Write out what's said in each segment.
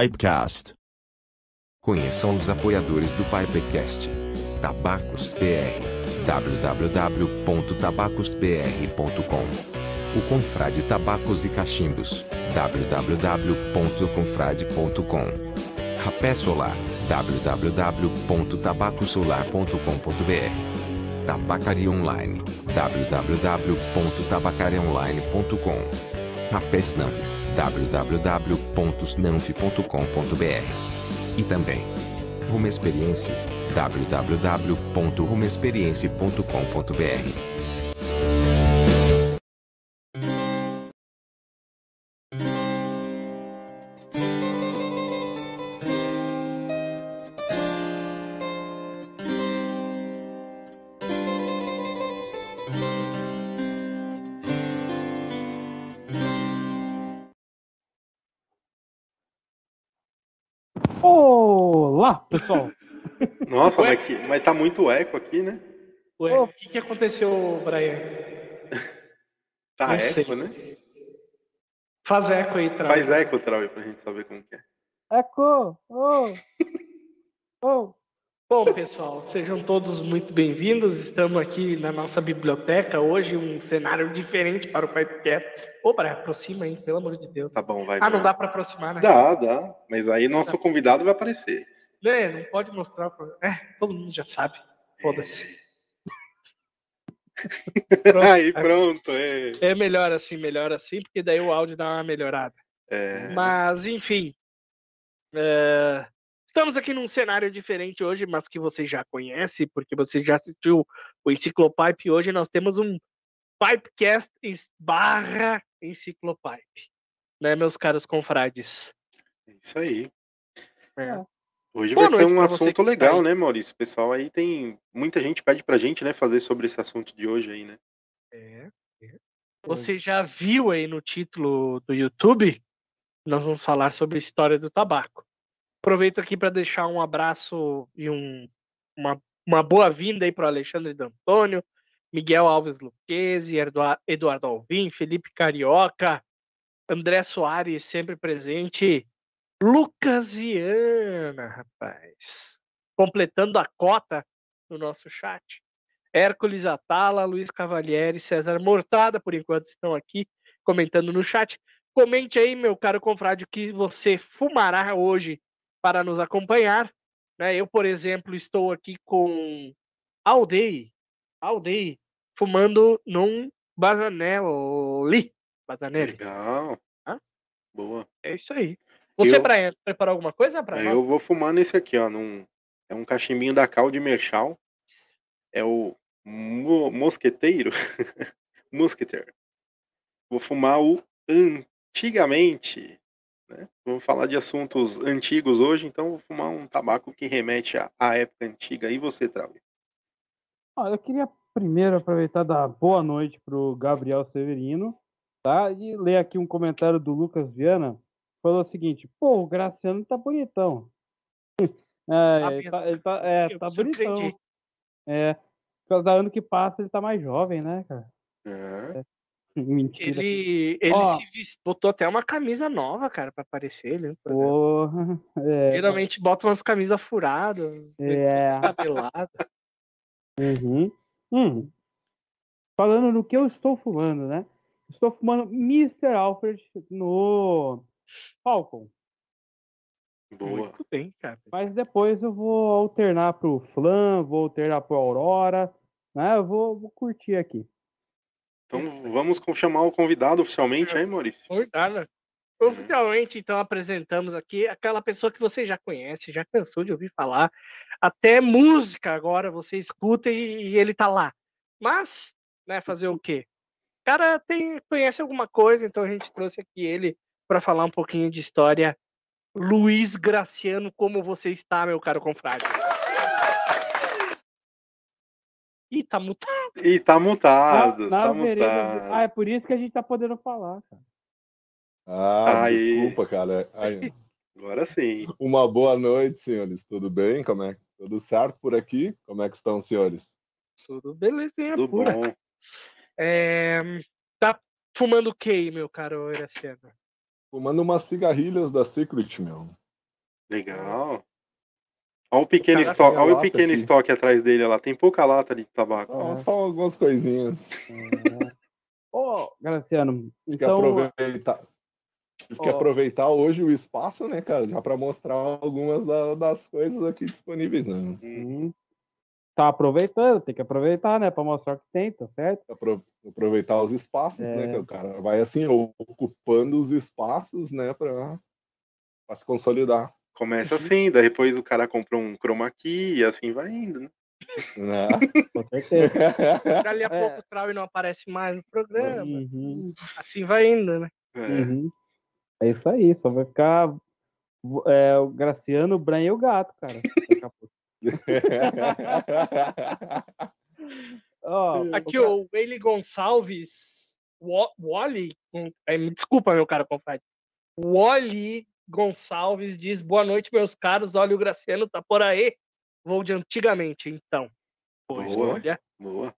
Pipecast. Conheçam os apoiadores do Pipecast. Tabacos PR. www.tabacospr.com O Confrade Tabacos e Cachimbos. www.confrade.com Rapé Solar. www.tabacosolar.com.br Tabacaria Online. www.tabacariaonline.com Rapé Snanf. www.snanf.com.br E também Rumo Experiência. www.rumoexperiência.com.br pessoal. Nossa, mas, que, mas tá muito eco aqui, né? Ué, o que, que aconteceu, Brian? Tá Não eco, sei. né? Faz eco aí, Trau. Faz eco, Trau, pra gente saber como que é. Eco! Oh! Oh! Bom, pessoal, sejam todos muito bem-vindos. Estamos aqui na nossa biblioteca hoje, um cenário diferente para o podcast. Ô, Brian, aproxima aí, pelo amor de Deus. Tá bom, vai. Ah, não vai. dá para aproximar, né? Dá, dá. Mas aí nosso convidado vai aparecer. É, não pode mostrar. pra- É, todo mundo já sabe. Foda-se. Pronto. aí, pronto. É. É melhor assim, melhor assim, porque daí o áudio dá uma melhorada. É, Mas, enfim. é, Estamos aqui num cenário diferente hoje, mas que você já conhece, porque você já assistiu o Enciclopipe. Hoje nós temos um Pipecast barra Enciclopipe. Né, meus caros confrades? isso aí. É. Hoje Boa vai ser um assunto legal, aí. né, Maurício? O pessoal aí tem. Muita gente pede pra gente, né, fazer sobre esse assunto de hoje aí, né? É, é. Você já viu aí no título do YouTube? Nós vamos falar sobre a história do tabaco. Aproveito aqui para deixar um abraço e um- uma, uma boa-vinda aí para o Alexandre D'Antônio, Miguel Alves Luquezzi, Eduardo Alvim, Felipe Carioca, André Soares, sempre presente, Lucas Viana, rapaz, completando a cota no nosso chat. Hércules Atala, Luiz Cavalieri, César Mortada, por enquanto estão aqui comentando no chat. Comente aí, meu caro confrade, o que você fumará hoje para nos acompanhar. né? Eu, por exemplo, estou aqui com Aldei, Aldei, fumando num Bazanelli. Bazanelli, Legal. Hã? Boa. é isso aí. Você, Eu- Brian, preparou alguma coisa para nós? eu vou fumar nesse aqui, ó. Num, é um cachimbinho da Cal de Merchal. É o mo- mosqueteiro. Mosqueteiro. Vou fumar o antigamente. Né? Vamos falar de assuntos antigos hoje, então vou fumar um tabaco que remete à, à época antiga. E você, Trau? Ó, eu queria primeiro aproveitar dar boa noite pro Gabriel Severino, tá? E ler aqui um comentário do Lucas Viana. Falou o seguinte: pô, o Graciano tá bonitão. É, Tá ele mesmo. tá, ele tá- é, tá bonitão. É, cada ano que passa ele tá mais jovem, né, cara? É. Mentira. Ele, ele Ó. botou até uma camisa nova, cara, para aparecer. Né. Porra, é, Geralmente bota umas camisas furadas, é. descabeladas. Uhum. Hum. Falando no que eu estou fumando, né? Estou fumando Mr. Alfred no Falcon. Boa. Muito bem, cara. Mas depois eu vou alternar pro Flan, vou alternar pro Aurora, né? Eu vou, vou curtir aqui. Então vamos chamar o convidado oficialmente aí, Maurício. Obrigado. Oficialmente, então, apresentamos aqui aquela pessoa que você já conhece, já cansou de ouvir falar. Até música agora você escuta e, e ele tá lá. Mas, né, fazer o quê? O cara tem, conhece alguma coisa, então a gente trouxe aqui ele para falar um pouquinho de história. Luiz Graciano, como você está, meu caro confrade? Ih, tá mutado. Ih, tá mutado, Na- na tá vereda mutado. Ah, é por isso que a gente tá podendo falar, cara. Ah, Aí. desculpa, cara. Aí, Agora sim. uma boa noite, senhores. Tudo bem? Como é? Tudo certo por aqui? Como é que estão, senhores? Tudo belezinha Tudo pura. bom. É, tá fumando o que aí, meu caro Graciano? Fumando umas cigarrilhas da Secret, meu. Legal. Olha o pequeno Caraca, estoque, olha o pequeno aqui. estoque atrás dele lá. Tem pouca lata de tabaco. Só, só algumas coisinhas. É. Ô, Graciano, Tem que então. aproveitar. Tive que Ó. aproveitar hoje o espaço, né, cara? Já para mostrar algumas da- das coisas aqui disponíveis, né? Hum, Tá aproveitando, tem que aproveitar, né? Pra mostrar o que tem, tá certo? Apro- Aproveitar os espaços, É. né? Que o cara vai assim, ocupando os espaços, né, para se consolidar. Começa assim, daí depois o cara comprou um chroma key e assim vai indo, né? Né? Com certeza. Dali a É. pouco o Trau não aparece mais no programa. Uhum, Assim vai indo, né? É. uhum. É isso aí, só vai ficar é, o Graciano, o Brian e o gato, cara. Ó, Aqui o Weili Gonçalves, Wa- Wally, é, me desculpa, meu cara confrade. Wally Gonçalves diz: Boa noite, meus caros. Olha, o Graciano tá por aí. Vou de antigamente, então. Pois Boa. olha. Boa.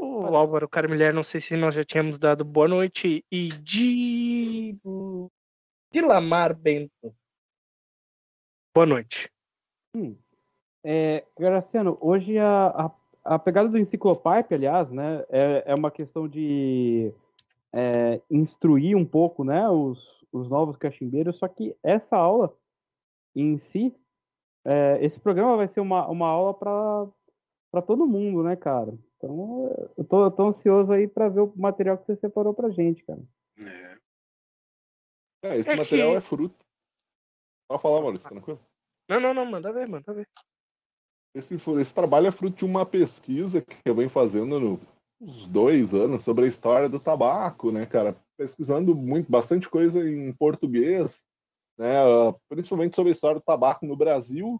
O Álvaro Carmilher, não sei se nós já tínhamos dado boa noite. E de. De Lamar Bento. Boa noite. É, Graciano, hoje a, a, a pegada do Enciclopipe, aliás, né, é, é uma questão de é, instruir um pouco, né, os, os novos cachimbeiros, só que essa aula em si, é, esse programa vai ser uma, uma aula para todo mundo, né, cara? Então, eu tô, eu tô ansioso aí para ver o material que você separou pra gente, cara. É. É, esse É material que- é fruto. Pode falar, Maurício, tranquilo? Não, não, não, manda ver, manda ver. Esse, esse trabalho é fruto de uma pesquisa que eu venho fazendo no- uns dois anos sobre a história do tabaco, né, cara? Pesquisando muito, bastante coisa em português, né? Principalmente sobre a história do tabaco no Brasil,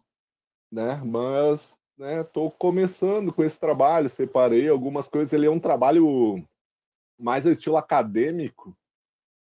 né? Mas, né, tô começando com esse trabalho, separei algumas coisas. Ele é um trabalho mais estilo acadêmico,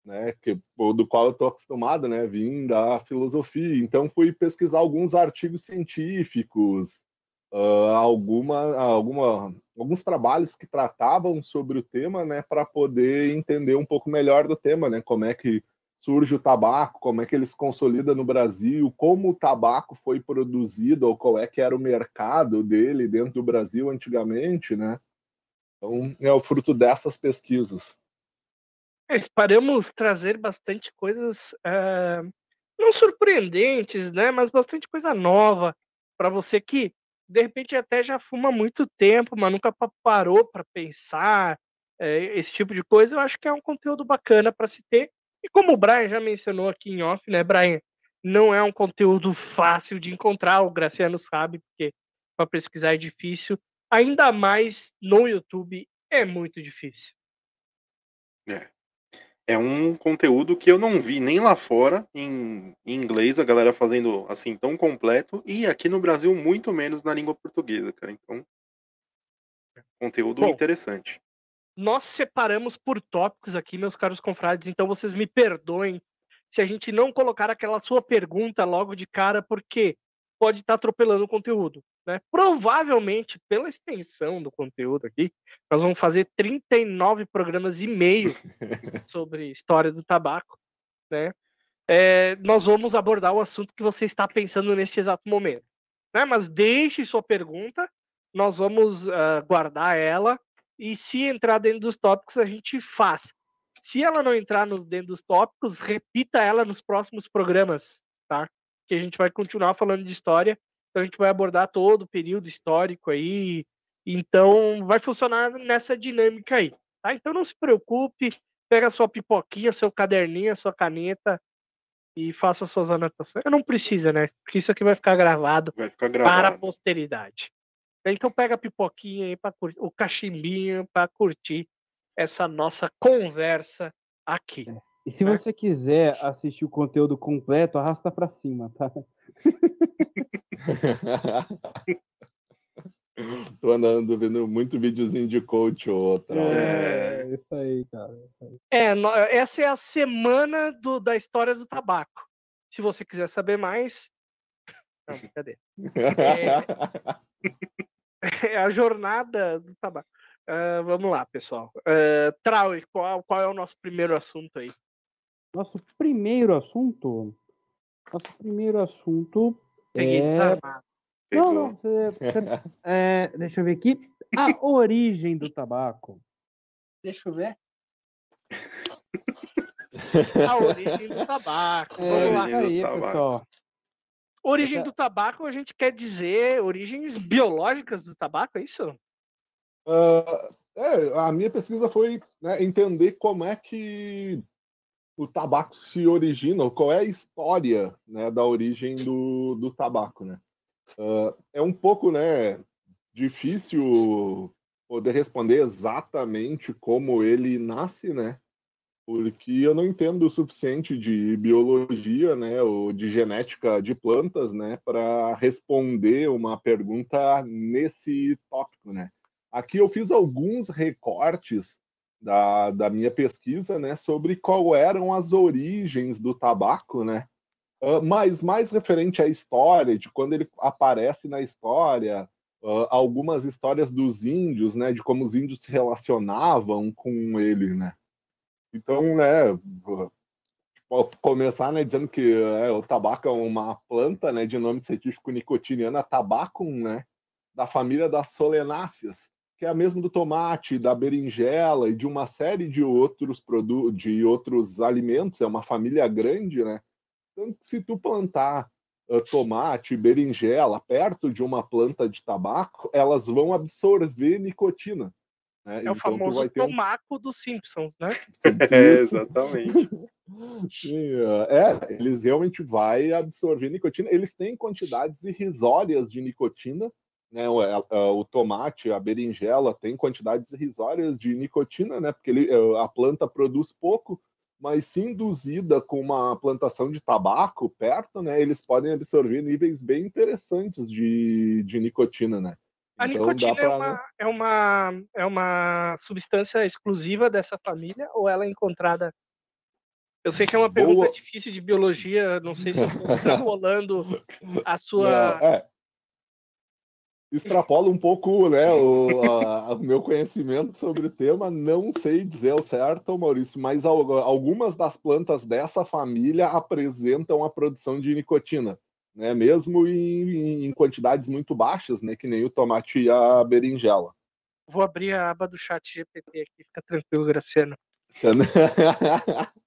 né, que, do qual eu estou acostumado, né, vim da filosofia. Então fui pesquisar alguns artigos científicos, ah, alguma, alguma, alguns trabalhos que tratavam sobre o tema, né, para poder entender um pouco melhor do tema, né, como é que surge o tabaco, como é que ele se consolida no Brasil, como o tabaco foi produzido ou qual é que era o mercado dele dentro do Brasil antigamente, né? Então é o fruto dessas pesquisas. Esperamos trazer bastante coisas eh, não surpreendentes, né? Mas bastante coisa nova para você que de repente até já fuma muito tempo, mas nunca pa- parou para pensar eh, esse tipo de coisa. Eu acho que é um conteúdo bacana para se ter. E como o Brian já mencionou aqui em off, né, Brian? Não é um conteúdo fácil de encontrar, o Graciano sabe, porque para pesquisar é difícil. Ainda mais no YouTube é muito difícil. É um conteúdo que eu não vi nem lá fora, em, em inglês, a galera fazendo assim tão completo, e aqui no Brasil, muito menos na língua portuguesa, cara. Então, conteúdo Bom. interessante. Nós separamos por tópicos aqui, meus caros confrades, então vocês me perdoem se a gente não colocar aquela sua pergunta logo de cara, porque pode estar atropelando o conteúdo. Né? Provavelmente, pela extensão do conteúdo aqui, nós vamos fazer 39 programas e meio sobre história do tabaco. Né? É, nós vamos abordar o assunto que você está pensando neste exato momento. Né? Mas deixe sua pergunta, nós vamos ah, guardar ela e se entrar dentro dos tópicos, a gente faz. Se ela não entrar no, dentro dos tópicos, repita ela nos próximos programas, tá? Que a gente vai continuar falando de história. Então a gente vai abordar todo o período histórico aí. Então vai funcionar nessa dinâmica aí, tá? Então não se preocupe, pega a sua pipoquinha, seu caderninho, a sua caneta e faça suas anotações. Não precisa, né? Porque isso aqui vai ficar gravado Vai ficar para a gravado. posteridade. Então pega a pipoquinha aí para o cachimbinho para curtir essa nossa conversa aqui. E se É. você quiser assistir o conteúdo completo, arrasta pra cima, tá? Tô andando vendo muito videozinho de coach ou outra. É, isso aí, cara. É, no- essa é a semana do- da história do tabaco. Se você quiser saber mais, não, brincadeira. É a jornada do tabaco. Ah, vamos lá, pessoal. Uh, Trau, qual, qual é o nosso primeiro assunto aí? Nosso primeiro assunto Nosso primeiro assunto Peguei é... desarmado. Não, não, você, você- é, deixa eu ver aqui. A origem do tabaco. Deixa eu ver. A origem do tabaco. É, Vamos lá. origem do aí, tabaco. pessoal. Origem Essa- do tabaco, a gente quer dizer origens biológicas do tabaco, é isso? Ah, é, a minha pesquisa foi né, entender como é que o tabaco se origina, qual é a história né, da origem do, do tabaco. Né? Ah, é um pouco né, difícil poder responder exatamente como ele nasce, né? Porque eu não entendo o suficiente de biologia, né, ou de genética de plantas, né, para responder uma pergunta nesse tópico, né? Aqui eu fiz alguns recortes da, da minha pesquisa, né, sobre qual eram as origens do tabaco, né? Ah, mas mais referente à história, de quando ele aparece na história, ah, algumas histórias dos índios, né, de como os índios se relacionavam com ele, né? Então, né, vou começar né, dizendo que é, o tabaco é uma planta né, de nome científico nicotiniana tabacum, né, da família das solenáceas, que é a mesma do tomate, da berinjela e de uma série de outros produtos, de outros alimentos, é uma família grande, né? Então, se tu plantar uh, tomate, berinjela perto de uma planta de tabaco, elas vão absorver nicotina. Né? É o Então, tu famoso vai ter um tomaco dos Simpsons, né? É, exatamente. Sim, é, eles realmente vai absorver nicotina. Eles têm quantidades irrisórias de nicotina, né? O, a- a- o tomate, a berinjela tem quantidades irrisórias de nicotina, né? Porque ele, a planta produz pouco, mas se induzida com uma plantação de tabaco perto, né? Eles podem absorver níveis bem interessantes de, de nicotina, né? A Então, nicotina é, pra, uma, né? é, uma, é uma substância exclusiva dessa família ou ela é encontrada? Eu sei que é uma pergunta Boa. difícil de biologia, não sei se eu estou extrapolando a sua. Não, é. Extrapola um pouco né, o, a- o meu conhecimento sobre o tema, não sei dizer o certo, Maurício, mas al- algumas das plantas dessa família apresentam a produção de nicotina, né, mesmo em, em quantidades muito baixas, né, que nem o tomate e a berinjela. Vou abrir a aba do chat GPT aqui, fica tranquilo, Graciano.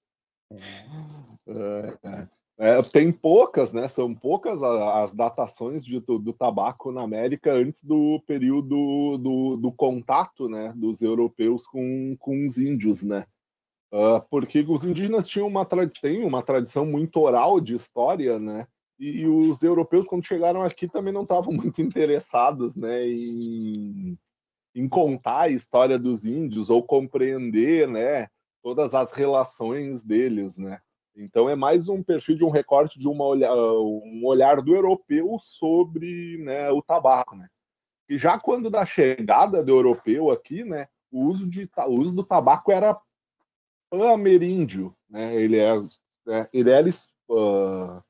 É, é. É, tem poucas, né? São poucas as datações de- do, do tabaco na América antes do período do, do contato, né, dos europeus com, com os índios, né? Ah, porque os indígenas tinham uma têm uma tradição muito oral de história, né? E os europeus, quando chegaram aqui, também não estavam muito interessados, né, em, em contar a história dos índios ou compreender, né, todas as relações deles, né? Então é mais um perfil de um recorte de uma olha, um olhar do europeu sobre né, o tabaco, né? E já quando da chegada do europeu aqui, né, o uso, de, o uso do tabaco era ameríndio, né? Ele é, né, ele era, ah,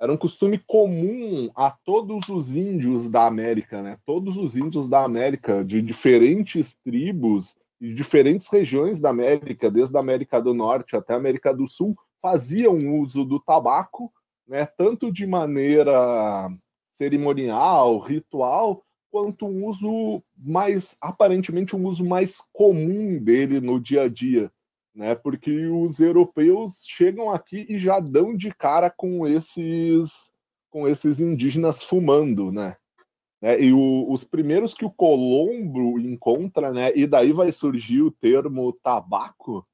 era um costume comum a todos os índios da América, né? Todos os índios da América, de diferentes tribos e diferentes regiões da América, desde a América do Norte até a América do Sul, faziam uso do tabaco, né, tanto de maneira cerimonial, ritual, quanto um uso mais, aparentemente, um uso mais comum dele no dia a dia, né, porque os europeus chegam aqui e já dão de cara com esses, com esses indígenas fumando, né. né, e o- os primeiros que o Colombo encontra, né, e daí vai surgir o termo tabaco,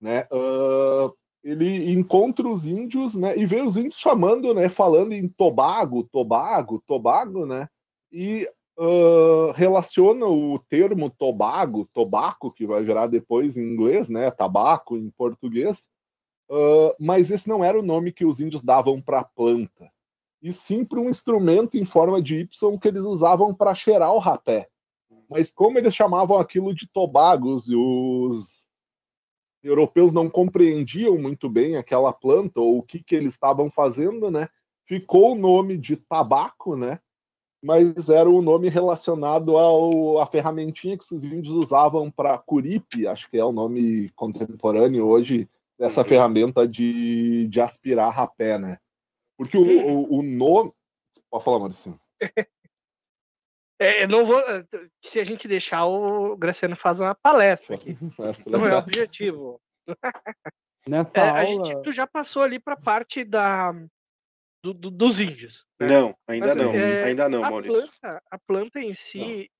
né, ah, ele encontra os índios, né, e vê os índios chamando, né, falando em Tobago, Tobago, Tobago, né, e ah, relaciona o termo Tobago, Tobaco, que vai virar depois em inglês, né, tabaco em português, ah, mas esse não era o nome que os índios davam para a planta, e sim para um instrumento em forma de Y que eles usavam para cheirar o rapé. Mas como eles chamavam aquilo de tobagos e os europeus não compreendiam muito bem aquela planta ou o que, que eles estavam fazendo, né? Ficou o nome de tabaco, né? Mas era o nome relacionado ao a ferramentinha que os índios usavam para curipe, acho que é o nome contemporâneo hoje dessa Uhum. ferramenta de, de aspirar rapé, né? Porque o, o, o nome. Pode falar, Maurício. É, eu não vou. Se a gente deixar, o Graciano faz uma palestra aqui. Não é o objetivo. Nessa É, aula. a gente tu já passou ali para a parte da, do- do- dos índios. né? Não, ainda Mas, não. é, ainda não, a Maurício. planta, a planta em si,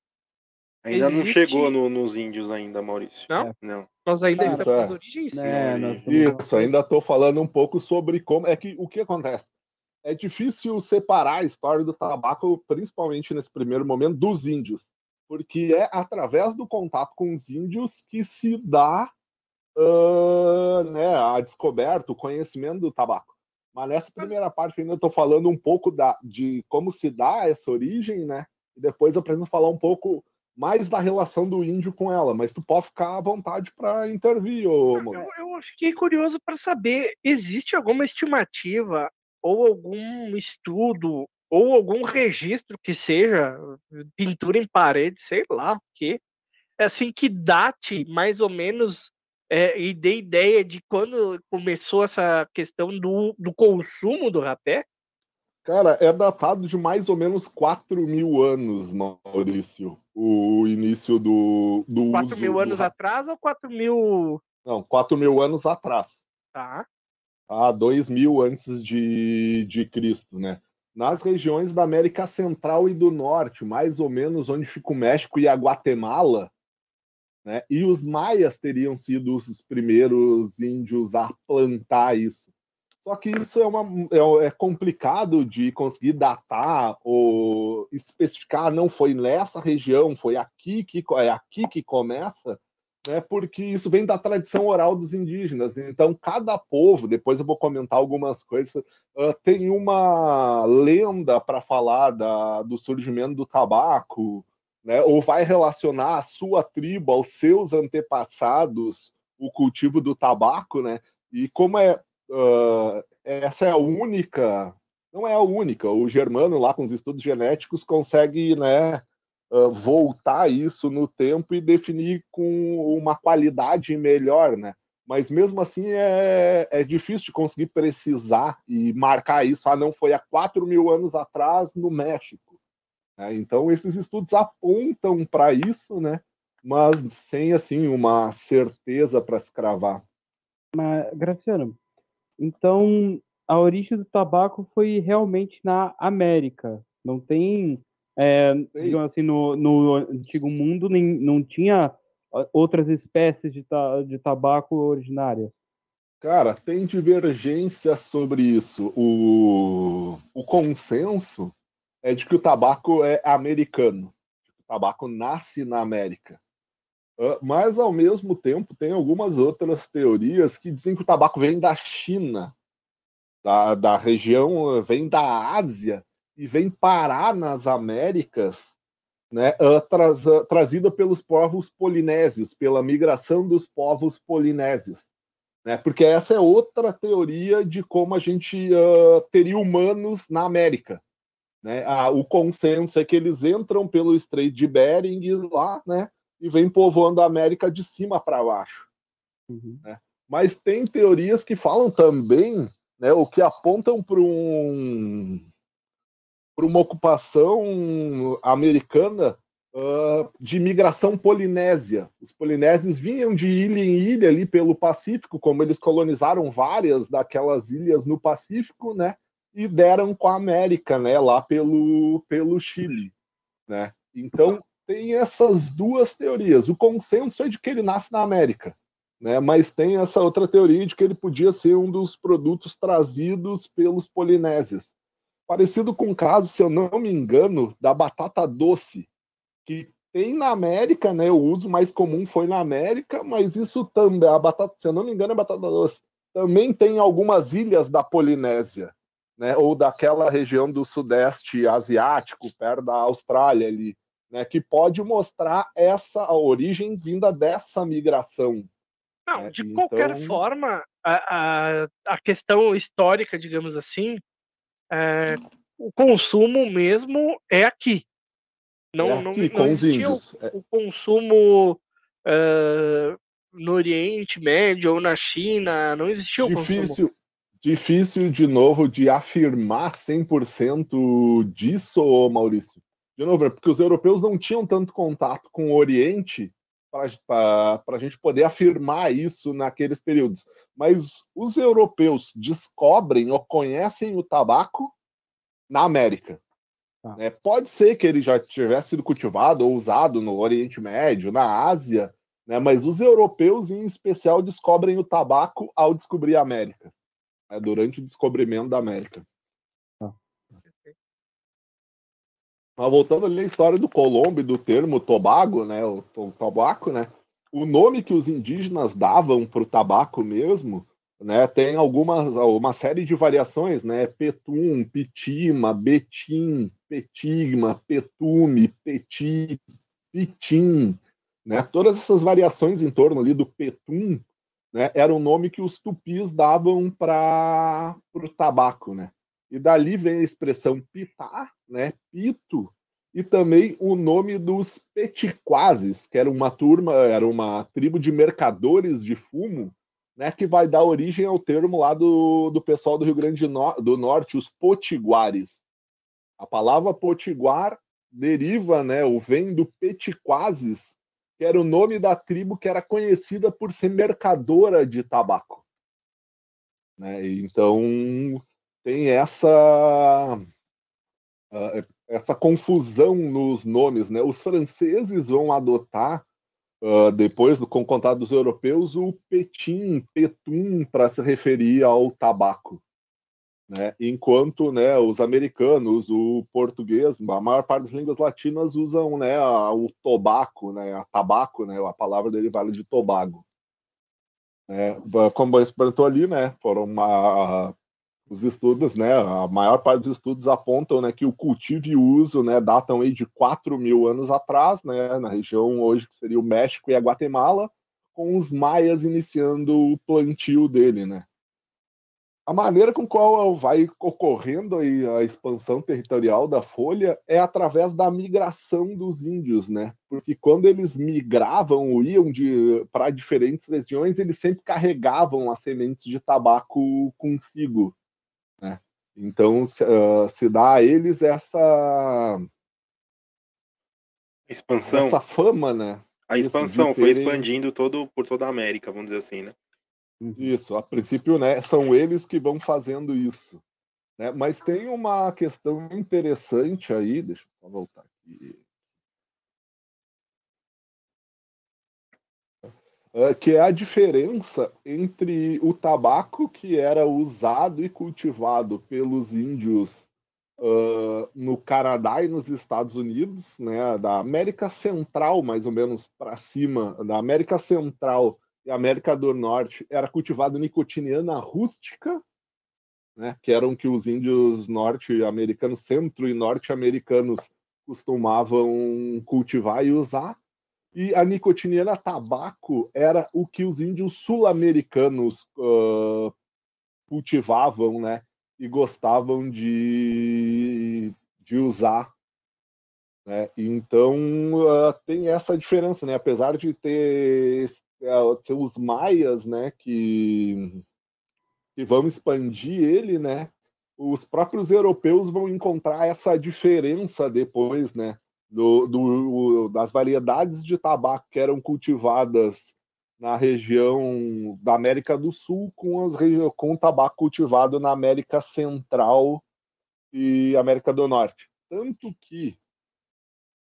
Ainda não existe- chegou no- nos índios ainda, Maurício. Não? Não. nós ainda Ah, estamos é. nas origens. É, Não, nós estamos- Isso, ainda estou falando um pouco sobre como é que o que acontece. É difícil separar a história do tabaco, principalmente nesse primeiro momento, dos índios, porque é através do contato com os índios que se dá ah, né, a descoberta, o conhecimento do tabaco. Mas nessa primeira parte ainda estou falando um pouco da, de como se dá essa origem, né? E depois eu pretendo falar um pouco mais da relação do índio com ela. Mas tu pode ficar à vontade para intervir, ô. Eu, eu fiquei curioso para saber, existe alguma estimativa ou algum estudo ou algum registro que seja pintura em parede, sei lá o quê, assim que date mais ou menos é, e dê ideia de quando começou essa questão do, do consumo do rapé? Cara, é datado de mais ou menos 4 mil anos, Maurício. O início do, do 4 uso mil anos atrás ou 4 mil. Não, 4 mil anos atrás. Tá. Tá? 2 mil antes de, de Cristo, né? Nas regiões da América Central e do Norte, mais ou menos onde fica o México e a Guatemala, né? E os maias teriam sido os primeiros índios a plantar isso. Só que isso é, uma, é, é complicado de conseguir datar ou especificar, não foi nessa região, foi aqui que é aqui que começa, né? Porque isso vem da tradição oral dos indígenas. Então, cada povo, depois eu vou comentar algumas coisas, ah, tem uma lenda para falar da, do surgimento do tabaco, né? Ou vai relacionar a sua tribo aos seus antepassados o cultivo do tabaco, né? E como é ah, essa é a única, não é a única. O Germano lá com os estudos genéticos consegue, né, ah, voltar isso no tempo e definir com uma qualidade melhor, né? Mas mesmo assim é, é difícil de conseguir precisar e marcar isso. Ah, não foi há 4 mil anos atrás no México. né? Então esses estudos apontam para isso, né? Mas sem assim uma certeza para se cravar. Mas, Graciano, então a origem do tabaco foi realmente na América. Não tem, é, digamos assim, no, no antigo mundo nem, não tinha outras espécies de, ta, de tabaco originárias. Cara, tem divergência sobre isso. O, o consenso é de que o tabaco é americano. O tabaco nasce na América. Mas, ao mesmo tempo, tem algumas outras teorias que dizem que o tabaco vem da China, da, da região, vem da Ásia e vem parar nas Américas, né, ah, traz- ah, trazida pelos povos polinésios, pela migração dos povos polinésios né? Porque essa é outra teoria de como a gente ah, teria humanos na América. Né? Ah, o consenso é que eles entram pelo Estreito de Bering lá, né? E vêm povoando a América de cima para baixo. Uhum. Mas tem teorias que falam também, né? O que apontam para um para uma ocupação americana ah, de migração polinésia. Os polinésios vinham de ilha em ilha ali pelo Pacífico, como eles colonizaram várias daquelas ilhas no Pacífico, né? E deram com a América, né? Lá pelo, pelo Chile, né? Então tem essas duas teorias. O consenso é de que ele nasce na América, né? Mas tem essa outra teoria de que ele podia ser um dos produtos trazidos pelos polinésios. Parecido com o caso, se eu não me engano, da batata doce, que tem na América, né? O uso mais comum foi na América, mas isso também, a batata, se eu não me engano, é batata doce. Também tem algumas ilhas da Polinésia, né? Ou daquela região do Sudeste Asiático, perto da Austrália ali, né? Que pode mostrar essa a origem vinda dessa migração. Não, É, de qualquer então- forma, a, a, a questão histórica, digamos assim, é, o consumo mesmo é aqui. Não, é não, aqui, não os existia o. É, o consumo é, no Oriente Médio ou na China, não existia o consumo. difícil, difícil de novo de afirmar 100% disso, Maurício. De novo, é porque os europeus não tinham tanto contato com o Oriente para a gente poder afirmar isso naqueles períodos. Mas os europeus descobrem ou conhecem o tabaco na América. Tá. É, pode ser que ele já tivesse sido cultivado ou usado no Oriente Médio, na Ásia, né, mas os europeus, em especial, descobrem o tabaco ao descobrir a América, né, durante o descobrimento da América. Tá. Mas voltando ali à história do Colombo e do termo Tobago, né, o, o tabaco, né, o nome que os indígenas davam para o tabaco mesmo, né, tem algumas, uma série de variações, né, petum, pitima, betim, petigma, petume, peti, pitim, né, todas essas variações em torno ali do petum, né, era o nome que os tupis davam para o tabaco, né, e dali vem a expressão pitá, né, pito, e também o nome dos petiquazes, que era uma turma, era uma tribo de mercadores de fumo, né, que vai dar origem ao termo lá do, do pessoal do Rio Grande do Norte, os potiguares. A palavra potiguar deriva, né, ou vem do petiquazes, que era o nome da tribo que era conhecida por ser mercadora de tabaco. Né? Então, tem essa uh, essa confusão nos nomes, né? Os franceses vão adotar uh, depois do com contato dos europeus o petim, petum para se referir ao tabaco, né? Enquanto, né, os americanos, o português, a maior parte das línguas latinas usam, né, o tobaco, né, a tabaco, né, a palavra derivada de tobago. É, como você perguntou ali, né, foram uma, os estudos, né, a maior parte dos estudos apontam né, que o cultivo e uso né, datam aí de 4 mil anos atrás, né, na região hoje que seria o México e a Guatemala, com os maias iniciando o plantio dele. Né. A maneira com qual vai ocorrendo aí a expansão territorial da folha é através da migração dos índios, né? Porque quando eles migravam ou iam para diferentes regiões, eles sempre carregavam as sementes de tabaco consigo. Então, se, uh, se dá a eles essa expansão, essa fama, né? A expansão Isso, foi expandindo todo por toda a América, vamos dizer assim, né? Isso, a princípio, né, são eles que vão fazendo isso. Né? Mas tem uma questão interessante aí, deixa eu voltar aqui. Que é a diferença entre o tabaco que era usado e cultivado pelos índios uh, no Canadá e nos Estados Unidos, né, da América Central, mais ou menos para cima, da América Central e América do Norte, era cultivado nicotiniana rústica, né, que eram que os índios norte-americanos, centro e norte-americanos costumavam cultivar e usar, e a nicotiniana tabaco era o que os índios sul-americanos uh, cultivavam, né? E gostavam de, de usar. Né? Então uh, tem essa diferença, né? Apesar de ter uh, os maias, né? Que, que vão expandir ele, né? Os próprios europeus vão encontrar essa diferença depois, né? Do, do, das variedades de tabaco que eram cultivadas na região da América do Sul com, as, com o tabaco cultivado na América Central e América do Norte. Tanto que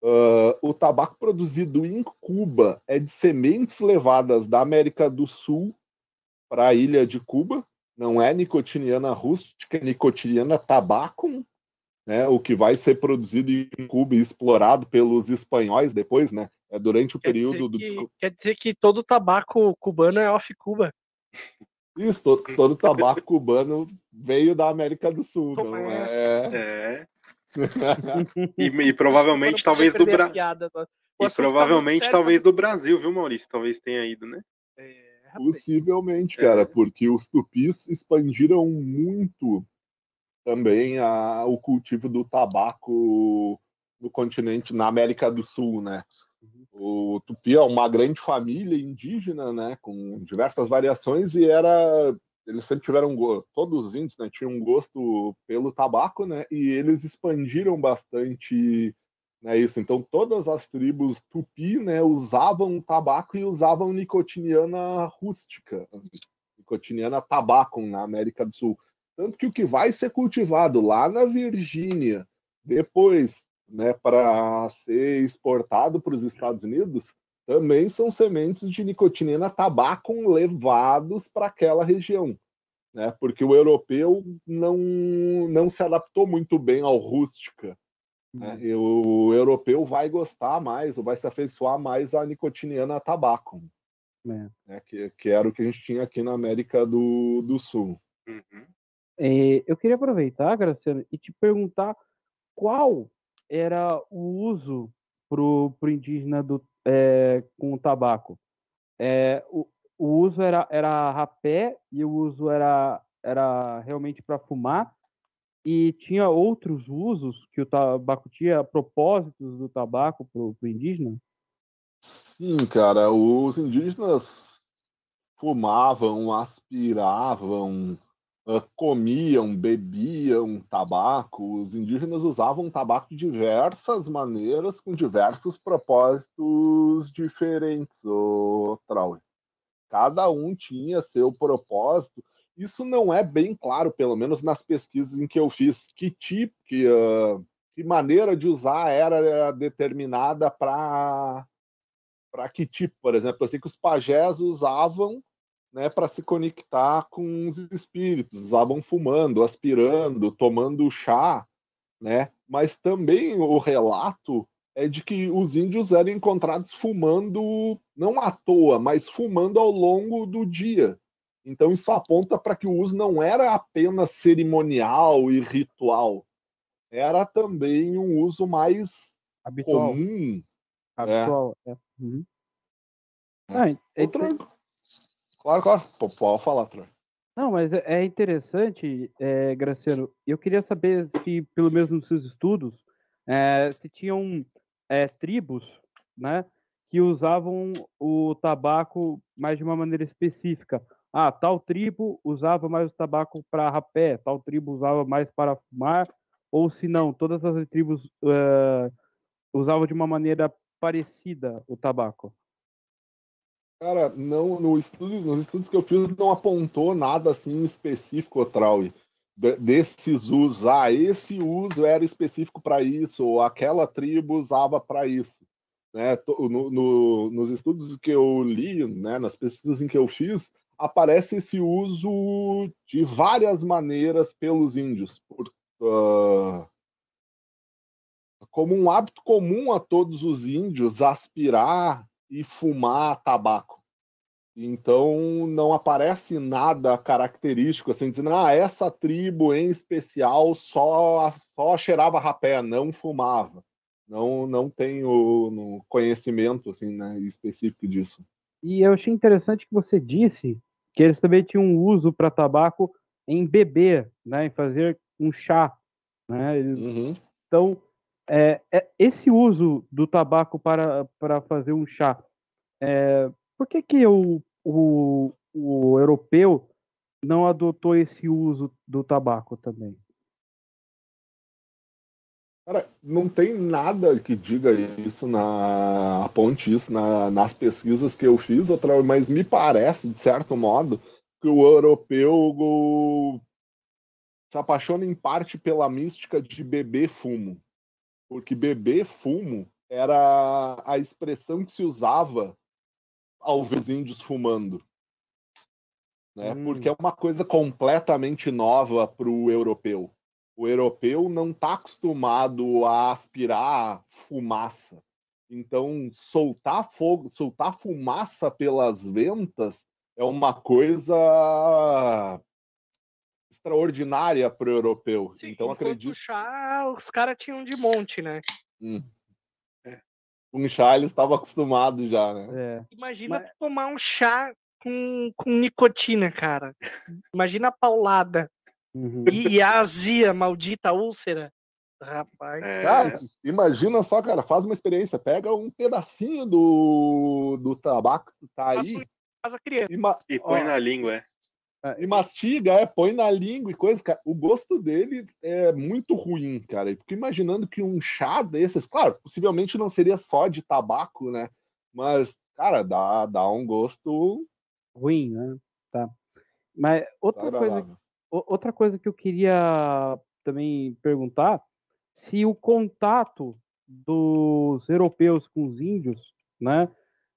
uh, o tabaco produzido em Cuba é de sementes levadas da América do Sul para a ilha de Cuba, não é nicotiniana rústica, é nicotiniana tabaco, né, o que vai ser produzido em Cuba e explorado pelos espanhóis depois, né? É durante o quer período do que, quer dizer que todo tabaco cubano é off Cuba. Isso, todo, todo tabaco cubano veio da América do Sul, não é? É. e, e, provavelmente talvez do Brasil. E provavelmente tá talvez do Brasil, viu, Maurício? Talvez tenha ido, né? É, Possivelmente, cara, é. porque os tupis expandiram muito também a, o cultivo do tabaco no continente, na América do Sul, né? Uhum. O Tupi é uma grande família indígena, né, com diversas variações e era eles sempre tiveram todos os índios, né, tinham um gosto pelo tabaco, né, e eles expandiram bastante, né, isso. Então todas as tribos tupi, né, usavam tabaco e usavam nicotiniana rústica, nicotiniana tabaco na América do Sul. Tanto que o que vai ser cultivado lá na Virgínia, depois, né, para ser exportado para os Estados Unidos, também são sementes de nicotinina tabaco levados para aquela região, né? Porque o europeu não, não se adaptou muito bem ao rústica. Né? E o europeu vai gostar mais, ou vai se afeiçoar mais à nicotiniana tabaco, É. né? que, que era o que a gente tinha aqui na América do, do Sul. Uhum. É, eu queria aproveitar, Graciano, e te perguntar qual era o uso pro, pro indígena do, é, com o tabaco. É, o, o uso era, era rapé e o uso era, era realmente para fumar e tinha outros usos que o tabaco tinha, propósitos do tabaco pro, pro indígena? Sim, cara, os indígenas fumavam, aspiravam, comiam, bebiam tabaco. Os indígenas usavam tabaco de diversas maneiras, com diversos propósitos diferentes, o Trauer. Cada um tinha seu propósito. Isso não é bem claro, pelo menos nas pesquisas em que eu fiz, que tipo, que, ah, que maneira de usar era determinada para para que tipo, por exemplo, eu sei que os pajés usavam né, para se conectar com os espíritos, usavam fumando, aspirando, tomando chá, né? Mas também o relato é de que os índios eram encontrados fumando não à toa, mas fumando ao longo do dia. Então isso aponta para que o uso não era apenas cerimonial e ritual, era também um uso mais Habitual. comum. habitual. é. Uhum. Ah, é- é Outro... inter- Claro, claro. Pode falar, Troy. Não, mas é interessante, é, Graciano. Eu queria saber se, pelo menos nos seus estudos, é, se tinham é, tribos, né, que usavam o tabaco mais de uma maneira específica. Ah, tal tribo usava mais o tabaco para rapé, tal tribo usava mais para fumar, ou se não, todas as tribos eh, usavam de uma maneira parecida o tabaco. Cara, não, no estudo, nos estudos que eu fiz não apontou nada assim específico, Trauy, de- desses usos. Ah, esse uso era específico para isso, ou aquela tribo usava para isso. Né? No- no- nos estudos que eu li, né, nas pesquisas em que eu fiz, aparece esse uso de várias maneiras pelos índios, por, ah, como um hábito comum a todos os índios aspirar e fumar tabaco. Então não aparece nada característico assim dizendo ah essa tribo em especial só só cheirava rapé, não fumava. Não não tenho conhecimento assim né, específico disso. E eu achei interessante que você disse que eles também tinham um uso para tabaco em beber, né, em fazer um chá, né? Eles- Uhum. Então, é, é- esse uso do tabaco para, para fazer um chá, é, por que que o, o, o europeu não adotou esse uso do tabaco também? Cara, não tem nada que diga isso na aponte isso na- nas pesquisas que eu fiz, outra, mas me parece, de certo modo, que o europeu se apaixona em parte pela mística de beber fumo. Porque beber fumo era a expressão que se usava ao ver os índios fumando. Né? Hum. Porque é uma coisa completamente nova para o europeu. O europeu não está acostumado a aspirar fumaça. Então, soltar fogo, soltar fumaça pelas ventas é uma coisa extraordinária para o europeu. Sim, então, acredito o chá, os caras tinham de monte, né? Hum. Com chá eles estavam acostumados já, né? É, Imagina Mas- tomar um chá com, com nicotina, cara. Imagina a paulada. uhum. E, e a azia, maldita úlcera. Rapaz. É, Cara, imagina só, cara, faz uma experiência, pega um pedacinho do, do tabaco que tá aí um- Faz a criança. e, ma- e põe ó, na língua, é. E mastiga, é, põe na língua e coisa, cara. O gosto dele é muito ruim, cara. Eu fico imaginando que um chá desses, claro, possivelmente não seria só de tabaco, né? Mas, cara, dá, dá um gosto ruim, né? Tá. Mas outra coisa, outra coisa que eu queria também perguntar, se o contato dos europeus com os índios, né,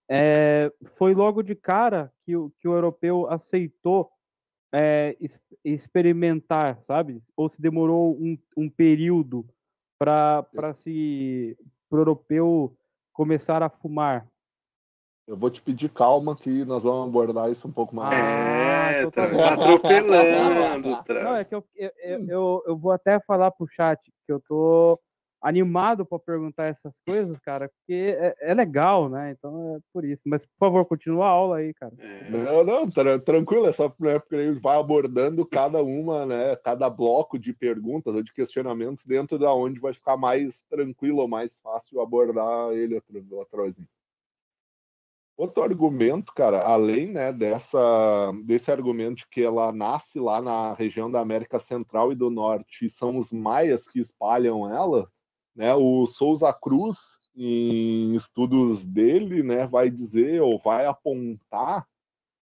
é, foi logo de cara que que o europeu aceitou é, experimentar, sabe? Ou se demorou um, um período para se o europeu começar a fumar? Eu vou te pedir calma que nós vamos abordar isso um pouco mais. É, ah, tá, tá atropelando. Não, é que eu, eu, eu, eu, vou até falar pro chat que eu tô animado para perguntar essas coisas, cara, porque é, é, legal, né? Então é por isso. Mas, por favor, continua a aula aí, cara. É. Não, não, tra tranquilo, é só né, porque ele vai abordando cada uma, né? Cada bloco de perguntas ou de questionamentos dentro da onde vai ficar mais tranquilo ou mais fácil abordar ele, Atrozinho. Outro argumento, cara, além né, dessa, desse argumento de que ela nasce lá na região da América Central e do Norte, e são os maias que espalham ela, né? O Souza Cruz, em estudos dele, né, vai dizer ou vai apontar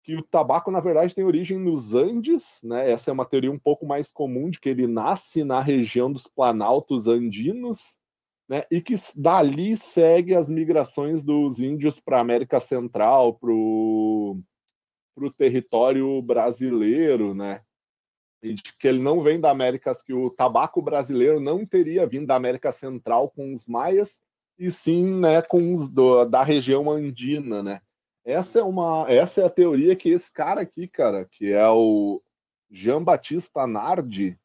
que o tabaco, na verdade, tem origem nos Andes, né? Essa é uma teoria um pouco mais comum de que ele nasce na região dos planaltos andinos, né? E que dali segue as migrações dos índios para a América Central, para o território brasileiro, né? E de que ele não vem da América, que o tabaco brasileiro não teria vindo da América Central com os maias, e sim né, com os do, da região andina, né? Essa é uma, essa é a teoria que esse cara aqui, cara, que é o Jean Batista Nardi,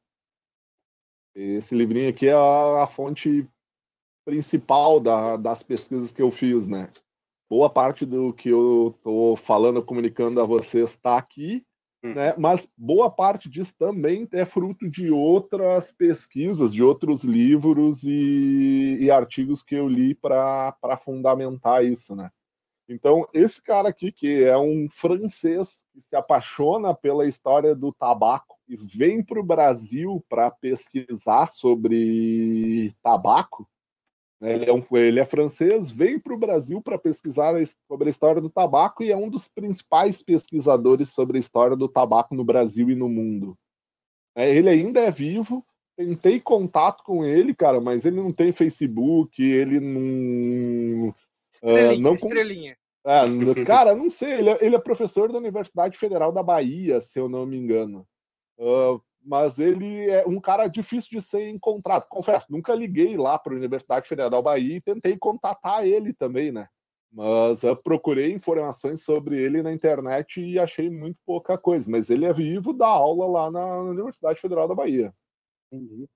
esse livrinho aqui é a, a fonte principal da, das pesquisas que eu fiz, né? Boa parte do que eu estou falando, comunicando a vocês está aqui, Hum. Né? Mas boa parte disso também é fruto de outras pesquisas, de outros livros e, e artigos que eu li para fundamentar isso, né? Então, esse cara aqui, que é um francês que se apaixona pela história do tabaco e vem para o Brasil para pesquisar sobre tabaco? Ele é, um, ele é francês, vem para o Brasil para pesquisar sobre a história do tabaco e é um dos principais pesquisadores sobre a história do tabaco no Brasil e no mundo. É, ele ainda é vivo, tentei contato com ele, cara, mas ele não tem Facebook, ele não. Estrelinha. Uh, não estrelinha. É, cara, não sei, ele é, ele é, professor da Universidade Federal da Bahia, se eu não me engano. Uh, mas ele é um cara difícil de ser encontrado. Confesso, nunca liguei lá para a Universidade Federal da Bahia e tentei contatar ele também, né? Mas eu procurei informações sobre ele na internet e achei muito pouca coisa. Mas ele é vivo, dá aula lá na Universidade Federal da Bahia. Entendi.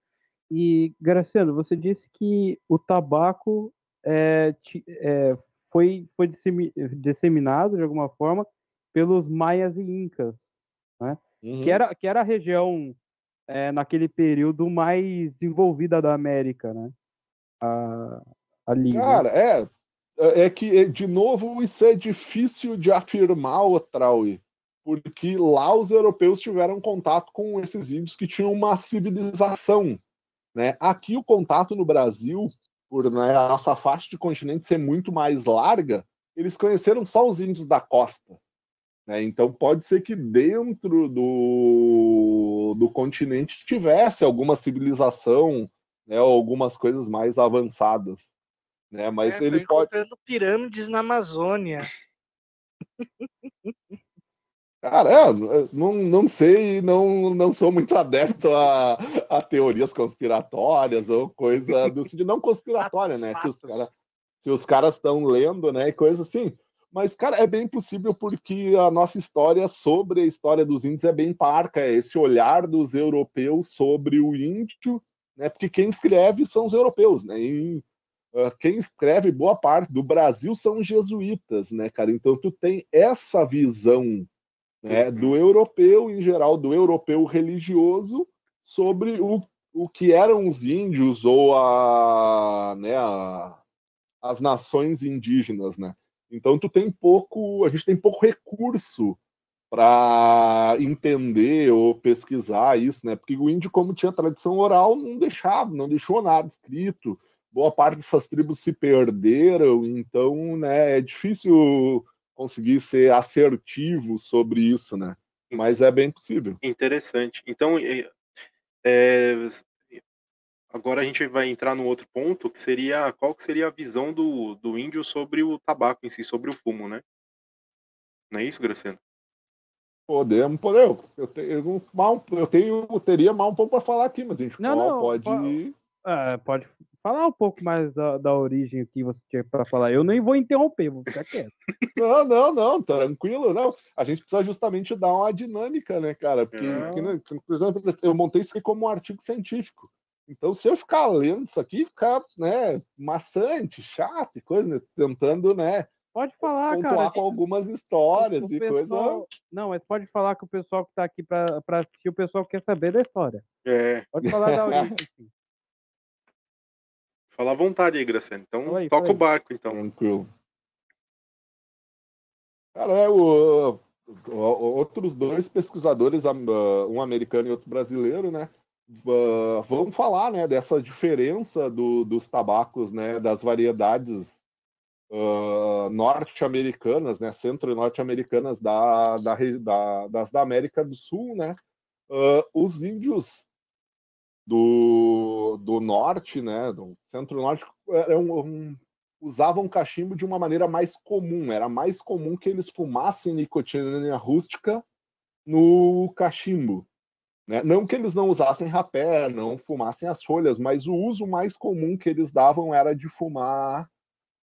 E, Graciano, você disse que o tabaco é, é, foi, foi disseminado de alguma forma pelos maias e incas, né? Uhum. Que, era, que era a região, é, naquele período, mais desenvolvida da América, né? A, ali. Né? Cara, né? é. É que, é, de novo, isso é difícil de afirmar, o Traui, porque lá os europeus tiveram contato com esses índios que tinham uma civilização. Né? Aqui o contato no Brasil, por né, a nossa faixa de continente ser muito mais larga, eles conheceram só os índios da costa. Né? Então pode ser que dentro do, do continente tivesse alguma civilização, né, ou algumas coisas mais avançadas. Né? Mas é, ele pode. pirâmides na Amazônia. Cara, é, não, não sei, não, não sou muito adepto a, a teorias conspiratórias ou coisa do sentido não conspiratória, né? Se os, cara, se os caras estão lendo, né, coisa assim. Mas, cara, é bem possível porque a nossa história sobre a história dos índios é bem parca, é esse olhar dos europeus sobre o índio, né? Porque quem escreve são os europeus, né? E, uh, quem escreve boa parte do Brasil são jesuítas, né, cara? Então tu tem essa visão né, do europeu em geral, do europeu religioso sobre o, o que eram os índios ou a, né, a, as nações indígenas, né? Então tu tem pouco, a gente tem pouco recurso para entender ou pesquisar isso, né? Porque o índio, como tinha tradição oral, não deixava, não deixou nada escrito. Boa parte dessas tribos se perderam, então, né, é difícil conseguir ser assertivo sobre isso, né? Mas é bem possível. Interessante. Então, é, agora a gente vai entrar no outro ponto, que seria qual que seria a visão do, do índio sobre o tabaco em si, sobre o fumo, né? Não é isso, Graciano? Podemos, podemos. Eu, tenho, mal, eu tenho, eu teria mal um pouco para falar aqui, mas a gente Não, não, pode. pode- É, pode falar um pouco mais da, da origem que você tinha para falar. Eu nem vou interromper, vou ficar quieto. Não, não, não, tranquilo, não. A gente precisa justamente dar uma dinâmica, né, cara? Porque, É. porque, né, por exemplo, eu montei isso aqui como um artigo científico. Então, se eu ficar lendo isso aqui, ficar, né, maçante, chato e coisa, né, tentando, né, Pode falar, pontuar cara. com algumas histórias e coisa. pessoal- Não, mas pode falar que o pessoal que tá aqui para assistir, o pessoal quer saber da história. É, Pode falar da origem. sim. fala à vontade aí, Graciano. Então, Fala aí, toca o barco, então. Tranquilo. Cara, é, o, o- outros dois pesquisadores, ah, um americano e outro brasileiro, né, ah, vão falar, né, dessa diferença do- dos tabacos, né, das variedades ah, norte-americanas, né, centro e norte-americanas da, da, da- das da América do Sul, né, Ah, os índios do, do norte, né, do centro-norte, eram um, usavam cachimbo de uma maneira mais comum. Era mais comum que eles fumassem nicotina rústica no cachimbo. Né? Não que eles não usassem rapé, não fumassem as folhas, mas o uso mais comum que eles davam era de fumar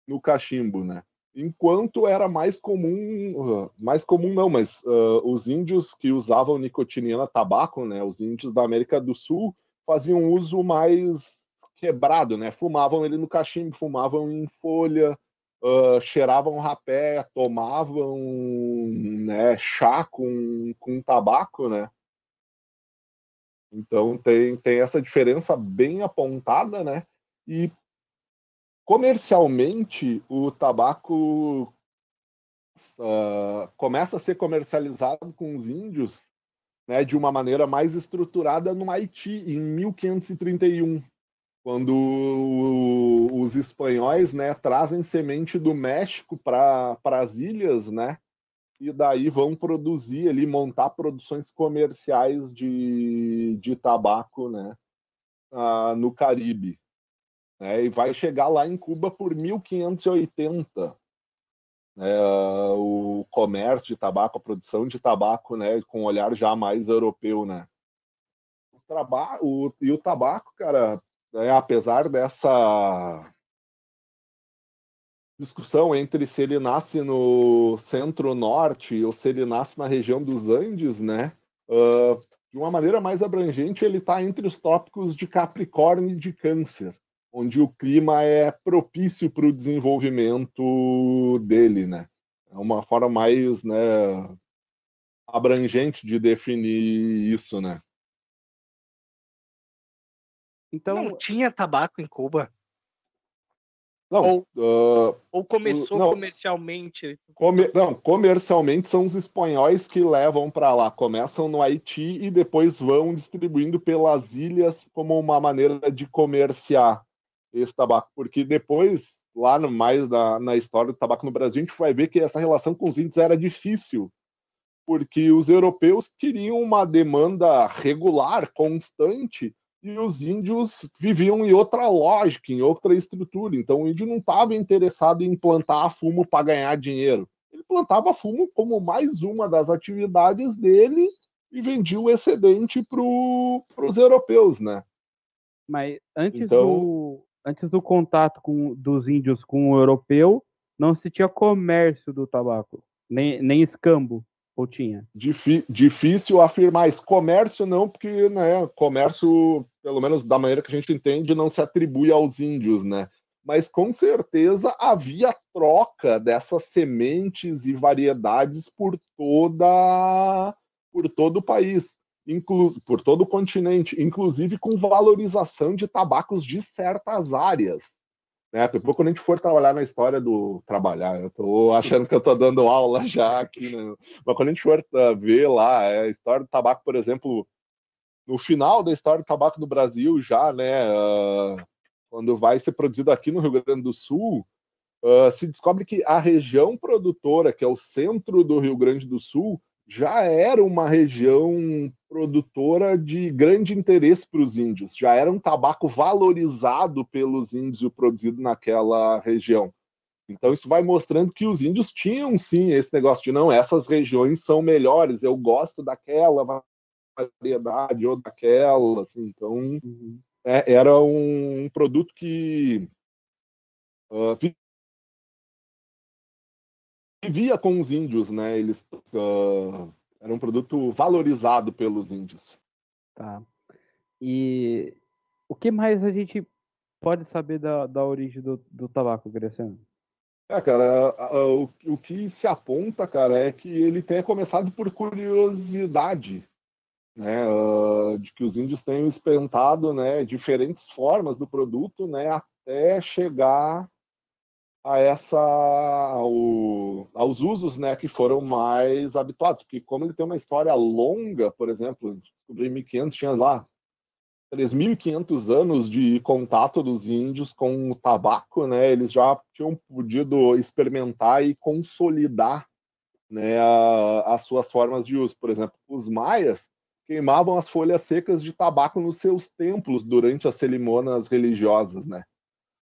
no cachimbo, né? Enquanto era mais comum, uh, mais comum não, mas uh, os índios que usavam nicotinina tabaco, né? Os índios da América do Sul faziam uso mais quebrado, né? Fumavam ele no cachimbo, fumavam em folha, ah, cheiravam rapé, tomavam né, chá com, com tabaco, né? Então tem, tem essa diferença bem apontada, né? E comercialmente o tabaco ah, começa a ser comercializado com os índios né, de uma maneira mais estruturada no Haiti, em 1531 quando o- os espanhóis né, trazem semente do México para as ilhas, né? E daí vão produzir ali, montar produções comerciais de, de tabaco, né? ah, no Caribe. né, e vai chegar lá em Cuba por 1580. né, o comércio de tabaco, a produção de tabaco, né? Com um olhar já mais europeu, né? O traba o, e o tabaco, cara, né, apesar dessa discussão entre se ele nasce no centro-norte ou se ele nasce na região dos Andes, né? ah, de uma maneira mais abrangente, ele está entre os tópicos de Capricórnio e de Câncer, onde o clima é propício para o desenvolvimento dele, né? É uma forma mais, né, abrangente de definir isso, né? Então, Não tinha tabaco em Cuba. Não, ah, Ou começou Não. comercialmente. Comer- não, comercialmente são os espanhóis que levam para lá. Começam no Haiti e depois vão distribuindo pelas ilhas como uma maneira de comerciar esse tabaco. Porque depois, lá no, mais na, na história do tabaco no Brasil, a gente vai ver que essa relação com os índios era difícil. Porque os europeus queriam uma demanda regular, constante, e os índios viviam em outra lógica, em outra estrutura. Então o índio não estava interessado em plantar fumo para ganhar dinheiro. Ele plantava fumo como mais uma das atividades dele e vendia o excedente para os europeus, né? mas antes, Então- do, antes do contato com, dos índios com o europeu, não se tinha comércio do tabaco, nem, nem escambo, ou tinha? Difi- difícil afirmar isso. Comércio não, porque né, comércio, pelo menos da maneira que a gente entende, não se atribui aos índios, né? Mas com certeza havia troca dessas sementes e variedades por toda por todo o país, inclu, por todo o continente, inclusive com valorização de tabacos de certas áreas. Né? Depois, quando a gente for trabalhar na história do trabalhar, eu tô achando que eu tô dando aula já aqui, né? mas quando a gente for uh, ver lá é, a história do tabaco, por exemplo, no final da história do tabaco no Brasil, já, né, uh, quando vai ser produzido aqui no Rio Grande do Sul, uh, se descobre que a região produtora, que é o centro do Rio Grande do Sul, já era uma região produtora de grande interesse para os índios, já era um tabaco valorizado pelos índios produzido naquela região. Então isso vai mostrando que os índios tinham sim esse negócio de não, essas regiões são melhores, eu gosto daquela variedade ou daquela, assim, então uhum. é, era um, um, produto que uh, vivia com os índios, né? Eles uh, era um produto valorizado pelos índios. Tá. E o que mais a gente pode saber da, da origem do, do tabaco, Graciano? É, cara, o, o que se aponta, cara, é que ele tenha começado por curiosidade, né, uh, de que os índios tenham experimentado, né, diferentes formas do produto, né, até chegar a essa ao, aos usos né, que foram mais habituados, porque como ele tem uma história longa, por exemplo, descobri em 1500 tinha lá 3.500 anos de contato dos índios com o tabaco, né? Eles já tinham podido experimentar e consolidar, né, a, as suas formas de uso. Por exemplo, os maias queimavam as folhas secas de tabaco nos seus templos durante as cerimônias religiosas, né?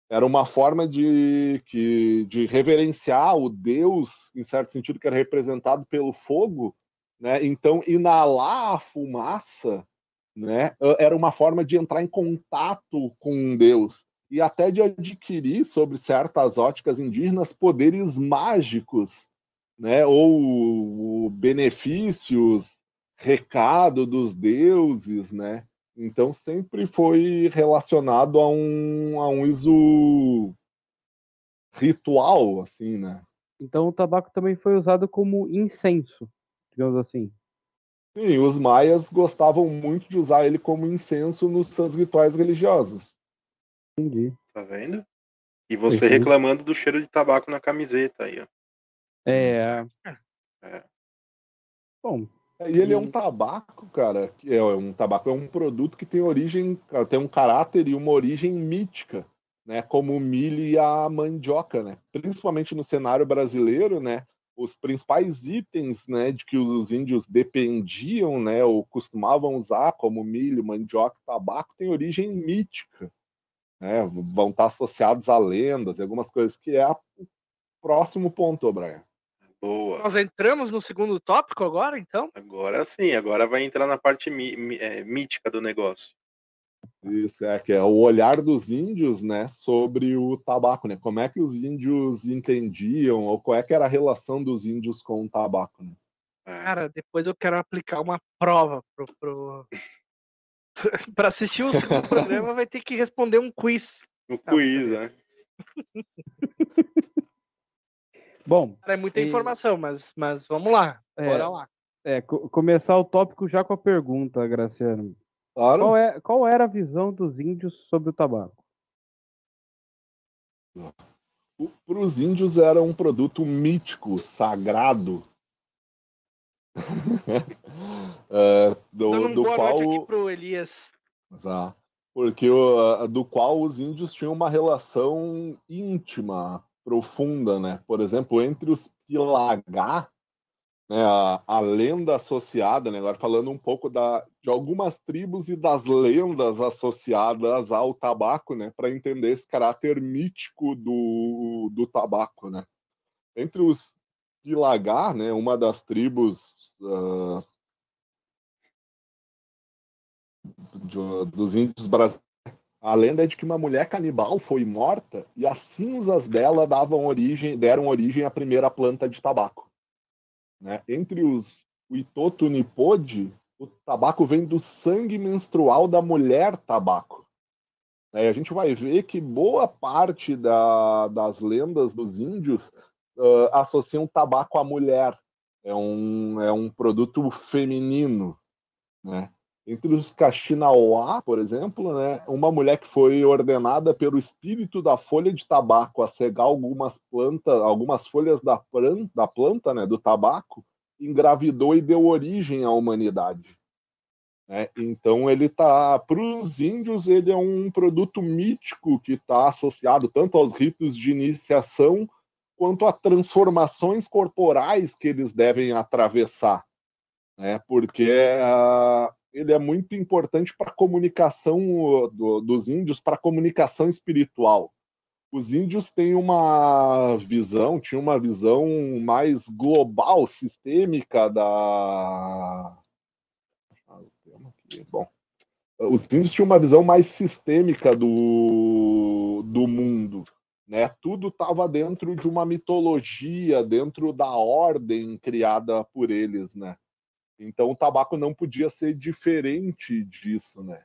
Era uma forma de, que, de reverenciar o Deus, em certo sentido, que era representado pelo fogo, né? Então, inalar a fumaça, né? Era uma forma de entrar em contato com Deus e até de adquirir sobre certas óticas indígenas poderes mágicos, né? Ou benefícios, recado dos deuses, né? Então sempre foi relacionado a um, a um uso ritual, assim, né? Então o tabaco também foi usado como incenso, digamos assim. Sim, os maias gostavam muito de usar ele como incenso nos seus rituais religiosos. Entendi. Tá vendo? E você Entendi. reclamando do cheiro de tabaco na camiseta aí, ó. É. é. Bom, e ele é um tabaco, cara, que é um tabaco, é um produto que tem origem, tem um caráter e uma origem mítica, né? Como o milho e a mandioca, né? Principalmente no cenário brasileiro, né? Os principais itens, né, de que os índios dependiam, né, ou costumavam usar, como milho, mandioca, tabaco, tem origem mítica, né? Vão estar associados a lendas e algumas coisas que é o próximo ponto, Brian. Boa. Nós entramos no segundo tópico agora, então? Agora sim, agora vai entrar na parte mí é, mítica do negócio. Isso, é, que é o olhar dos índios, né, sobre o tabaco, né? Como é que os índios entendiam, ou qual é que era a relação dos índios com o tabaco, né? É. Cara, depois eu quero aplicar uma prova pro... pro... para assistir o segundo programa vai ter que responder um quiz. Um quiz, né? Bom. É muita e... informação, mas, mas vamos lá. É, bora lá. É, começar o tópico já com a pergunta, Graciano. Claro. Qual, é, qual era a visão dos índios sobre o tabaco? Para os índios era um produto mítico, sagrado. é, do, Dando um do boa qual... noite aqui pro Elias. Exato. Porque do qual os índios tinham uma relação íntima, profunda, né? Por exemplo, entre os Pilagá, né, a, a, lenda associada, né, agora falando um pouco da, de algumas tribos e das lendas associadas ao tabaco, né, para entender esse caráter mítico do, do tabaco, né. Entre os Pilagá, né, uma das tribos uh, de, dos índios brasileiros a lenda é de que uma mulher canibal foi morta e as cinzas dela davam origem, deram origem à primeira planta de tabaco. Né? Entre os Itotunipode, o tabaco vem do sangue menstrual da mulher tabaco. É, a gente vai ver que boa parte da, das lendas dos índios uh, associam tabaco à mulher. É um, é um produto feminino. Né? Entre os Kaxinawá, por exemplo, né, uma mulher que foi ordenada pelo espírito da folha de tabaco a cegar algumas plantas, algumas folhas da planta, da planta né, do tabaco, engravidou e deu origem à humanidade. Né? Então ele tá para os índios ele é um produto mítico que está associado tanto aos ritos de iniciação quanto a transformações corporais que eles devem atravessar, né? Porque uh, ele é muito importante para a comunicação do, dos índios, para a comunicação espiritual. Os índios têm uma visão, tinham uma visão mais global, sistêmica da Bom, os índios tinham uma visão mais sistêmica do, do mundo. Né? Tudo estava dentro de uma mitologia, dentro da ordem criada por eles. Né? Então o tabaco não podia ser diferente disso. Né?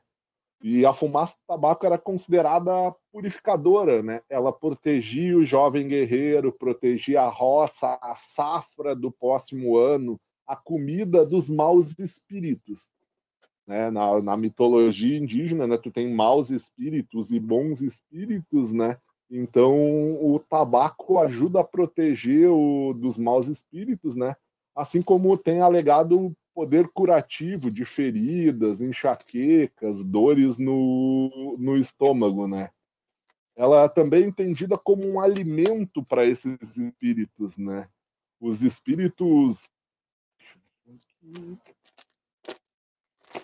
E a fumaça do tabaco era considerada purificadora, né? Ela protegia o jovem guerreiro, protegia a roça, a safra do próximo ano, a comida dos maus espíritos né? Na, na mitologia indígena, né? Tu tem maus espíritos e bons espíritos, né? Então o tabaco ajuda a proteger o, dos maus espíritos, né? Assim como tem alegado poder curativo de feridas, enxaquecas, dores no, no estômago, né? Ela também é entendida como um alimento para esses espíritos, né? Os espíritos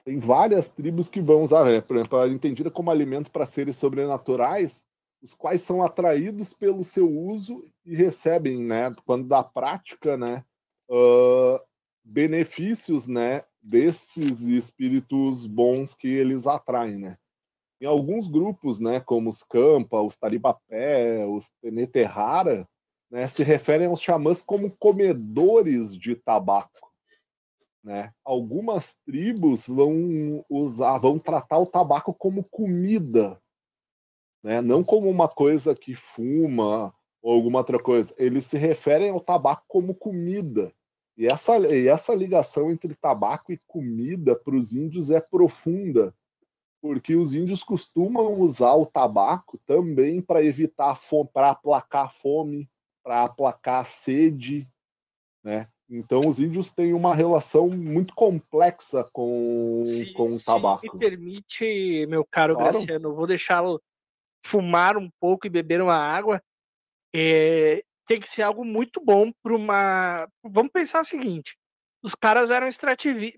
tem várias tribos que vão usar, né? por exemplo, ela é entendida como alimento para seres sobrenaturais, os quais são atraídos pelo seu uso e recebem, né, quando da prática, né, uh, benefícios, né, desses espíritos bons que eles atraem, né. Em alguns grupos, né, como os Campa, os Taribapé, os Teneterrara, né, se referem aos xamãs como comedores de tabaco né? Algumas tribos vão usar, vão tratar o tabaco como comida, né? não como uma coisa que fuma ou alguma outra coisa. Eles se referem ao tabaco como comida. E essa, e essa ligação entre tabaco e comida para os índios é profunda, porque os índios costumam usar o tabaco também para evitar fome, para aplacar fome, para aplacar sede, né? Então, os índios têm uma relação muito complexa com, se, com o tabaco. Se me permite, meu caro claro. Graciano, vou deixá-lo fumar um pouco e beber uma água. É, tem que ser algo muito bom para uma. Vamos pensar o seguinte: os caras eram extrativi...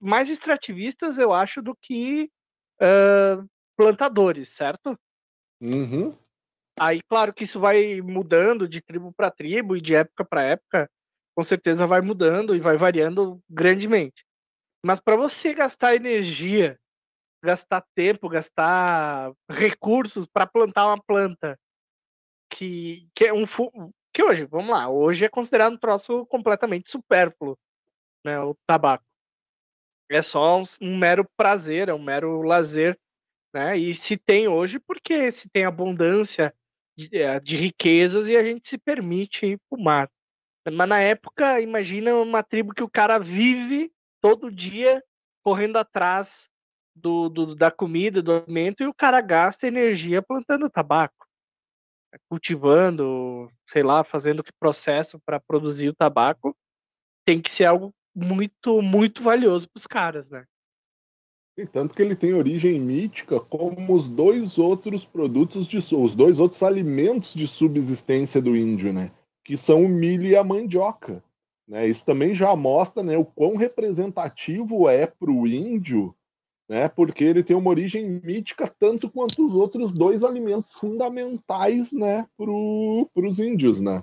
mais extrativistas, eu acho, do que uh, plantadores, certo? Uhum. Aí, claro que isso vai mudando de tribo para tribo e de época para época com certeza vai mudando e vai variando grandemente. Mas para você gastar energia, gastar tempo, gastar recursos para plantar uma planta que, que é um que hoje, vamos lá, hoje é considerado um troço completamente supérfluo, né, o tabaco. É só um, mero prazer, é um mero lazer, né? E se tem hoje porque se tem abundância de, eh, de riquezas e a gente se permite fumar. Mas na época, imagina uma tribo que o cara vive todo dia correndo atrás do, do, da comida, do alimento, e o cara gasta energia plantando tabaco, cultivando, sei lá, fazendo que processo para produzir o tabaco. Tem que ser algo muito, muito valioso para os caras, né? E tanto que ele tem origem mítica como os dois outros produtos de os dois outros alimentos de subsistência do índio, né? que são o milho e a mandioca. Né? Isso também já mostra né, o quão representativo é para o índio, né, porque ele tem uma origem mítica tanto quanto os outros dois alimentos fundamentais né, para os índios. Né?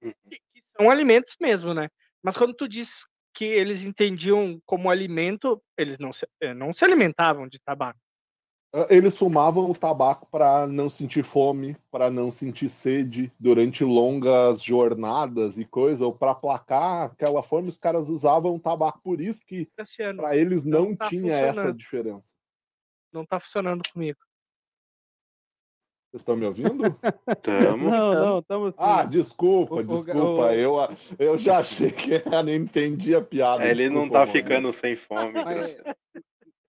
Que são alimentos mesmo, né? Mas quando tu diz que eles entendiam como alimento, eles não se, eh, não se alimentavam de tabaco. Ah, eles fumavam o tabaco para não sentir fome, para não sentir sede durante longas jornadas e coisa, ou para aplacar aquela fome, os caras usavam tabaco. Por isso que para eles não, não tá tinha essa diferença. Não está funcionando comigo. Vocês estão me ouvindo? Tamo. Não, não, estamos sim. Ah, desculpa, desculpa. O... Eu, eu já achei que eu nem entendi a piada. Ele desculpa, não tá mano. ficando sem fome. Mas,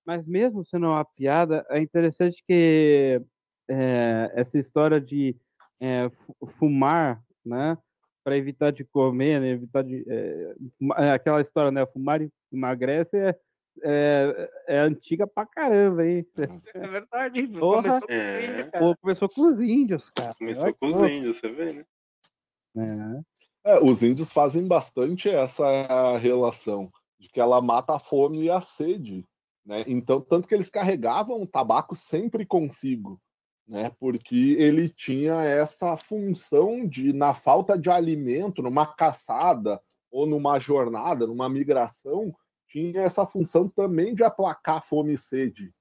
mas mesmo sendo uma piada, é interessante que é, essa história de é, fumar, né, para evitar de comer, né, evitar de é, aquela história, né, fumar emagrece é, é, é, antiga pra caramba, hein? É verdade. Porra. Começou, é. com, Pô, começou com os índios, cara. Começou com os índios, você vê, né? É. os índios fazem bastante essa relação de que ela mata a fome e a sede. Né? Então, tanto que eles carregavam o tabaco sempre consigo, né? porque ele tinha essa função de, na falta de alimento, numa caçada ou numa jornada, numa migração, tinha essa função também de aplacar fome e sede.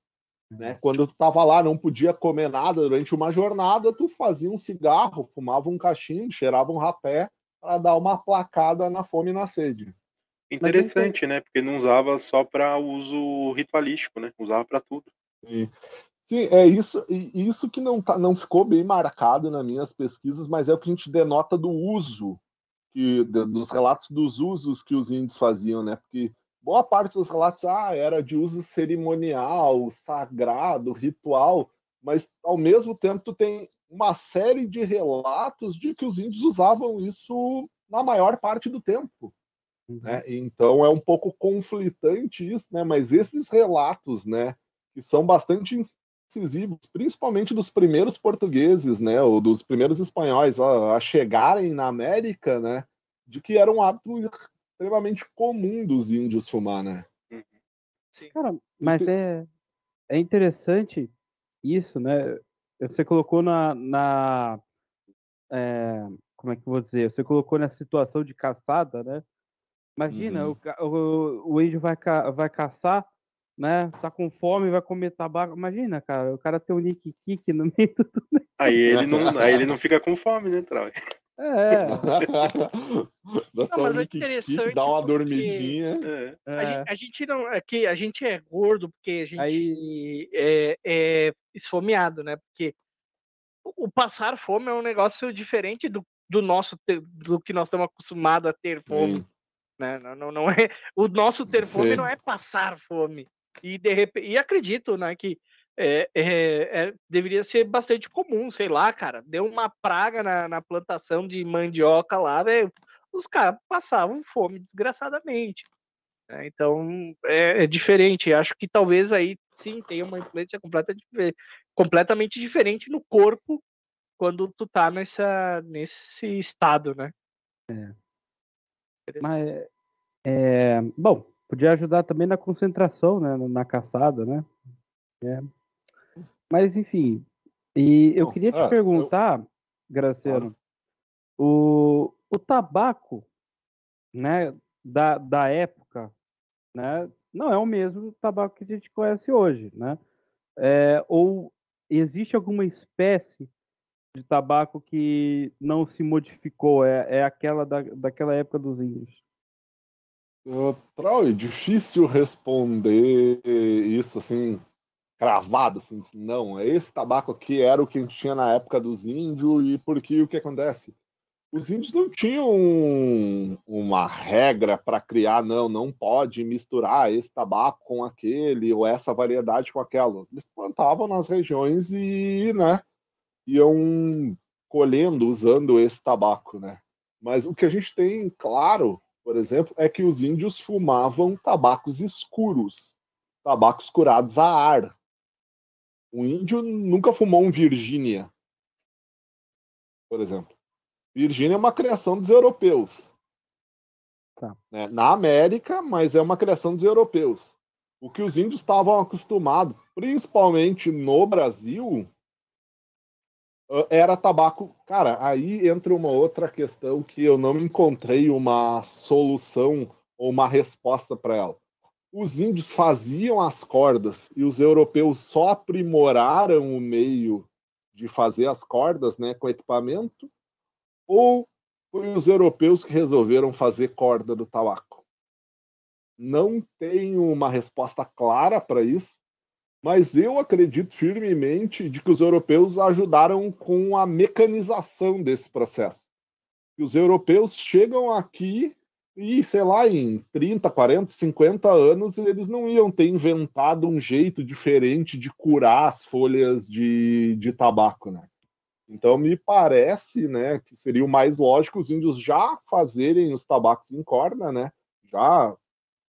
Né? Uhum. Quando tu estava lá, não podia comer nada durante uma jornada, tu fazia um cigarro, fumava um cachimbo, cheirava um rapé para dar uma aplacada na fome e na sede. Interessante, né? Porque não usava só para uso ritualístico, né? Usava para tudo. Sim. Sim, é isso, isso que não, tá, não ficou bem marcado nas minhas pesquisas, mas é o que a gente denota do uso, que, dos relatos dos usos que os índios faziam, né? Porque boa parte dos relatos ah, era de uso cerimonial, sagrado, ritual, mas ao mesmo tempo tu tem uma série de relatos de que os índios usavam isso na maior parte do tempo. Uhum. Né? Então é um pouco conflitante isso, né? Mas esses relatos, né, que são bastante incisivos, principalmente dos primeiros portugueses, né, ou dos primeiros espanhóis a, a chegarem na América, né, de que era um hábito extremamente comum dos índios fumar, né? Uhum. Sim. Cara, mas é, é interessante isso, né? Você colocou na, na é, como é que eu vou dizer? Você colocou na situação de caçada, né? Imagina, uhum. o, o, o índio vai, ca, vai caçar, né? Tá com fome, vai comer tabaco. Imagina, cara, o cara tem um nick kick no meio do. Aí ele não, aí ele não fica com fome, né, Trau? É. não, mas é interessante. Dá uma dormidinha. É. A, gente, a, gente, não. É que a gente é gordo porque a gente aí... é, é esfomeado, né? Porque o passar fome é um negócio diferente do, do nosso do que nós estamos acostumados a ter fome. Sim. Né? Não, não, não é, o nosso ter fome Sim. não é passar fome. E, de e acredito né, que é, é, é, deveria ser bastante comum, sei lá, cara. Deu uma praga na, na plantação de mandioca lá, velho. Os caras passavam fome desgraçadamente. Né? Então é, é, diferente. Acho que talvez aí sim tenha uma influência completa, completamente diferente no corpo quando tu tá nessa, nesse estado, né? É. Mas, é, bom, podia ajudar também na concentração, né? Na caçada, né? É. Mas, enfim, e eu queria te perguntar, eu... Graciano, o, o tabaco, né, da, da época, né, não é o mesmo tabaco que a gente conhece hoje, né? É, ou existe alguma espécie de tabaco que não se modificou, é, é aquela da, daquela época dos índios? Troy, difícil responder isso assim cravado, assim, não, esse tabaco aqui era o que a gente tinha na época dos índios e porque o que acontece? Os índios não tinham uma regra para criar, não, não pode misturar esse tabaco com aquele ou essa variedade com aquela. Eles plantavam nas regiões e, né, iam colhendo, usando esse tabaco, né? Mas o que a gente tem claro, por exemplo, é que os índios fumavam tabacos escuros, tabacos curados a ar. O índio nunca fumou um Virgínia, por exemplo. Virgínia é uma criação dos europeus. Tá. Né? Na América, mas é uma criação dos europeus. O que os índios estavam acostumados, principalmente no Brasil, era tabaco. Cara, aí entra uma outra questão que eu não encontrei uma solução ou uma resposta para ela os índios faziam as cordas e os europeus só aprimoraram o meio de fazer as cordas né, com equipamento? Ou foi os europeus que resolveram fazer corda do tabaco? Não tenho uma resposta clara para isso, mas eu acredito firmemente de que os europeus ajudaram com a mecanização desse processo. os europeus chegam aqui E, sei lá, em 30, 40, 50 anos, eles não iam ter inventado um jeito diferente de curar as folhas de, de tabaco, né? Então, me parece né, que seria o mais lógico os índios já fazerem os tabacos em corda, né? Já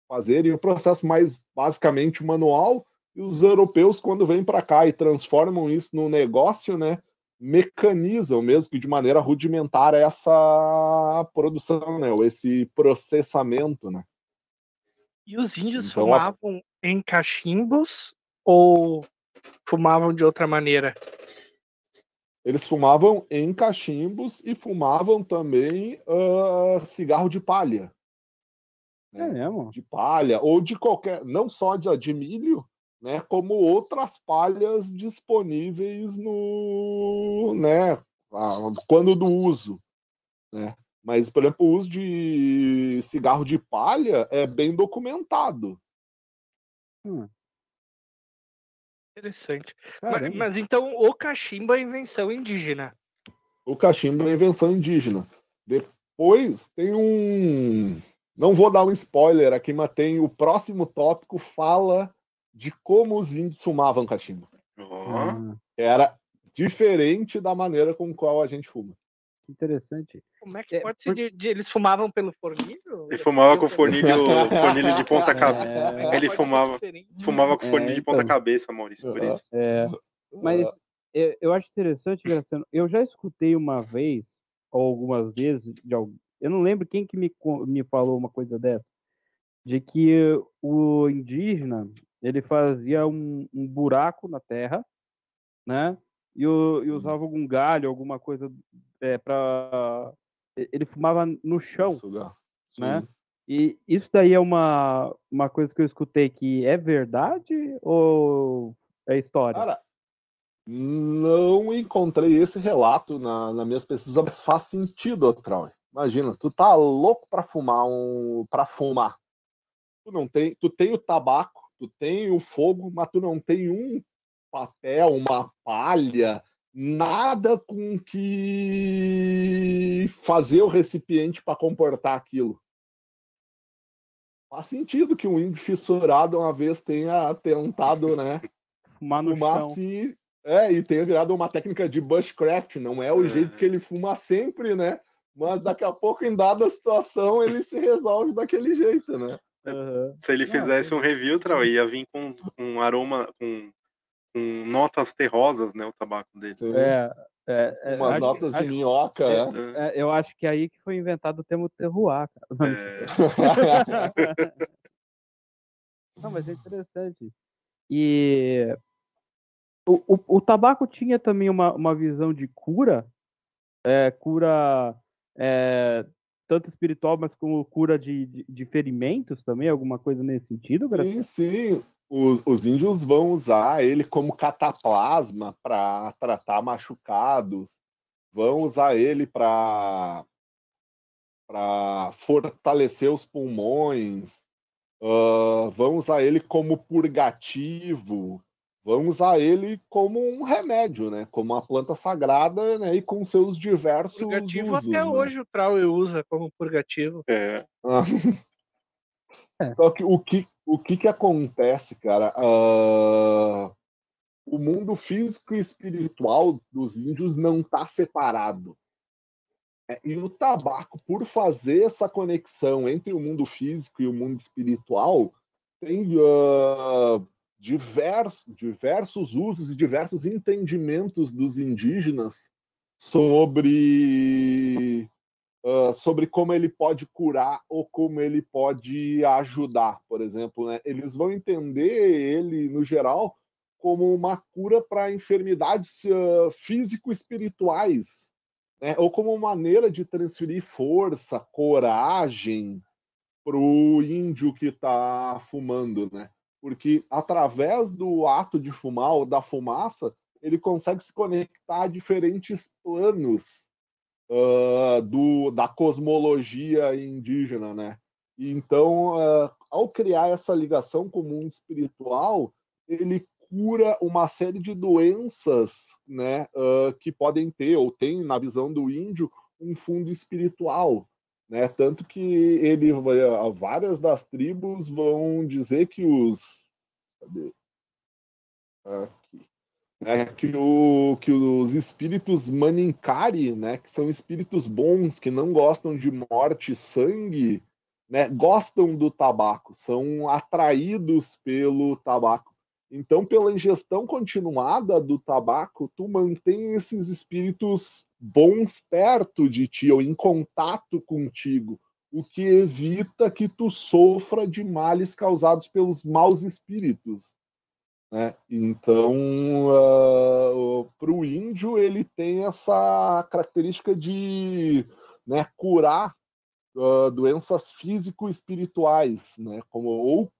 fazerem o processo mais basicamente manual, e os europeus, quando vêm para cá e transformam isso num negócio, né? mecanizam mesmo que de maneira rudimentar essa produção, né? Ou esse processamento, né? E os índios então, fumavam a... em cachimbos ou fumavam de outra maneira? Eles fumavam em cachimbos e fumavam também uh, cigarro de palha. Né? É mesmo? De palha, ou de qualquer. Não só de, de milho, né, como outras palhas disponíveis no, né, quando do uso, né? Mas, por exemplo, o uso de cigarro de palha é bem documentado. Hum. Interessante. Mas, mas, então o cachimbo é invenção indígena. O cachimbo é invenção indígena. Depois tem um. Não vou dar um spoiler aqui, mas tem o próximo tópico fala de como os índios fumavam cachimbo. Oh. Era diferente da maneira com qual a gente fuma. Interessante. Como é que é, pode ser de, de, eles fumavam pelo fornilho? Ele fumava com fornilho, fornilho de ponta cabeça. É, ele fumava, fumava com fornilho é, de ponta cabeça, Maurício, por isso. É, mas eu, eu acho interessante, Graciano. Eu já escutei uma vez, ou algumas vezes, de, eu não lembro quem que me, me falou uma coisa dessa, de que o indígena ele fazia um, um buraco na terra, né? E, o, e usava algum galho, alguma coisa é, para ele fumava no chão, né? E isso daí é uma, uma coisa que eu escutei que é verdade ou é história? Cara, não encontrei esse relato na, na minhas pesquisas, mas faz sentido, Trau. Imagina, tu tá louco para fumar um para fumar. Tu não tem, tu tem o tabaco tu tem o fogo, mas tu não tem um papel, uma palha, nada com que fazer o recipiente para comportar aquilo. Faz sentido que um índio fissurado uma vez tenha tentado, né? Chão. assim, é, e tenha virado uma técnica de bushcraft. Não é o é. jeito que ele fuma sempre, né? Mas daqui a pouco, em dada situação, ele se resolve daquele jeito, né? Uhum. Se ele fizesse um review, Trau, ia vir com um aroma, com, com notas terrosas, né? O tabaco dele. É, é, é, Umas notas de minhoca, é, é. Eu acho que é aí que foi inventado o termo terroir, cara. Não, mas é interessante. E o, o, o, tabaco tinha também uma, uma visão de cura, é, cura é, tanto espiritual, mas como cura de, de, de ferimentos também, alguma coisa nesse sentido? Sim, sim. Os, os índios vão usar ele como cataplasma para tratar machucados, vão usar ele para fortalecer os pulmões, uh, vão usar ele como purgativo, vamos usar ele como um remédio, né? Como uma planta sagrada, né? E com seus diversos purgativo usos, até né? hoje o Trauer usa como purgativo. É. é. Só que o que o que que acontece, cara? Uh... O mundo físico e espiritual dos índios não está separado. É, e o tabaco, por fazer essa conexão entre o mundo físico e o mundo espiritual, tem uh, diversos, diversos usos e diversos entendimentos dos indígenas sobre, uh, sobre como ele pode curar ou como ele pode ajudar, por exemplo. Né? Eles vão entender ele, no geral, como uma cura para enfermidades uh, físico-espirituais, né? ou como maneira de transferir força, coragem para o índio que está fumando, né? Porque através do ato de fumar ou da fumaça, ele consegue se conectar a diferentes planos uh, do, da cosmologia indígena, né? E então, uh, ao criar essa ligação com o mundo espiritual, ele cura uma série de doenças, né, uh, que podem ter ou tem na visão do índio um fundo espiritual, né? Tanto que ele, várias das tribos vão dizer que os cadê? Aqui. É, que, o, que os espíritos maninkari, né, que são espíritos bons, que não gostam de morte e sangue, né, gostam do tabaco, são atraídos pelo tabaco. Então, pela ingestão continuada do tabaco, tu mantém esses espíritos bons perto de ti, ou em contato contigo, o que evita que tu sofra de males causados pelos maus espíritos. Né? Então, uh, para o índio, ele tem essa característica de né, curar uh, doenças físico-espirituais, né? como, ou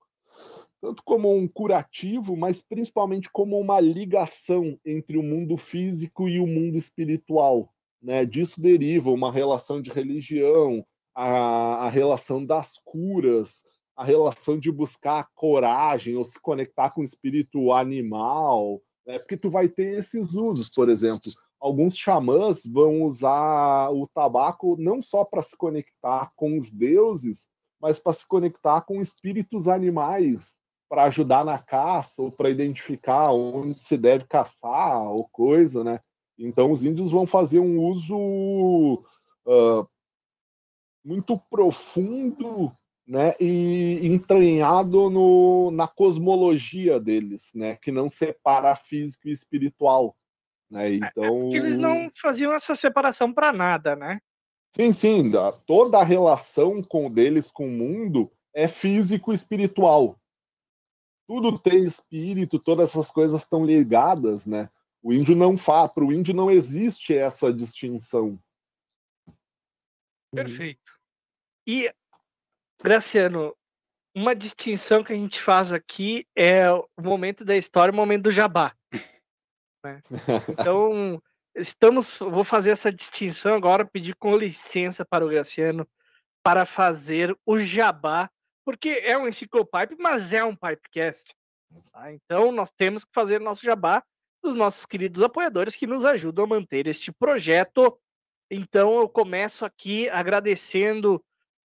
tanto como um curativo, mas principalmente como uma ligação entre o mundo físico e o mundo espiritual. Né? Disso deriva uma relação de religião, a, a relação das curas, a relação de buscar coragem ou se conectar com o espírito animal, né? porque tu vai ter esses usos, por exemplo. Alguns xamãs vão usar o tabaco não só para se conectar com os deuses, mas para se conectar com espíritos animais, para ajudar na caça ou para identificar onde se deve caçar ou coisa, né? Então os índios vão fazer um uso uh, muito profundo né, e entranhado no, na cosmologia deles, né, que não separa físico e espiritual. Né? É, é então, é eles não faziam essa separação para nada, né? Sim, sim. Toda a relação com deles com o mundo é físico e espiritual. Tudo tem espírito, todas essas coisas estão ligadas, né? O índio não faz, para o índio não existe essa distinção. Perfeito. E Graciano, uma distinção que a gente faz aqui é o momento da história, o momento do jabá. Né? Então, estamos, vou fazer essa distinção agora, pedir com licença para o Graciano para fazer o jabá, porque é um enciclopipe, mas é um pipecast. Tá? Então, nós temos que fazer nosso jabá dos nossos queridos apoiadores que nos ajudam a manter este projeto. Então, eu começo aqui agradecendo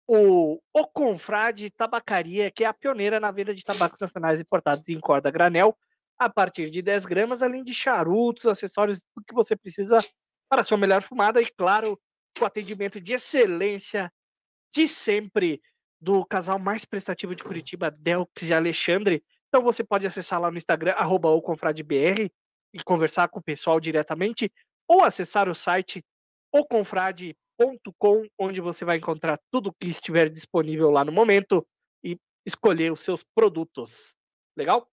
o, o Confrade Tabacaria, que é a pioneira na venda de tabacos nacionais importados em corda granel, a partir de 10 gramas, além de charutos, acessórios, tudo que você precisa para a sua melhor fumada e, claro, o atendimento de excelência de sempre do casal mais prestativo de Curitiba, Delx e Alexandre. Então você pode acessar lá no Instagram, arroba oconfradebr, e conversar com o pessoal diretamente, ou acessar o site oconfrade.com com onde você vai encontrar tudo que estiver disponível lá no momento e escolher os seus produtos. Legal?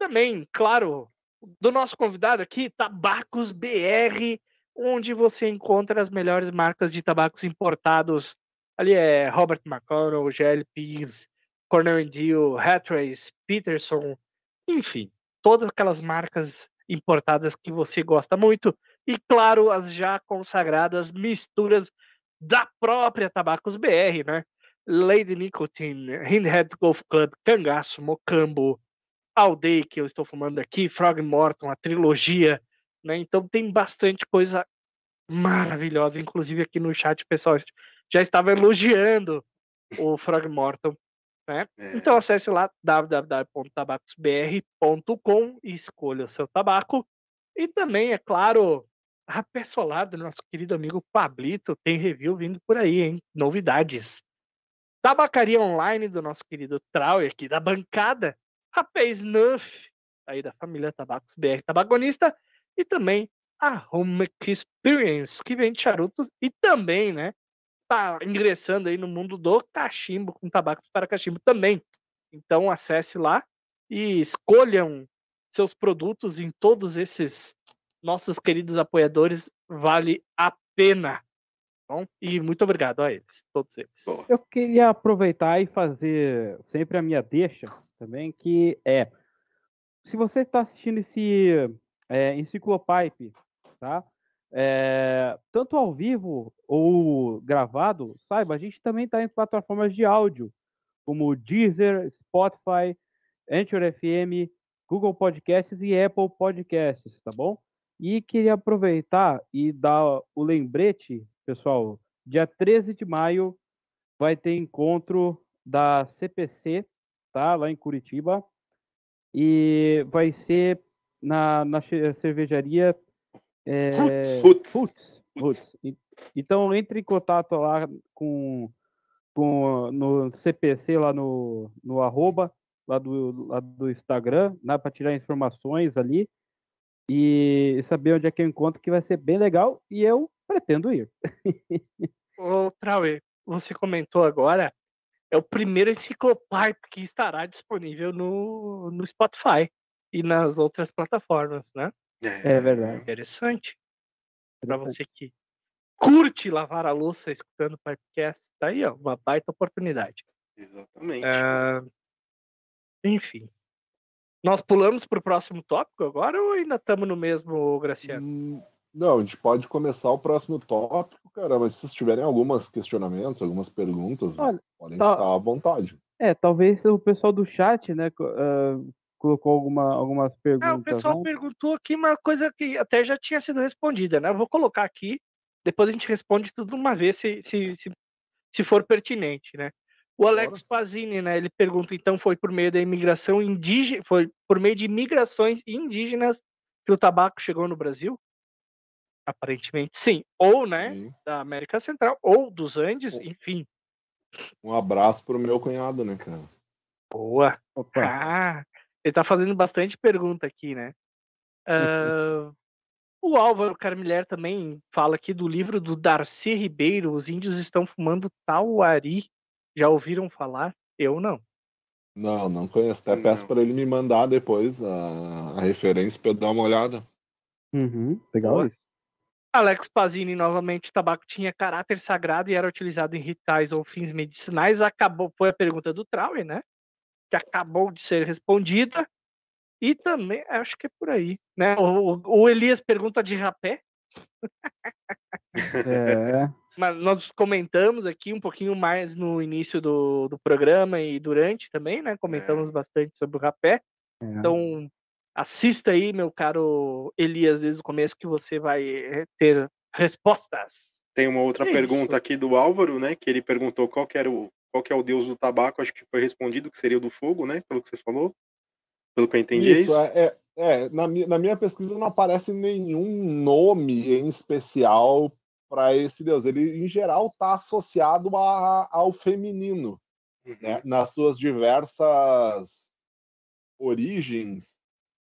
Também, claro, do nosso convidado aqui, Tabacos BR, onde você encontra as melhores marcas de tabacos importados. Ali é Robert McConnell, GL Peaves, Cornell Deal, Hathways, Peterson, enfim, todas aquelas marcas importadas que você gosta muito e, claro, as já consagradas misturas da própria Tabacos BR, né? Lady Nicotine, Hindhead Golf Club, Cangaço, Mocambo, Aldeia, que eu estou fumando aqui, Frog Morton, a trilogia, né? Então tem bastante coisa maravilhosa, inclusive aqui no chat pessoal já estava elogiando o Frog Morton, né? É. Então acesse lá www.tabacosbr.com e escolha o seu tabaco. E também, é claro, a Pessolar do nosso querido amigo Pablito tem review vindo por aí, hein? Novidades. Tabacaria Online do nosso querido Trauer, aqui da bancada. Rapé Snuff, aí da família Tabacos BR Tabagonista. E também a Home Experience, que vende charutos e também, né? Tá ingressando aí no mundo do cachimbo, com tabacos para cachimbo também. Então acesse lá e escolham seus produtos em todos esses nossos queridos apoiadores, vale a pena. Bom, e muito obrigado a eles, todos eles. Eu queria aproveitar e fazer sempre a minha deixa também, que é se você está assistindo esse é, Enciclopipe, tá? É, tanto ao vivo ou gravado, saiba, a gente também está em plataformas de áudio, como Deezer, Spotify, Anchor FM, Google Podcasts e Apple Podcasts, tá bom? E queria aproveitar e dar o lembrete, pessoal, dia 13 de maio vai ter encontro da CPC, tá? Lá em Curitiba. E vai ser na, na cervejaria é, Putz. Putz, Putz. Putz. E- Então entre em contato lá com, com no CPC lá no, no arroba lá do, lá do Instagram, né, para tirar informações ali e saber onde é que eu encontro, que vai ser bem legal e eu pretendo ir. Ô, Trauer, você comentou agora, é o primeiro enciclopipe que estará disponível no, no Spotify e nas outras plataformas, né? É verdade. Interessante. Para você que curte lavar a louça escutando podcast, tá aí, ó, uma baita oportunidade. Exatamente. Ah, enfim. Nós pulamos para o próximo tópico agora ou ainda estamos no mesmo, Graciano? Hum, Não, a gente pode começar o próximo tópico, cara, mas se vocês tiverem alguns questionamentos, algumas perguntas, Olha, podem tá- ficar à vontade. É, talvez o pessoal do chat, né, ah, colocou alguma, algumas perguntas. Ah, o pessoal né? perguntou aqui uma coisa que até já tinha sido respondida, né? Eu vou colocar aqui, depois a gente responde tudo de uma vez, se, se, se, se for pertinente, né? O Alex Pazini, né? Ele pergunta, então, foi por meio da imigração indígena, foi por meio de migrações indígenas que o tabaco chegou no Brasil? Aparentemente, sim. Ou, né, Sim. da América Central, ou dos Andes, enfim. Um abraço pro meu cunhado, né, cara? Boa. Opa. Ah, ele tá fazendo bastante pergunta aqui, né? Ah, o Álvaro Carmiller também fala aqui do livro do Darcy Ribeiro, Os Índios Estão Fumando Tauari. Já ouviram falar? Eu não. Não, não conheço. Até peço Não. para ele me mandar depois a, a referência para eu dar uma olhada. Uhum, legal Boa. isso. Alex Pazini, novamente, o tabaco tinha caráter sagrado e era utilizado em rituais ou fins medicinais. Acabou, foi a pergunta do Trauer, né? Que acabou de ser respondida. E também, acho que é por aí, né? O, o Elias pergunta de rapé. É, Mas nós comentamos aqui um pouquinho mais no início do, do programa e durante também, né? Comentamos bastante sobre o rapé. é. Então, assista aí, meu caro Elias, desde o começo, que você vai eh, ter respostas. Tem uma outra É pergunta isso. aqui do Álvaro, né? Que ele perguntou qual que era o qual que é o deus do tabaco. Acho que foi respondido que seria o do fogo, né? Pelo que você falou. Pelo que eu entendi, é Isso, isso? é, é, é, na, minha, na minha pesquisa não aparece nenhum nome em especial para esse deus. Ele, em geral, está associado a- ao feminino, Uhum. né? nas suas diversas origens,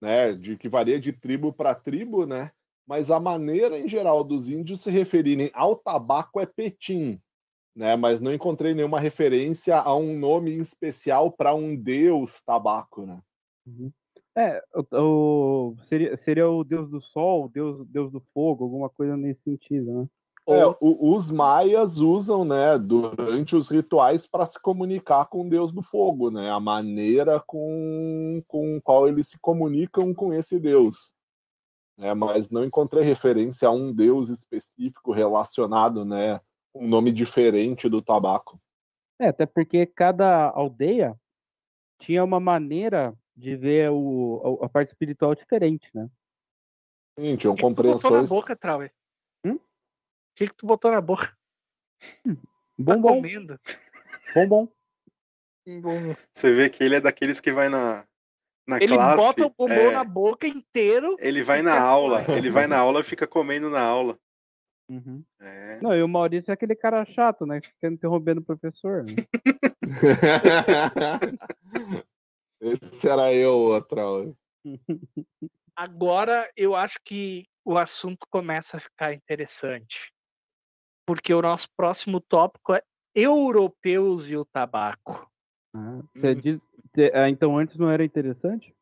né? de que varia de tribo para tribo, né? mas a maneira em geral dos índios se referirem ao tabaco é petim. Né, mas não encontrei nenhuma referência a um nome especial para um deus tabaco, né? É, o, o- seria, seria o deus do sol, deus, deus do fogo, alguma coisa nesse sentido, né? É, o- os maias usam, né, durante os rituais para se comunicar com o deus do fogo, né, a maneira com, com qual eles se comunicam com esse deus. É, mas não encontrei referência a um deus específico relacionado, né, um nome diferente do tabaco. É, até porque cada aldeia tinha uma maneira de ver o, a, parte espiritual diferente, né? Sim, tinham O que, que tu botou na boca, Trauer? Hum? O que, que tu botou na boca? Tá Bombom, comendo. bombom. Bom, Você vê que ele é daqueles que vai na, na Ele classe. bota o bombom é, na boca inteiro. Ele vai na aula. Ele vai na aula e fica comendo na aula. Uhum. É. Não, e o Maurício é aquele cara chato, né? que Fica interrompendo o professor. né? Esse era eu, outra. Agora eu acho que o assunto começa a ficar interessante. Porque o nosso próximo tópico é europeus e o tabaco. Ah, você Hum. diz, ah, então antes não era interessante?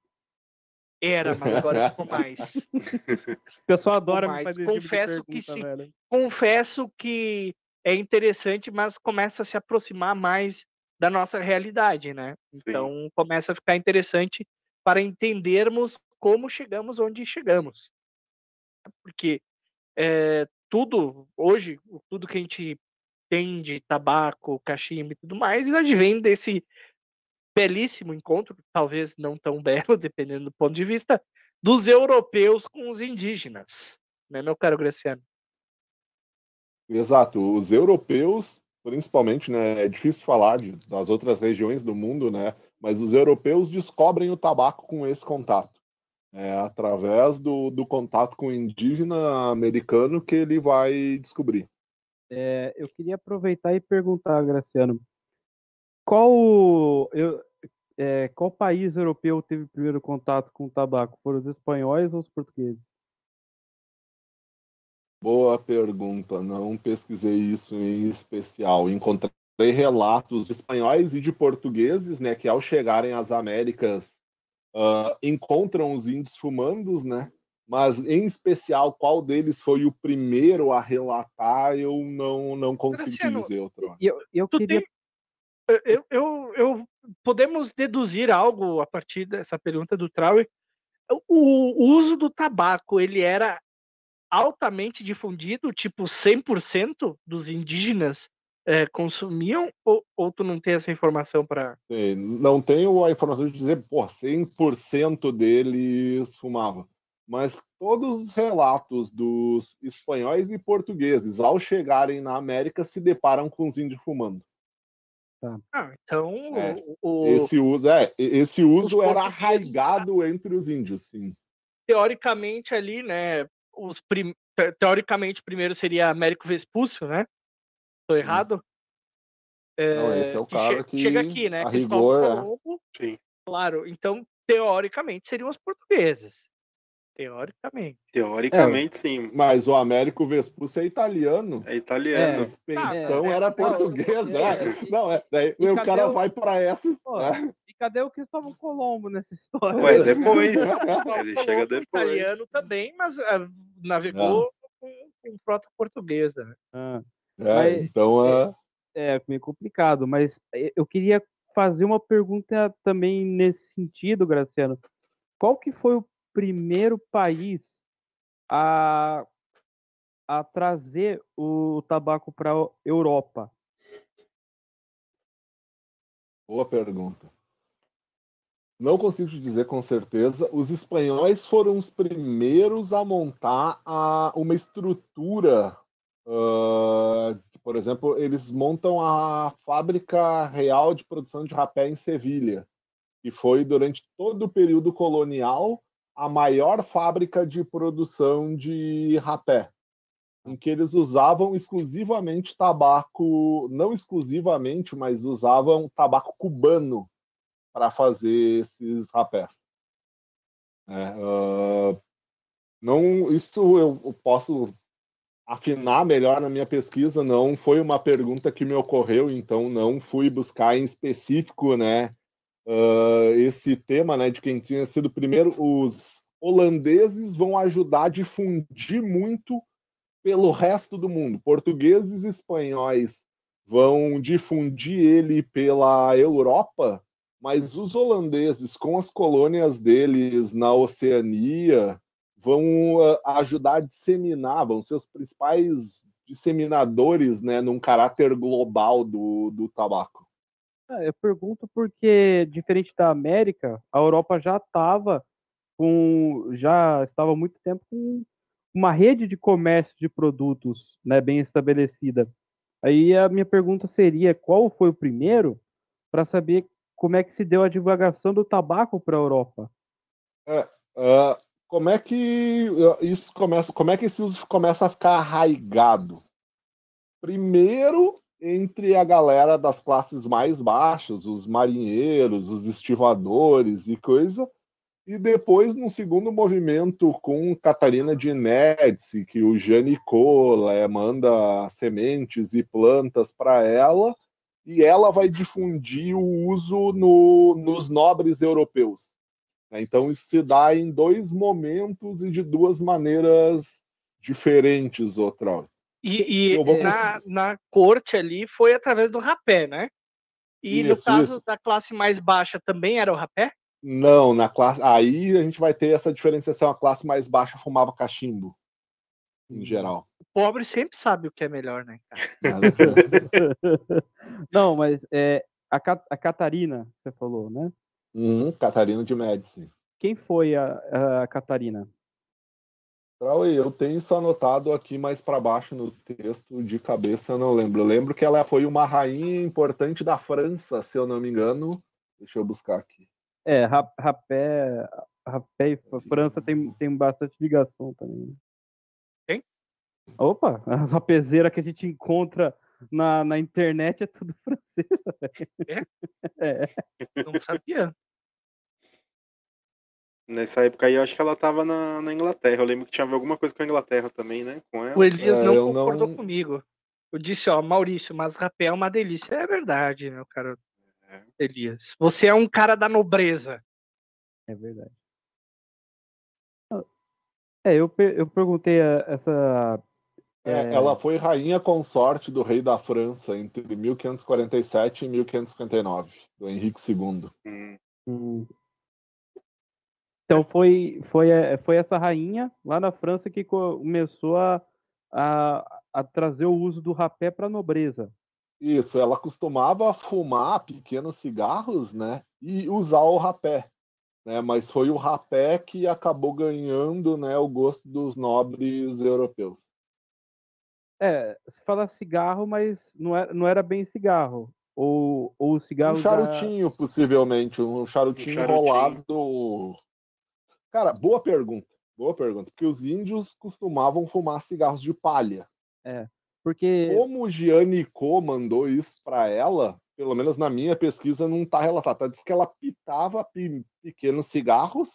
Era, mas agora ficou mais. O pessoal adora me mais. fazer tipo de Confesso que pergunta, sim. velho. Confesso que é interessante, mas começa a se aproximar mais da nossa realidade, né? Então começa a ficar interessante para entendermos como chegamos onde chegamos. Porque é, tudo, hoje, tudo que a gente tem de tabaco, cachimbo e tudo mais, advém desse belíssimo encontro, talvez não tão belo, dependendo do ponto de vista, dos europeus com os indígenas, né, meu caro Graciano? Exato. Os europeus principalmente, né? É difícil falar de, das outras regiões do mundo, né? Mas os europeus descobrem o tabaco com esse contato. É através do, do contato com o indígena americano que ele vai descobrir. É, eu queria aproveitar e perguntar, Graciano, qual, eu, é, qual país europeu teve primeiro contato com o tabaco? Foram os espanhóis ou os portugueses? Boa pergunta. Não pesquisei isso em especial. Encontrei relatos de espanhóis e de portugueses, né, que ao chegarem às Américas uh, encontram os índios fumandos, né? Mas em especial qual deles foi o primeiro a relatar, eu não não consigo Graciano, te dizer. Outro. Eu, eu queria tem eu, eu, eu, podemos deduzir algo a partir dessa pergunta do Trauer. O, uso do tabaco, ele era altamente difundido, tipo 100% dos indígenas é, consumiam, ou, ou tu não tem essa informação para... Não tenho a informação de dizer, pô, 100% deles fumavam. Mas todos os relatos dos espanhóis e portugueses, ao chegarem na América, se deparam com os índios fumando. Tá. Ah, então é, o, esse uso, é, esse uso era arraigado entre os índios, sim. Teoricamente ali, né, os prim... teoricamente primeiro seria Américo Vespúcio, né? Tô errado? É, Não, esse é o cara que, che chega aqui, né? A rigor, é. Sim. Claro, então teoricamente seriam os portugueses. Teoricamente. Teoricamente, é, sim. Mas o Américo Vespúcio é italiano. É italiano. A expedição é, era portuguesa. É, não, é. Daí o cara o... vai para essas. Né? E cadê o Cristóvão Colombo nessa história? Ué, depois. Ele chega depois. italiano também, mas uh, navegou ah. com, com, frota portuguesa. Né? Ah. É, mas, então. Uh... É, meio complicado, mas eu queria fazer uma pergunta também nesse sentido, Graciano. Qual que foi o primeiro país a, a trazer o tabaco para a Europa? Boa pergunta. Não consigo te dizer com certeza. Os espanhóis foram os primeiros a montar a, uma estrutura. Uh, por exemplo, eles montam a fábrica real de produção de rapé em Sevilha, que foi durante todo o período colonial a maior fábrica de produção de rapé, em que eles usavam exclusivamente tabaco, não exclusivamente, mas usavam tabaco cubano para fazer esses rapés. É, uh, não, isso eu posso afinar melhor na minha pesquisa. Não foi uma pergunta que me ocorreu, então não fui buscar em específico, né, uh, esse tema, né, de quem tinha sido primeiro, os holandeses vão ajudar a difundir muito pelo resto do mundo. Portugueses e espanhóis vão difundir ele pela Europa, mas os holandeses, com as colônias deles na Oceania, vão uh, ajudar a disseminar, vão ser os principais disseminadores né, num caráter global do, do tabaco. É, eu pergunto porque, diferente da América, a Europa já estava com já estava há muito tempo com uma rede de comércio de produtos né, bem estabelecida. Aí a minha pergunta seria: qual foi o primeiro para saber como é que se deu a divulgação do tabaco para a Europa? É, uh, como é que isso começa? Como é que esse uso começa a ficar arraigado? Primeiro entre a galera das classes mais baixas, os marinheiros, os estivadores e coisa, e depois num segundo movimento com Catarina de Médici, que o Janicot é, manda sementes e plantas para ela, e ela vai difundir o uso no, nos nobres europeus. Então isso se dá em dois momentos e de duas maneiras diferentes, outra. E, e na, na corte ali foi através do rapé, né? E isso, no caso isso. da classe mais baixa também era o rapé? Não, na classe. Aí a gente vai ter essa diferenciação. A classe mais baixa fumava cachimbo, em geral. O pobre sempre sabe o que é melhor, né, Não, mas é, a, a Catarina, você falou, né? Uhum, Catarina de Médici. Quem foi a, a Catarina? Trauê, eu tenho isso anotado aqui mais para baixo no texto, de cabeça eu não lembro. Eu lembro que ela foi uma rainha importante da França, se eu não me engano. Deixa eu buscar aqui. É, Ra- Rapé, Rapé e França tem, tem bastante ligação também. né? Tem? Opa, as rapezeiras que a gente encontra na, na internet é tudo francesa. velho. É? Não sabia. Nessa época aí, eu acho que ela tava na, na Inglaterra. Eu lembro que tinha a ver alguma coisa com a Inglaterra também, né? Com ela. O Elias É, não concordou não- comigo. Eu disse, ó, Maurício, mas rapé é uma delícia. É verdade, né, o cara. É. Elias. Você é um cara da nobreza. É verdade. É, eu, eu perguntei a- essa. É, É. Ela foi rainha consorte do rei da França entre 1547 e 1559, do Henrique II. Hum, hum, Então foi, foi, é, foi essa rainha lá na França que co- começou a, a, a trazer o uso do rapé para a nobreza. Isso, ela costumava fumar pequenos cigarros, né, e usar o rapé, né, mas foi o rapé que acabou ganhando, né, o gosto dos nobres europeus. É, se fala cigarro, mas não era, não era bem cigarro. Ou, ou o cigarro. Um charutinho, possivelmente, um charutinho, charutinho. enrolado. Cara, boa pergunta, boa pergunta, porque os índios costumavam fumar cigarros de palha. Porque. Como o Gianni Co mandou isso para ela, pelo menos na minha pesquisa não está relatado. Tá? Diz que ela pitava pe- pequenos cigarros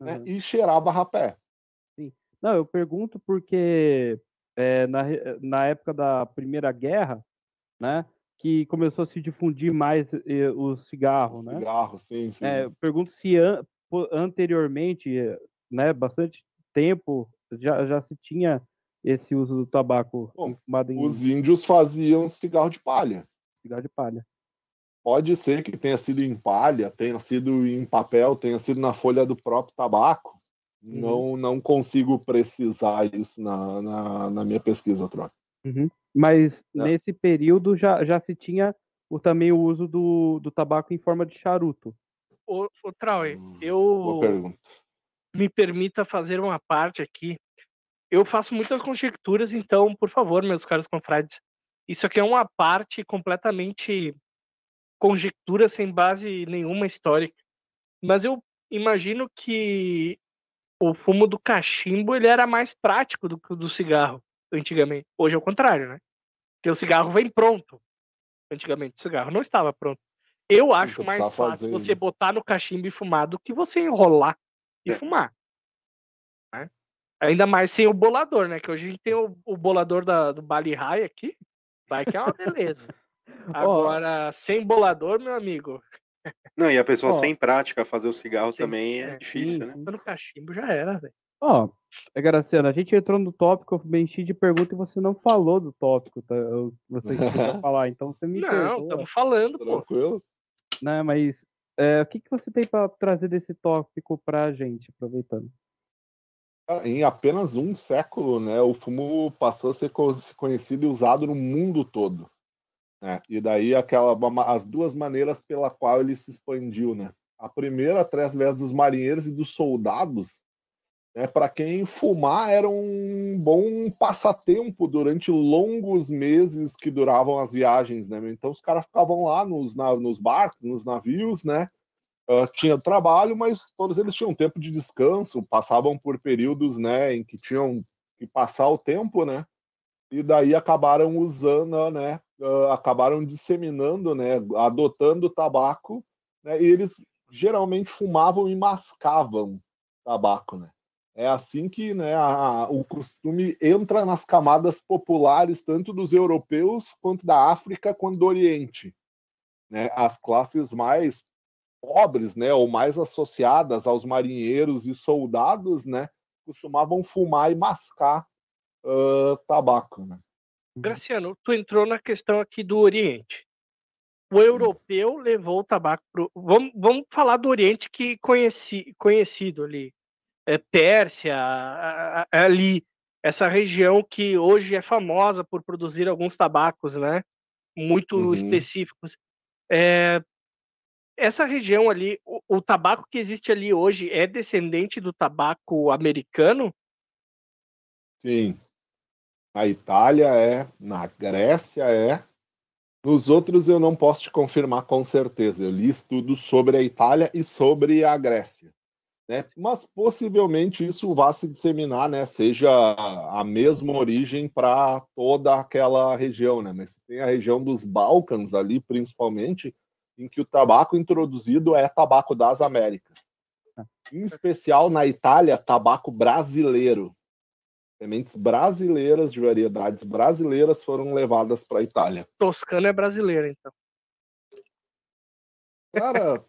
né, Aham. e cheirava rapé. Não, eu pergunto porque é, na, na época da Primeira Guerra, né, que começou a se difundir mais eh, o cigarro, né? Cigarro, sim, sim. É, eu pergunto se anteriormente, né, bastante tempo já, já se tinha esse uso do tabaco Bom, em Os índios faziam cigarro de palha. cigarro de palha. Pode ser que tenha sido em palha, tenha sido em papel, tenha sido na folha do próprio tabaco. Uhum. Não, não consigo precisar isso na, na, na minha pesquisa, Troca. Mas Né? nesse período já, já se tinha o, também o uso do, do tabaco em forma de charuto. Ô, Hum, eu me permita fazer uma parte aqui. Eu faço muitas conjecturas, então, por favor, meus caros confrades, isso aqui é uma parte completamente conjectura sem base nenhuma histórica. Mas eu imagino que o fumo do cachimbo ele era mais prático do que o do cigarro antigamente. Hoje é o contrário, né? Porque o cigarro vem pronto. Antigamente o cigarro não estava pronto. Eu acho mais fácil fazer- você botar no cachimbo e fumar do que você enrolar e É. fumar. né? Ainda mais sem o bolador, né? Que hoje a gente tem o, o bolador da, do Bali High aqui. Vai que é uma beleza. Agora, sem bolador, meu amigo, Não, e a pessoa Ó. sem prática fazer o cigarro Sim, também é, é. difícil, Sim, né? no cachimbo já era, velho. Ó, é, Graciano, a gente entrou no tópico, eu bem cheio de perguntas e você não falou do tópico, tá? Eu- Você queria falar, então você me Não, estamos falando, pô. Tranquilo? Né? Mas é, o que, que você tem para trazer desse tópico pra gente, aproveitando? Cara, Em apenas um século, né, o fumo passou a ser co- conhecido e usado no mundo todo. né? E daí aquela, as duas maneiras pela qual ele se expandiu, né? A primeira através dos marinheiros e dos soldados, né, para quem fumar era um bom passatempo durante longos meses que duravam as viagens, né? Então os caras ficavam lá nos, na- nos barcos, nos navios, né? Ah, tinha trabalho, mas todos eles tinham tempo de descanso, passavam por períodos, né, em que tinham que passar o tempo, né, e daí acabaram usando, né, ah, acabaram disseminando, né, adotando o tabaco, né, e eles geralmente fumavam e mascavam tabaco, né. É assim que, né, a- o costume entra nas camadas populares tanto dos europeus quanto da África quanto do Oriente, né. As classes mais pobres, né, ou mais associadas aos marinheiros e soldados, né, costumavam fumar e mascar ah, tabaco, né. Graciano, tu entrou na questão aqui do Oriente. O europeu levou o tabaco pro. Vamos, vamos falar do Oriente que conheci, conhecido ali. É Pérsia, a- a- ali, essa região que hoje é famosa por produzir alguns tabacos, né? Muito Uhum. específicos. É, essa região ali, o, o tabaco que existe ali hoje é descendente do tabaco americano? Sim. Na Itália é, na Grécia é. Nos outros eu não posso te confirmar com certeza. Eu li estudos sobre a Itália e sobre a Grécia. Né? Mas possivelmente isso vá se disseminar, né? seja a mesma origem para toda aquela região. Né? Mas tem a região dos Balcãs ali, principalmente, em que o tabaco introduzido é tabaco das Américas. Ah. Em especial na Itália, tabaco brasileiro. Sementes brasileiras, de variedades brasileiras, foram levadas para a Itália. Toscana é brasileira, então. Cara,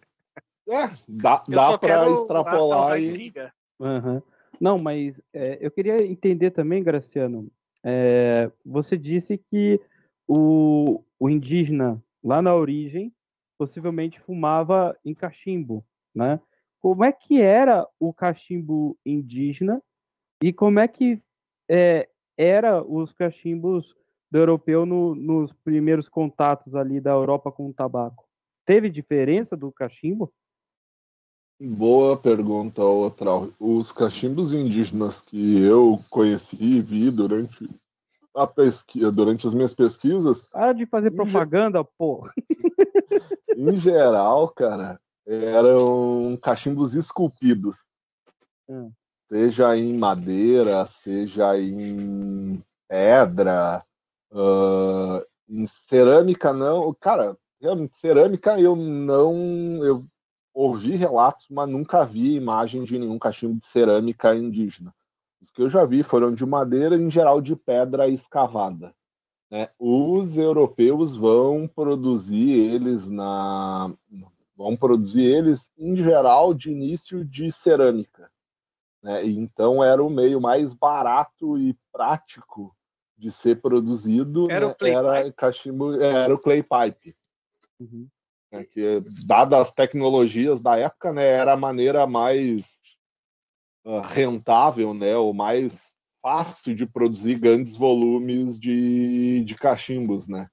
é, dá, dá para extrapolar e. Uhum. Não, mas é, eu queria entender também, Graciano. É, você disse que o, o indígena, lá na origem, possivelmente fumava em cachimbo, né? Como é que era o cachimbo indígena e como é que é, era os cachimbos do europeu no, nos primeiros contatos ali da Europa com o tabaco? Teve diferença do cachimbo? Boa pergunta, outra. Os cachimbos indígenas que eu conheci e vi durante a pesquisa, durante as minhas pesquisas. Para de fazer propaganda, pô. em geral, cara, eram cachimbos esculpidos. Hum seja em madeira, seja em pedra, uh, em cerâmica não. Cara, cerâmica eu não. Eu ouvi relatos, mas nunca vi imagem de nenhum cachimbo de cerâmica indígena. Os que eu já vi foram de madeira, em geral de pedra escavada. Né? Os europeus vão produzir eles na. Vão produzir eles, em geral, de início de cerâmica. Né? Então era o meio mais barato e prático de ser produzido. Era né? o clay era pipe. Cachimbo, é, era o clay pipe. Uhum. É, que, dadas as tecnologias da época, né, era a maneira mais uh, rentável, né, ou mais fácil de produzir grandes volumes de, de cachimbos, né?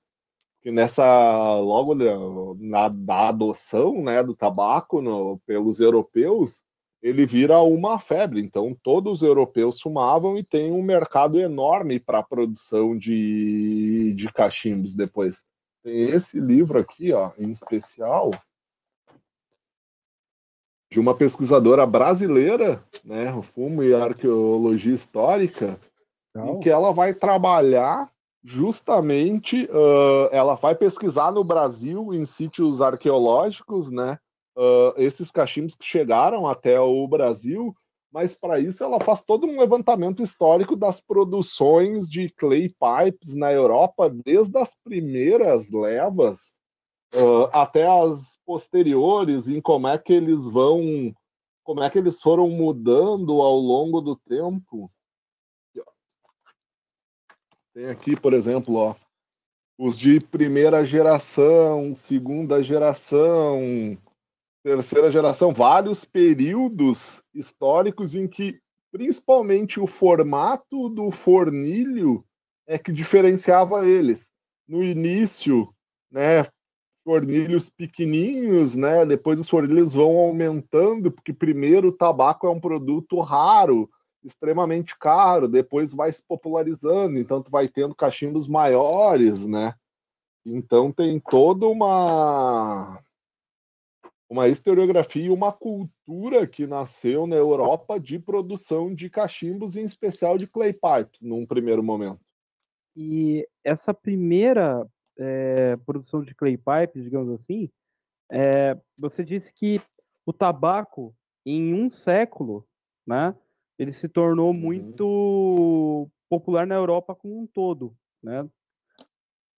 Porque nessa logo na, na adoção, né, do tabaco no, pelos europeus, ele vira uma febre. Então, todos os europeus fumavam e tem um mercado enorme para a produção de, de cachimbos depois. Esse livro aqui, ó, em especial, de uma pesquisadora brasileira, né, fumo e arqueologia histórica, em que ela vai trabalhar justamente, uh, ela vai pesquisar no Brasil em sítios arqueológicos, né, uh, esses cachimbos que chegaram até o Brasil, mas para isso ela faz todo um levantamento histórico das produções de clay pipes na Europa, desde as primeiras levas uh, até as posteriores, em como é que eles vão, como é que eles foram mudando ao longo do tempo. Tem aqui, por exemplo, ó, os de primeira geração, segunda geração, terceira geração, vários períodos históricos em que, principalmente, o formato do fornilho é que diferenciava eles. No início, né, fornilhos pequenininhos, né, depois os fornilhos vão aumentando, porque primeiro o tabaco é um produto raro, extremamente caro, depois vai se popularizando, então tu vai tendo cachimbos maiores, né? Então tem toda uma uma historiografia e uma cultura que nasceu na Europa de produção de cachimbos, em especial de clay pipes, num primeiro momento. E essa primeira é, produção de clay pipes, digamos assim, é, você disse que o tabaco, em um século, né, ele se tornou uhum. muito popular na Europa como um todo, né?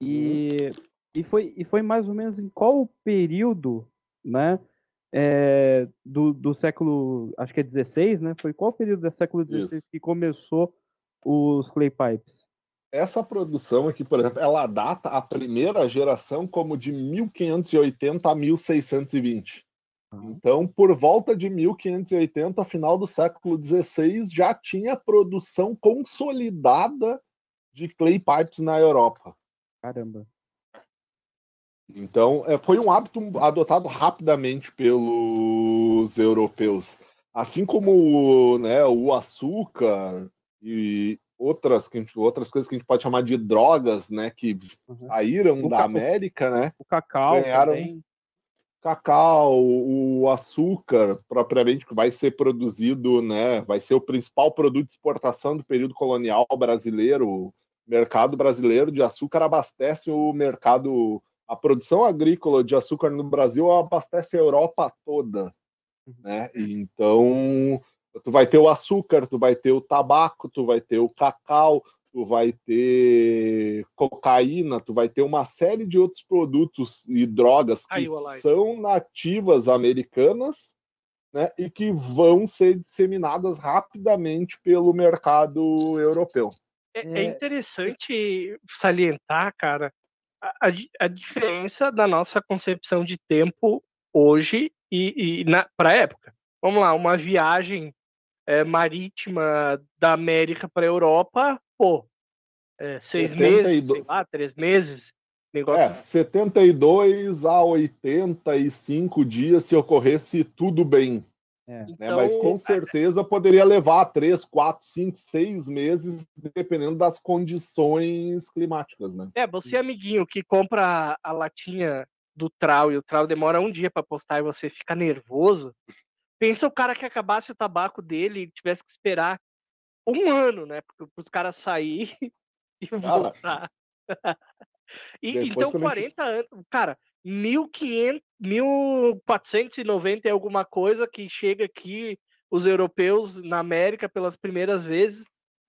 E, uhum. e, foi, e foi mais ou menos em qual período né? É, do, do século, acho que é 16, né? Foi qual período do século 16 que começou os clay pipes? Essa produção aqui, por exemplo, ela data a primeira geração como de 1580 a 1620. Então, por volta de 1580, final do século XVI, já tinha produção consolidada de clay pipes na Europa. Caramba. Então, é, foi um hábito adotado rapidamente pelos europeus. Assim como né, o açúcar e outras, que gente, outras coisas que a gente pode chamar de drogas, né, que Uhum. saíram O da ca- América, né? O cacau Ganharam- também. Cacau, o açúcar, propriamente, que vai ser produzido, né? Vai ser o principal produto de exportação do período colonial brasileiro. O mercado brasileiro de açúcar abastece o mercado. A produção agrícola de açúcar no Brasil abastece a Europa toda, né? Então, tu vai ter o açúcar, tu vai ter o tabaco, tu vai ter o cacau, tu vai ter cocaína, tu vai ter uma série de outros produtos e drogas que são nativas americanas, né, e que vão ser disseminadas rapidamente pelo mercado europeu. É, É. é interessante salientar, cara, a, a di- a diferença da nossa concepção de tempo hoje e, e para a época. Vamos lá, uma viagem é, marítima da América para a Europa, pô, é, seis 72 meses, sei lá, três meses, negócio. É, 72 a 85 dias se ocorresse tudo bem. É. né? Então, Mas com certeza poderia levar 3, 4, 5, 6 meses, dependendo das condições climáticas, né? É, você, amiguinho, que compra a latinha do Trau e o Trau demora um dia para postar e você fica nervoso. Pensa o cara que acabasse o tabaco dele e tivesse que esperar um ano, né? Para os caras sair e voltar. e, depois então, quando a gente- 40 anos. Cara, 1500, 1490 é alguma coisa que chega aqui, os europeus na América pelas primeiras vezes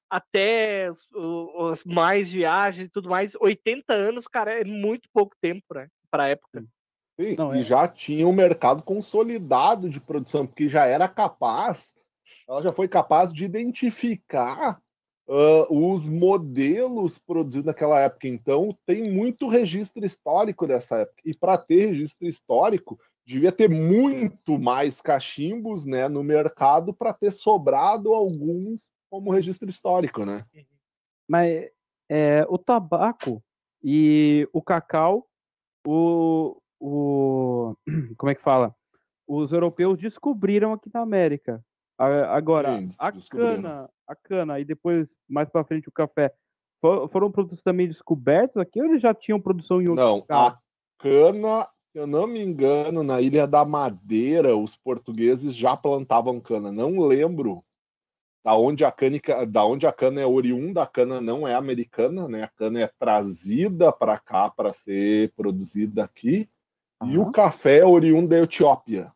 até as mais viagens e tudo mais, 80 anos, cara, é muito pouco tempo, né? Pra época. Sim, Não, e é- já tinha um mercado consolidado de produção, porque já era capaz, ela já foi capaz de identificar ah, os modelos produzidos naquela época. Então, tem muito registro histórico dessa época. E para ter registro histórico, devia ter muito mais cachimbos né, no mercado para ter sobrado alguns como registro histórico, né? Mas é, o tabaco e o cacau, o, o. Como é que fala? Os europeus descobriram aqui na América. Agora, Sim, a cana, a cana e depois, mais para frente, o café, fo- foram produtos também descobertos aqui ou eles já tinham produção em outro Não, lugar? a cana, se eu não me engano, na Ilha da Madeira, os portugueses já plantavam cana. Não lembro da onde a cana, da onde a cana é oriunda, a cana não é americana, né? A cana é trazida para cá para ser produzida aqui. E o café é oriundo da Etiópia.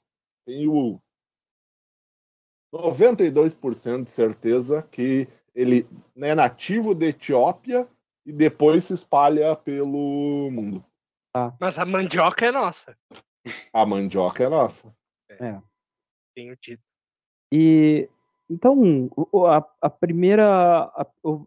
Tenho 92% de certeza que ele é nativo da Etiópia e depois se espalha pelo mundo. Mas a mandioca é nossa, A mandioca é nossa. tenho dito. E então o- o- a, a primeira a- o,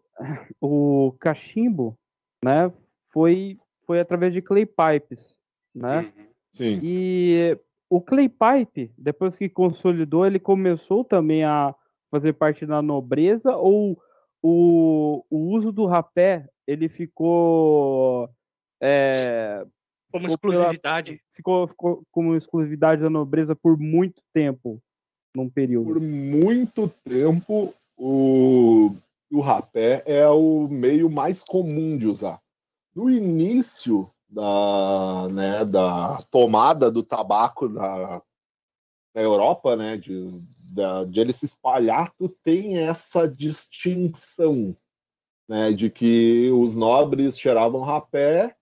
o cachimbo, né, foi foi através de clay pipes, né? Uhum. Sim. E o clay pipe, depois que consolidou, ele começou também a fazer parte da nobreza ou o, o uso do rapé ele ficou é, Como Ficou pela- exclusividade. ficou, ficou como exclusividade da nobreza por muito tempo num período. Por muito tempo, o, o rapé é o meio mais comum de usar. No início da, né, da tomada do tabaco da, da Europa, né, de, da- de ele se espalhar, tu tem essa distinção né, de que os nobres cheiravam rapé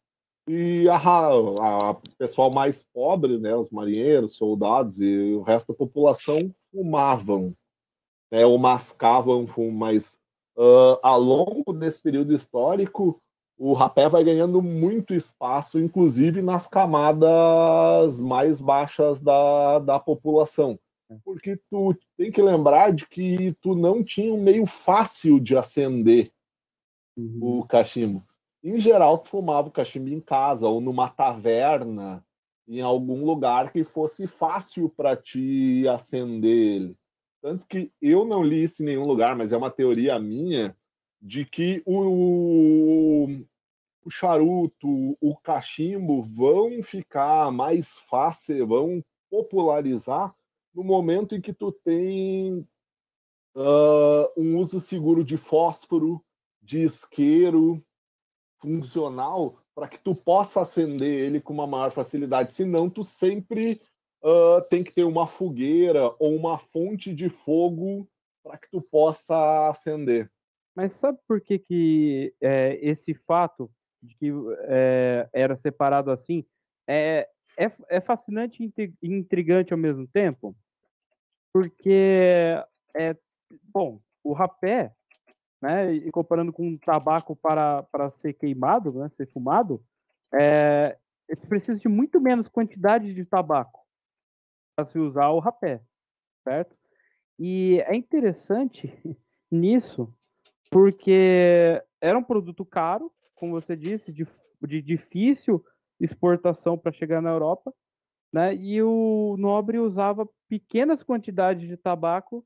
e a, a pessoal mais pobre, né, os marinheiros, soldados e o resto da população fumavam, né, ou mascavam fumo, mas ah, ao longo desse período histórico o rapé vai ganhando muito espaço, inclusive nas camadas mais baixas da, da população. Porque tu tem que lembrar de que tu não tinha um meio fácil de acender Uhum. o cachimbo. Em geral, tu fumava o cachimbo em casa ou numa taverna, em algum lugar que fosse fácil para te acender ele. Tanto que eu não li isso em nenhum lugar, mas é uma teoria minha de que o, o charuto, o cachimbo vão ficar mais fácil, vão popularizar no momento em que tu tem ah, um uso seguro de fósforo, de isqueiro funcional para que tu possa acender ele com uma maior facilidade. Senão, tu sempre uh, tem que ter uma fogueira ou uma fonte de fogo para que tu possa acender. Mas sabe por que, que é, esse fato de que é, era separado assim é, é, é fascinante e intrigante ao mesmo tempo? Porque, é, bom, o rapé, né, e comparando com um tabaco para, para ser queimado, né, ser fumado, é, precisa de muito menos quantidade de tabaco para se usar o rapé, certo? E é interessante nisso, porque era um produto caro, como você disse, de, de difícil exportação para chegar na Europa, né? E o Nobre usava pequenas quantidades de tabaco,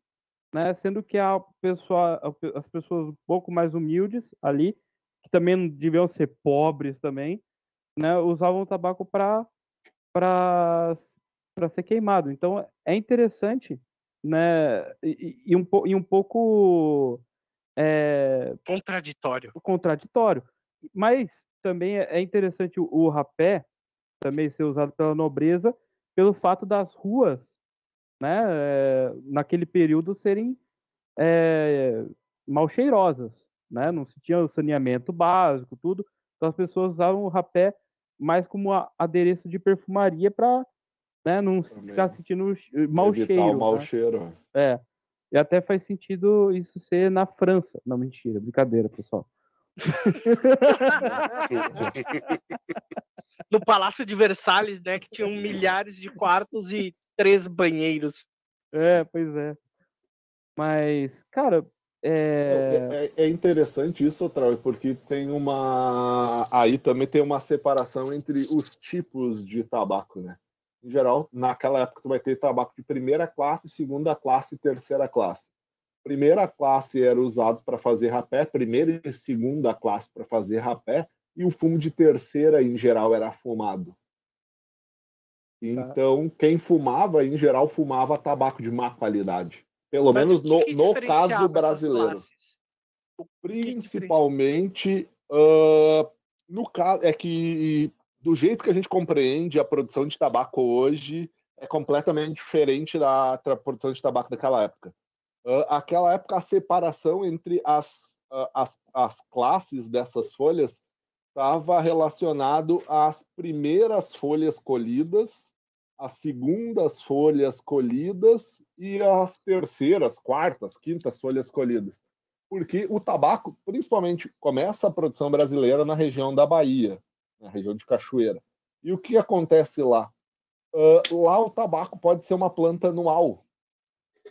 né? Sendo que a pessoa, as pessoas um pouco mais humildes ali, que também deviam ser pobres também, né? Usavam tabaco para para para ser queimado. Então é interessante, né? E, e um, e um pouco é, contraditório. Contraditório. Mas também é interessante o, o rapé também ser usado pela nobreza pelo fato das ruas, né, é, naquele período serem é, mal cheirosas, né, não se tinha o saneamento básico, tudo, então as pessoas usavam o rapé mais como adereço de perfumaria para né, não também. ficar sentindo mau Evitar cheiro. O mau né? cheiro. É. E até faz sentido isso ser na França. Não, mentira, brincadeira, pessoal. no Palácio de Versalhes, né, que tinham milhares de quartos e três banheiros. É, pois é. Mas, cara, é... É, é interessante isso, Trau, porque tem uma. Aí também tem uma separação entre os tipos de tabaco, né? Em geral, naquela época, tu vai ter tabaco de primeira classe, segunda classe e terceira classe primeira classe era usado para fazer rapé, primeira e segunda classe para fazer rapé, e o fumo de terceira, em geral, era fumado. Tá. Então, quem fumava, em geral, fumava tabaco de má qualidade. Pelo Mas menos no, no caso brasileiro. Principalmente, uh, no caso, é que do jeito que a gente compreende a produção de tabaco hoje, é completamente diferente da, produção de tabaco daquela época. Uh, aquela época, a separação entre as, uh, as, as classes dessas folhas estava relacionado às primeiras folhas colhidas, às segundas folhas colhidas e às terceiras, quartas, quintas folhas colhidas. Porque o tabaco, principalmente, começa a produção brasileira na região da Bahia, na região de Cachoeira. E o que acontece lá? Uh, lá o tabaco pode ser uma planta anual,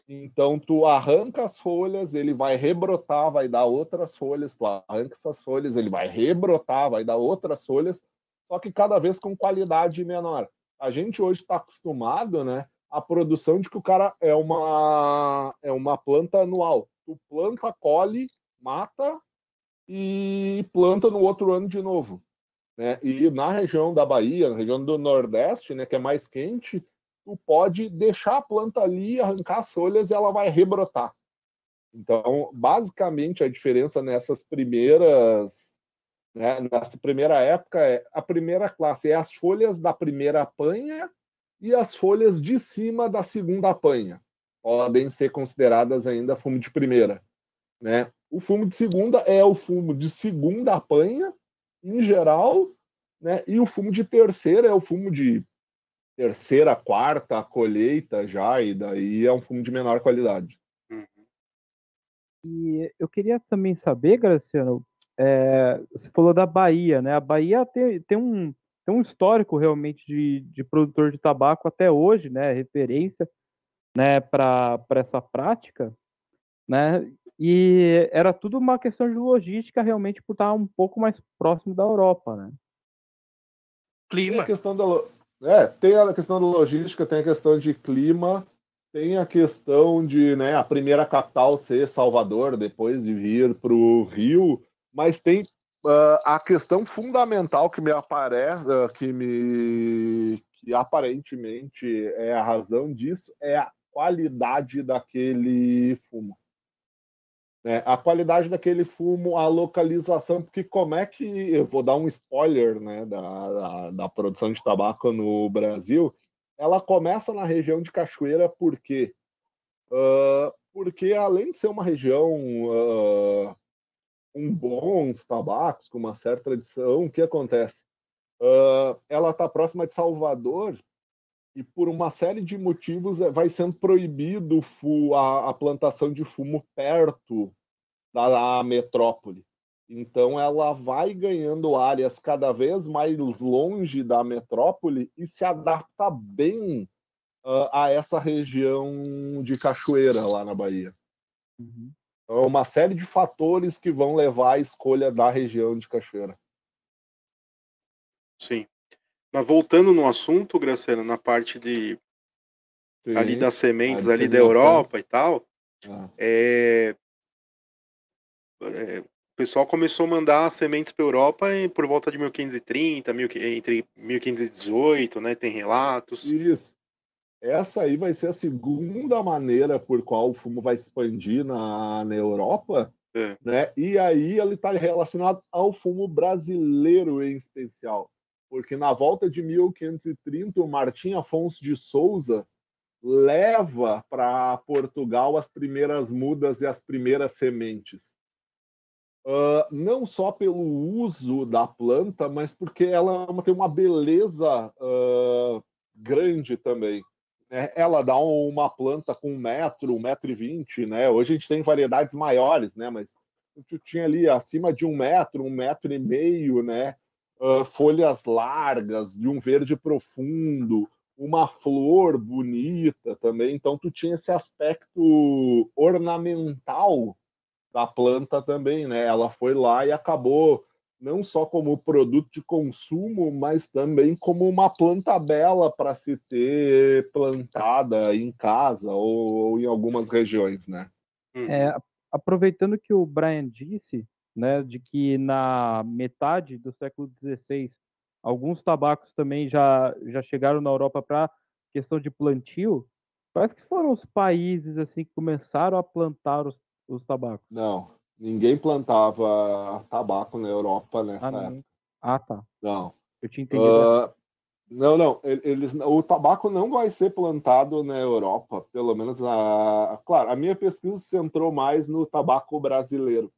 então tu arranca as folhas, ele vai rebrotar, vai dar outras folhas, tu arranca essas folhas, ele vai rebrotar, vai dar outras folhas, só que cada vez com qualidade menor. A gente hoje está acostumado, né, à produção de que o cara é uma é uma planta anual. Tu planta, colhe, mata e planta no outro ano de novo. Né? E na região da Bahia, na região do Nordeste, né, que é mais quente, tu pode deixar a planta ali, arrancar as folhas e ela vai rebrotar. Então, basicamente, a diferença nessas primeiras, né, nessa primeira época é a primeira classe é as folhas da primeira apanha e as folhas de cima da segunda apanha. Podem ser consideradas ainda fumo de primeira. Né? O fumo de segunda é o fumo de segunda apanha, em geral, né? e o fumo de terceira é o fumo de terceira, quarta colheita já, e daí é um fumo de menor qualidade. Uhum. E eu queria também saber, Graciano, é, você falou da Bahia, né? A Bahia tem, tem, um, tem um histórico realmente de, de produtor de tabaco até hoje, né? Referência né, para essa prática, né? E era tudo uma questão de logística realmente por estar um pouco mais próximo da Europa, né? Clima. a questão da, é, tem a questão da logística, tem a questão de clima, tem a questão de né, a primeira capital ser Salvador, depois de vir para o Rio, mas tem uh, a questão fundamental que me aparece, uh, que me que aparentemente é a razão disso, é a qualidade daquele fumo. Né? A qualidade daquele fumo, a localização, porque como é que. Eu vou dar um spoiler né, da, da, da produção de tabaco no Brasil. Ela começa na região de Cachoeira, por quê? Uh, porque além de ser uma região uh, com bons tabacos, com uma certa tradição, o que acontece? Uh, ela está próxima de Salvador e por uma série de motivos eh, vai sendo proibido a, a plantação de fumo perto da metrópole. Então ela vai ganhando áreas cada vez mais longe da metrópole e se adapta bem uh, a essa região de cachoeira lá na Bahia. Uhum. Então, é uma série de fatores que vão levar à escolha da região de cachoeira. Sim. Mas voltando no assunto, Graciela, na parte de Sim, ali das sementes ali da Europa e tal, ah. é, é, o pessoal começou a mandar sementes para a Europa por volta de 1530, mil, entre 1518, né? Tem relatos. Isso. Essa aí vai ser a segunda maneira por qual o fumo vai expandir na, na Europa, é. né? E aí ele está relacionado ao fumo brasileiro em especial porque na volta de 1530 o Martim Afonso de Souza leva para Portugal as primeiras mudas e as primeiras sementes. Uh, não só pelo uso da planta, mas porque ela tem uma beleza uh, grande também. Né? Ela dá uma planta com um metro, um metro e vinte, né? Hoje a gente tem variedades maiores, né? Mas tinha ali acima de um metro, um metro e meio, né? Folhas largas, de um verde profundo, uma flor bonita também. Então, tu tinha esse aspecto ornamental da planta também, né? Ela foi lá e acabou não só como produto de consumo, mas também como uma planta bela para se ter plantada em casa ou, ou, em algumas regiões, né? É, aproveitando que o Brian disse, né, de que na metade do século XVI alguns tabacos também já, já chegaram na Europa para questão de plantio. Quais que foram os países assim que começaram a plantar os, os tabacos? Não, ninguém plantava tabaco na Europa nessa ah, época. Ah, tá. Não. Eu tinha entendido. Uh, não, não. Eles, o tabaco não vai ser plantado na Europa, pelo menos a. Claro, a minha pesquisa centrou mais no tabaco brasileiro.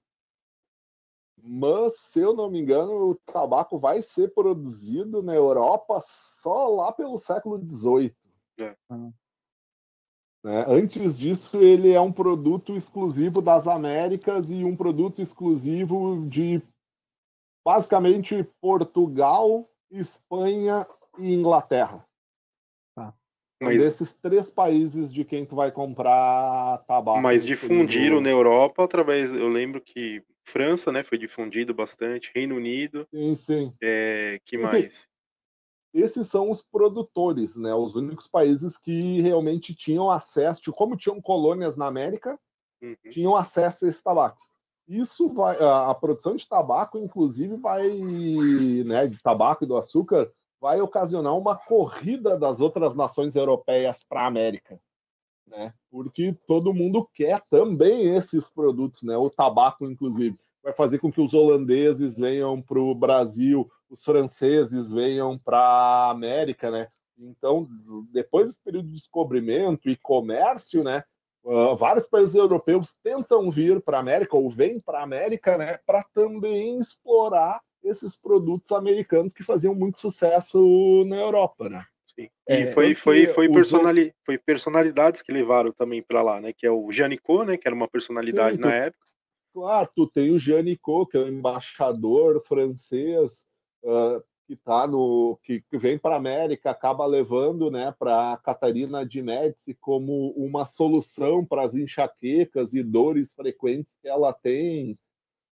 Mas, se eu não me engano, o tabaco vai ser produzido na Europa só lá pelo século XVIII. É. Né? Antes disso, ele é um produto exclusivo das Américas e um produto exclusivo de basicamente Portugal, Espanha e Inglaterra. Tá. Mas... Desses três países de quem tu vai comprar tabaco. Mas difundiram na Europa através. Eu lembro que França, né, foi difundido bastante, Reino Unido. Sim, sim. É, que mais? Esses são os produtores, né, os únicos países que realmente tinham acesso, como tinham colônias na América, uhum. tinham acesso a esses tabacos. Isso vai, a, a, produção de tabaco, inclusive, vai, né, de tabaco e do açúcar, vai ocasionar uma corrida das outras nações europeias para a América né? Porque todo mundo quer também esses produtos, né? O tabaco, inclusive, vai fazer com que os holandeses venham para o Brasil, os franceses venham para a América, né? Então, depois desse período de descobrimento e comércio, né? Uh, vários países europeus tentam vir para a América ou vêm para a América, né? Para também explorar esses produtos americanos que faziam muito sucesso na Europa, né? E é, foi, foi, foi, personali foi personalidades que levaram também para lá, né? Que é o Janicot, né? Que era uma personalidade Sim, tu, na época. Claro, tu tem o Janicot, que é o embaixador francês uh, que tá no que, que vem para a América, acaba levando, né, para Catarina de Médici como uma solução para as enxaquecas e dores frequentes que ela tem,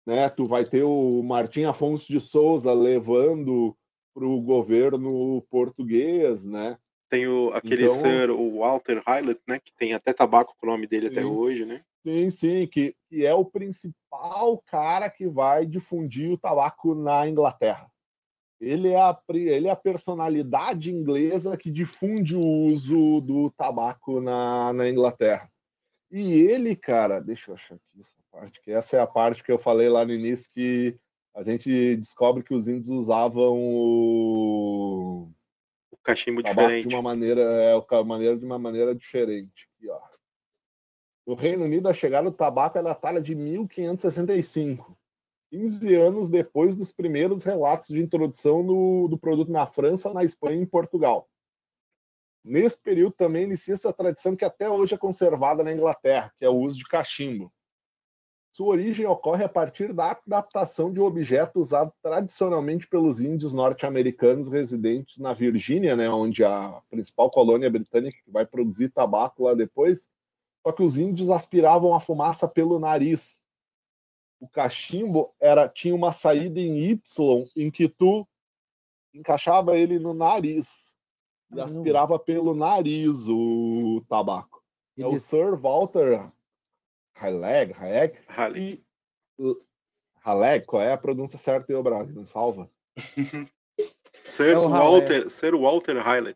né? Tu vai ter o Martim Afonso de Souza levando para o governo português, né? Tem o, aquele então, ser, o Walter Hylett, né? Que tem até tabaco com o nome dele sim, até hoje, né? Sim, sim, que, que é o principal cara que vai difundir o tabaco na Inglaterra. Ele é, a, ele é a personalidade inglesa que difunde o uso do tabaco na, na Inglaterra. E ele, cara, deixa eu achar aqui essa Acho que essa é a parte que eu falei lá no início que a gente descobre que os índios usavam o O cachimbo diferente. de uma maneira, é, o maneira de uma maneira diferente. Aqui, ó. No Reino Unido, a chegada do tabaco é datada de 1565, 15 anos depois dos primeiros relatos de introdução do, do produto na França, na Espanha e em Portugal. Nesse período também inicia-se a tradição que até hoje é conservada na Inglaterra, que é o uso de cachimbo. Sua origem ocorre a partir da adaptação de um objeto usado tradicionalmente pelos índios norte-americanos residentes na Virgínia, né, onde a principal colônia britânica que vai produzir tabaco lá depois. Só que os índios aspiravam a fumaça pelo nariz. O cachimbo era tinha uma saída em Y em que tu encaixava ele no nariz e aspirava pelo nariz o tabaco. É o Sir Walter Haleg, Haleg, Halley. e Haleg, qual é a pronúncia certa aí, Braga? Me salva. Sir É o. Walter, Sir Walter Halley.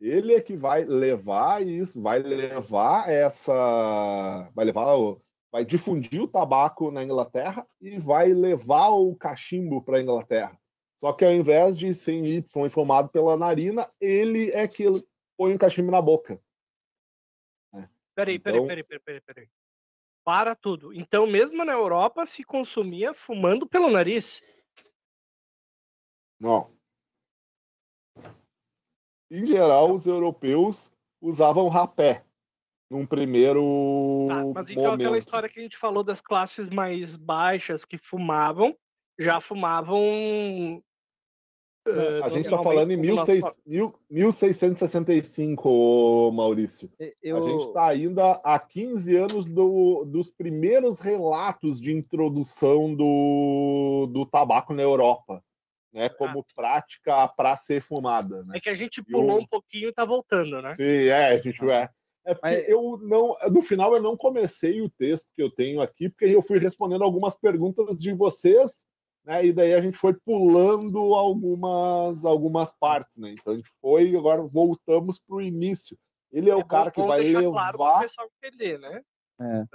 Ele é que vai levar isso, vai levar essa, vai levar, o, vai difundir o tabaco na Inglaterra e vai levar o cachimbo para a Inglaterra. Só que ao invés de ser em Y e fumado pela narina, ele é que põe o cachimbo na boca. Peraí, peraí, Então- peraí, peraí, peraí, peraí. Para tudo. Então, mesmo na Europa, se consumia fumando pelo nariz. Não. Em geral, os europeus usavam rapé num primeiro Tá, mas então aquela momento. história que a gente falou das classes mais baixas que fumavam, já fumavam. Eh, A gente está falando em como nós 16, fa- mil- 1665, ô, Maurício. eu, A gente está ainda há 15 anos do- dos primeiros relatos de introdução do, do tabaco na Europa, né, como prática para ser fumada. Né? É que a gente pulou Eu- um pouquinho e tá voltando, né? Sim, é, a gente é. É porque Mas- eu não, no final eu não comecei o texto que eu tenho aqui, porque eu fui respondendo algumas perguntas de vocês, né? E daí a gente foi pulando algumas algumas partes, né? Então a gente foi, agora voltamos para o início. Ele é, o bom- cara que vai levar. claro para o pessoal entender, né?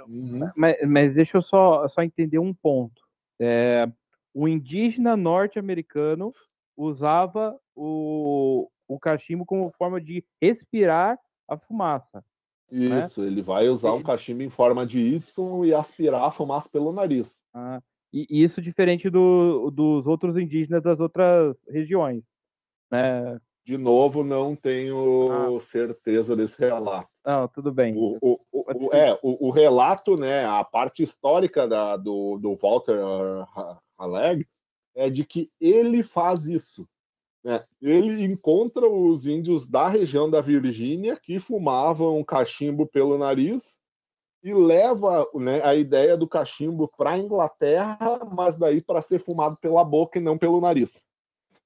Uhum. Mas, mas deixa eu só, só entender um ponto. É, o indígena norte-americano usava o, o cachimbo como forma de respirar a fumaça. né? Isso, ele vai usar um E- cachimbo em forma de Y e aspirar a fumaça pelo nariz. Ah, e e isso diferente do, dos outros indígenas das outras regiões. Né? De novo, não tenho certeza desse relato. Não, tudo bem. O, o, o- o- é, o, relato, né, a parte histórica da, do, do Walter uh, Ha- Haleg é de que ele faz isso. Né? Ele encontra os índios da região da Virgínia que fumavam cachimbo pelo nariz e leva né, a ideia do cachimbo para a Inglaterra, mas daí para ser fumado pela boca e não pelo nariz.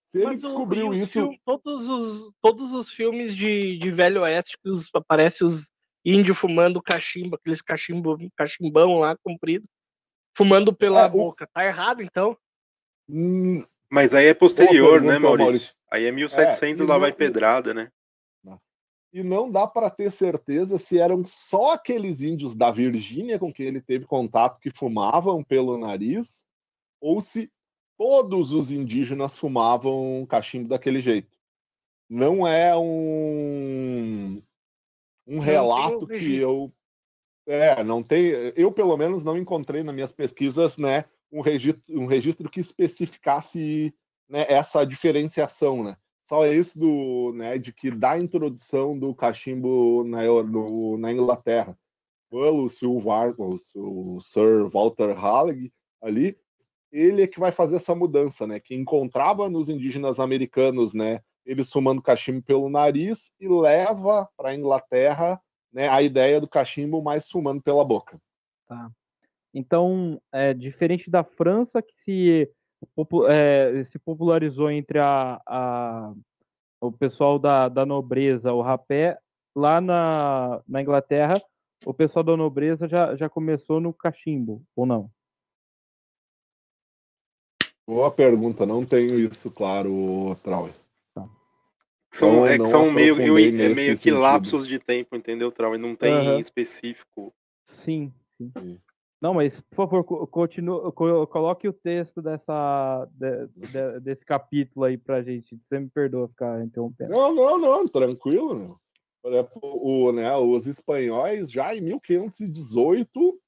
Se ele Mas o- descobriu isso, fil- todos, os, todos os filmes de, de Velho Oeste que os, aparece os índios fumando cachimbo, aqueles cachimbo, cachimbão lá comprido, fumando pela É, o- boca. Tá errado, então? hum, Mas aí é posterior, né, pergunta, Maurício? Maurício. Aí é 1700 É, e lá vai pedrada, né? E não dá para ter certeza se eram só aqueles índios da Virgínia com quem ele teve contato que fumavam pelo nariz ou se todos os indígenas fumavam cachimbo daquele jeito. Não é um um relato que eu é, não tem, eu pelo menos não encontrei nas minhas pesquisas, né, um registro, um registro que especificasse né, essa diferenciação, né? Só esse do, né, de que da introdução do cachimbo na, no- na Inglaterra, pelo Sir, Var- o Sir- Walter Haleg ali, ele é que vai fazer essa mudança, né? Que encontrava nos indígenas americanos, né, eles fumando cachimbo pelo nariz e leva para a Inglaterra, né, a ideia do cachimbo mais fumando pela boca. Então, é diferente da França, que se, é, se popularizou entre a, a- o pessoal da, da nobreza, o rapé, lá na, na Inglaterra, o pessoal da nobreza já, já começou no cachimbo, ou não? Boa pergunta, não tenho isso claro, Trauer. São, Então, é que não são meio, eu- aprofundei é nesse meio que sentido. lapsos de tempo, entendeu, Trau? E não tem Aham. específico. Sim, sim. Não, mas por favor, co- continue, co- coloque o texto dessa, de- de- desse capítulo aí pra gente. Você me perdoa ficar interrompendo. Não, não, não, tranquilo. Por exemplo, o, né, os espanhóis, já em 1518,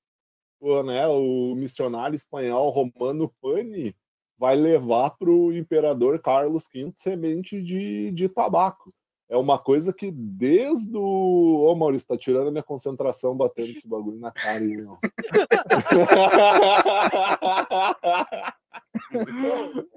o, né, o missionário espanhol Romano Pani vai levar para o imperador Carlos V semente de, de tabaco. É uma coisa que desde o. Ô, Maurício, tá tirando a minha concentração batendo esse bagulho na cara, hein, meu?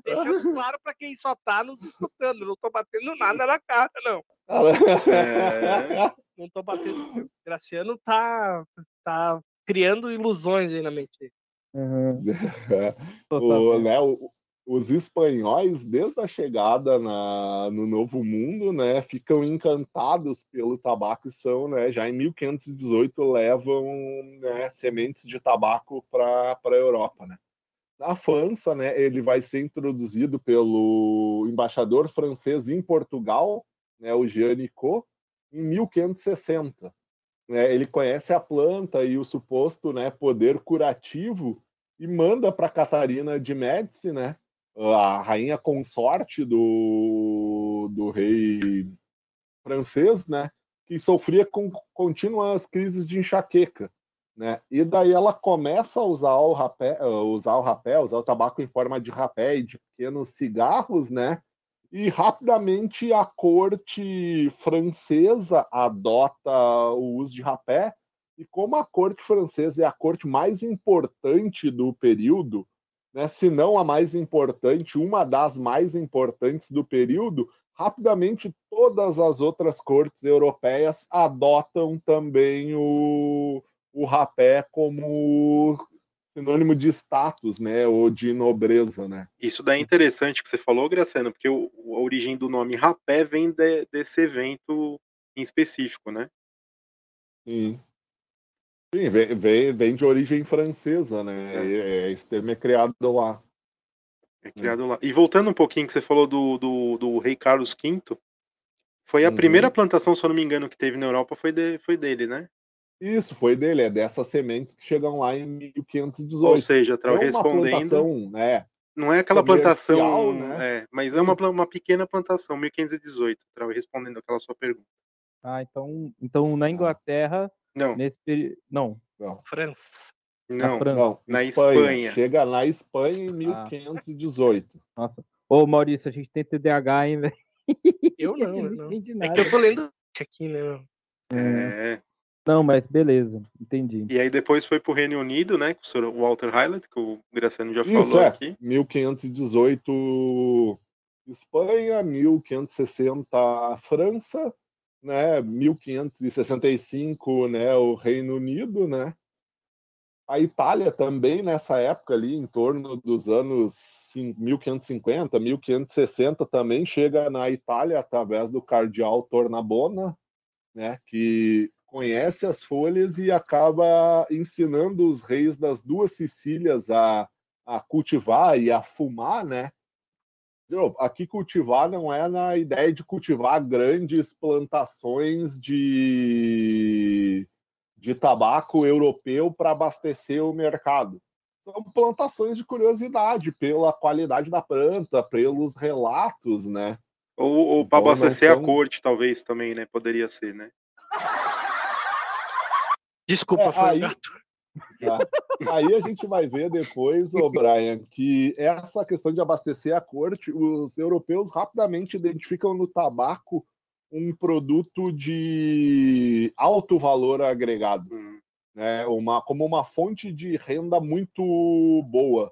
Deixando claro pra quem só tá nos escutando. Não tô batendo nada na cara, não. É. Não tô batendo. O Graciano tá, tá criando ilusões aí na mente. Uhum. Tô o, né, o- os espanhóis, desde a chegada na, no Novo Mundo, né, ficam encantados pelo tabaco e são, né, já em 1518 levam né, sementes de tabaco para a Europa, né. Na França, né, ele vai ser introduzido pelo embaixador francês em Portugal, né, o Jean Nicot, em 1560. Né, ele conhece a planta e o suposto né, poder curativo e manda para Catarina de Médici, né, a rainha consorte do, do rei francês, né, que sofria com contínuas crises de enxaqueca. Né? E daí ela começa a usar o rapé, usar o rapé, usar o tabaco em forma de rapé e de pequenos cigarros, né? E rapidamente a corte francesa adota o uso de rapé. E como a corte francesa é a corte mais importante do período, né, se não a mais importante, uma das mais importantes do período, rapidamente todas as outras cortes europeias adotam também o, o rapé como sinônimo de status, né, ou de nobreza, né? Isso daí é interessante que você falou, Graciano, porque o, a origem do nome rapé vem de- desse evento em específico, né? Sim. Sim, vem, vem, vem de origem francesa, né? É. É, esse termo é criado lá. É criado lá. E voltando um pouquinho que você falou do, do, do rei Carlos V, foi a Uhum. primeira plantação, se eu não me engano, que teve na Europa foi, de- foi dele, né? Isso, foi dele, é dessas sementes que chegam lá em 1518. Ou seja, tá Não uma respondendo. plantação, né? Não é aquela plantação, né? é, mas é uma, uma pequena plantação, 1518, tá respondendo aquela sua pergunta. Ah, então, então na Inglaterra, Não, nesse período. Não, Não, França. não. França. não, Na Espanha. Chega na Espanha em 1518. nossa. Ô, Maurício, a gente tem TDAH, hein, velho? Eu não, eu não não. entendi É nada. que eu tô lendo aqui, né? meu? É. Não, mas beleza, entendi. E aí depois foi pro Reino Unido, né? Com o Sr. Walter Hylett, que o Graciano já Isso falou é, aqui. 1518 Espanha, 1560 França, né? 1565, né, o Reino Unido, né? A Itália também nessa época ali, em torno dos anos cin- 1550, 1560, também chega na Itália através do cardeal Tornabona, né, que conhece as folhas e acaba ensinando os reis das duas Sicílias a, a cultivar e a fumar, né? De novo, Aqui cultivar não é na ideia de cultivar grandes plantações de, de tabaco europeu para abastecer o mercado. São plantações de curiosidade pela qualidade da planta, pelos relatos, né? Ou, ou para Então, não abastecer são- a corte, talvez, também, né? Poderia ser, né? Desculpa, É, foi aí- gato. Tá? Aí a gente vai ver depois, ô Brian, que essa questão de abastecer a corte, os europeus rapidamente identificam no tabaco um produto de alto valor agregado, né? uma, como uma fonte de renda muito boa.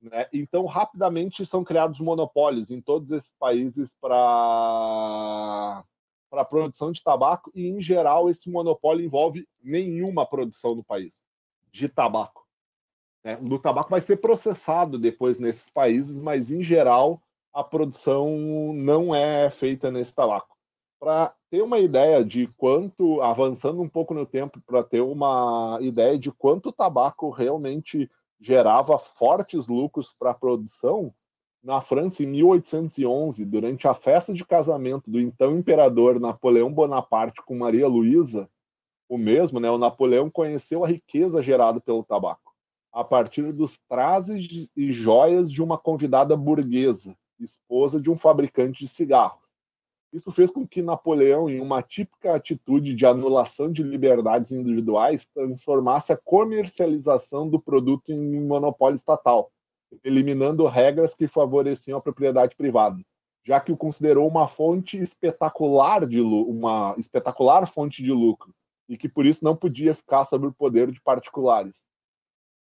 Né? Então, rapidamente são criados monopólios em todos esses países para para produção de tabaco e, em geral, esse monopólio envolve nenhuma produção no país de tabaco. né? O tabaco vai ser processado depois nesses países, mas, em geral, a produção não é feita nesse tabaco. Para ter uma ideia de quanto, avançando um pouco no tempo, para ter uma ideia de quanto o tabaco realmente gerava fortes lucros para a produção, na França, em 1811, durante a festa de casamento do então imperador Napoleão Bonaparte com Maria Luísa, o mesmo, né, o Napoleão conheceu a riqueza gerada pelo tabaco. a partir dos trajes e joias de uma convidada burguesa, esposa de um fabricante de cigarros. Isso fez com que Napoleão, em uma típica atitude de anulação de liberdades individuais, transformasse a comercialização do produto em monopólio estatal, eliminando regras que favoreciam a propriedade privada, já que o considerou uma fonte espetacular de uma espetacular fonte de lucro e que por isso não podia ficar sob o poder de particulares,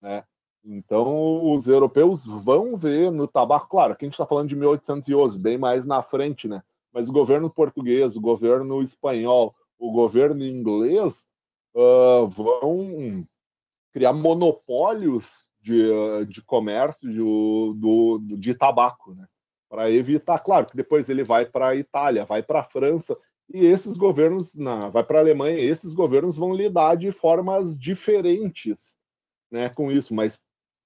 né? Então, os europeus vão ver no tabaco, claro, aqui a gente está falando de 1811, bem mais na frente, né? Mas o governo português, o governo espanhol, o governo inglês uh, vão criar monopólios de, de comércio de, do, de tabaco, né? Para evitar, claro, que depois ele vai para a Itália, vai para a França, e esses governos, na, vai para a Alemanha, esses governos vão lidar de formas diferentes né, com isso, mas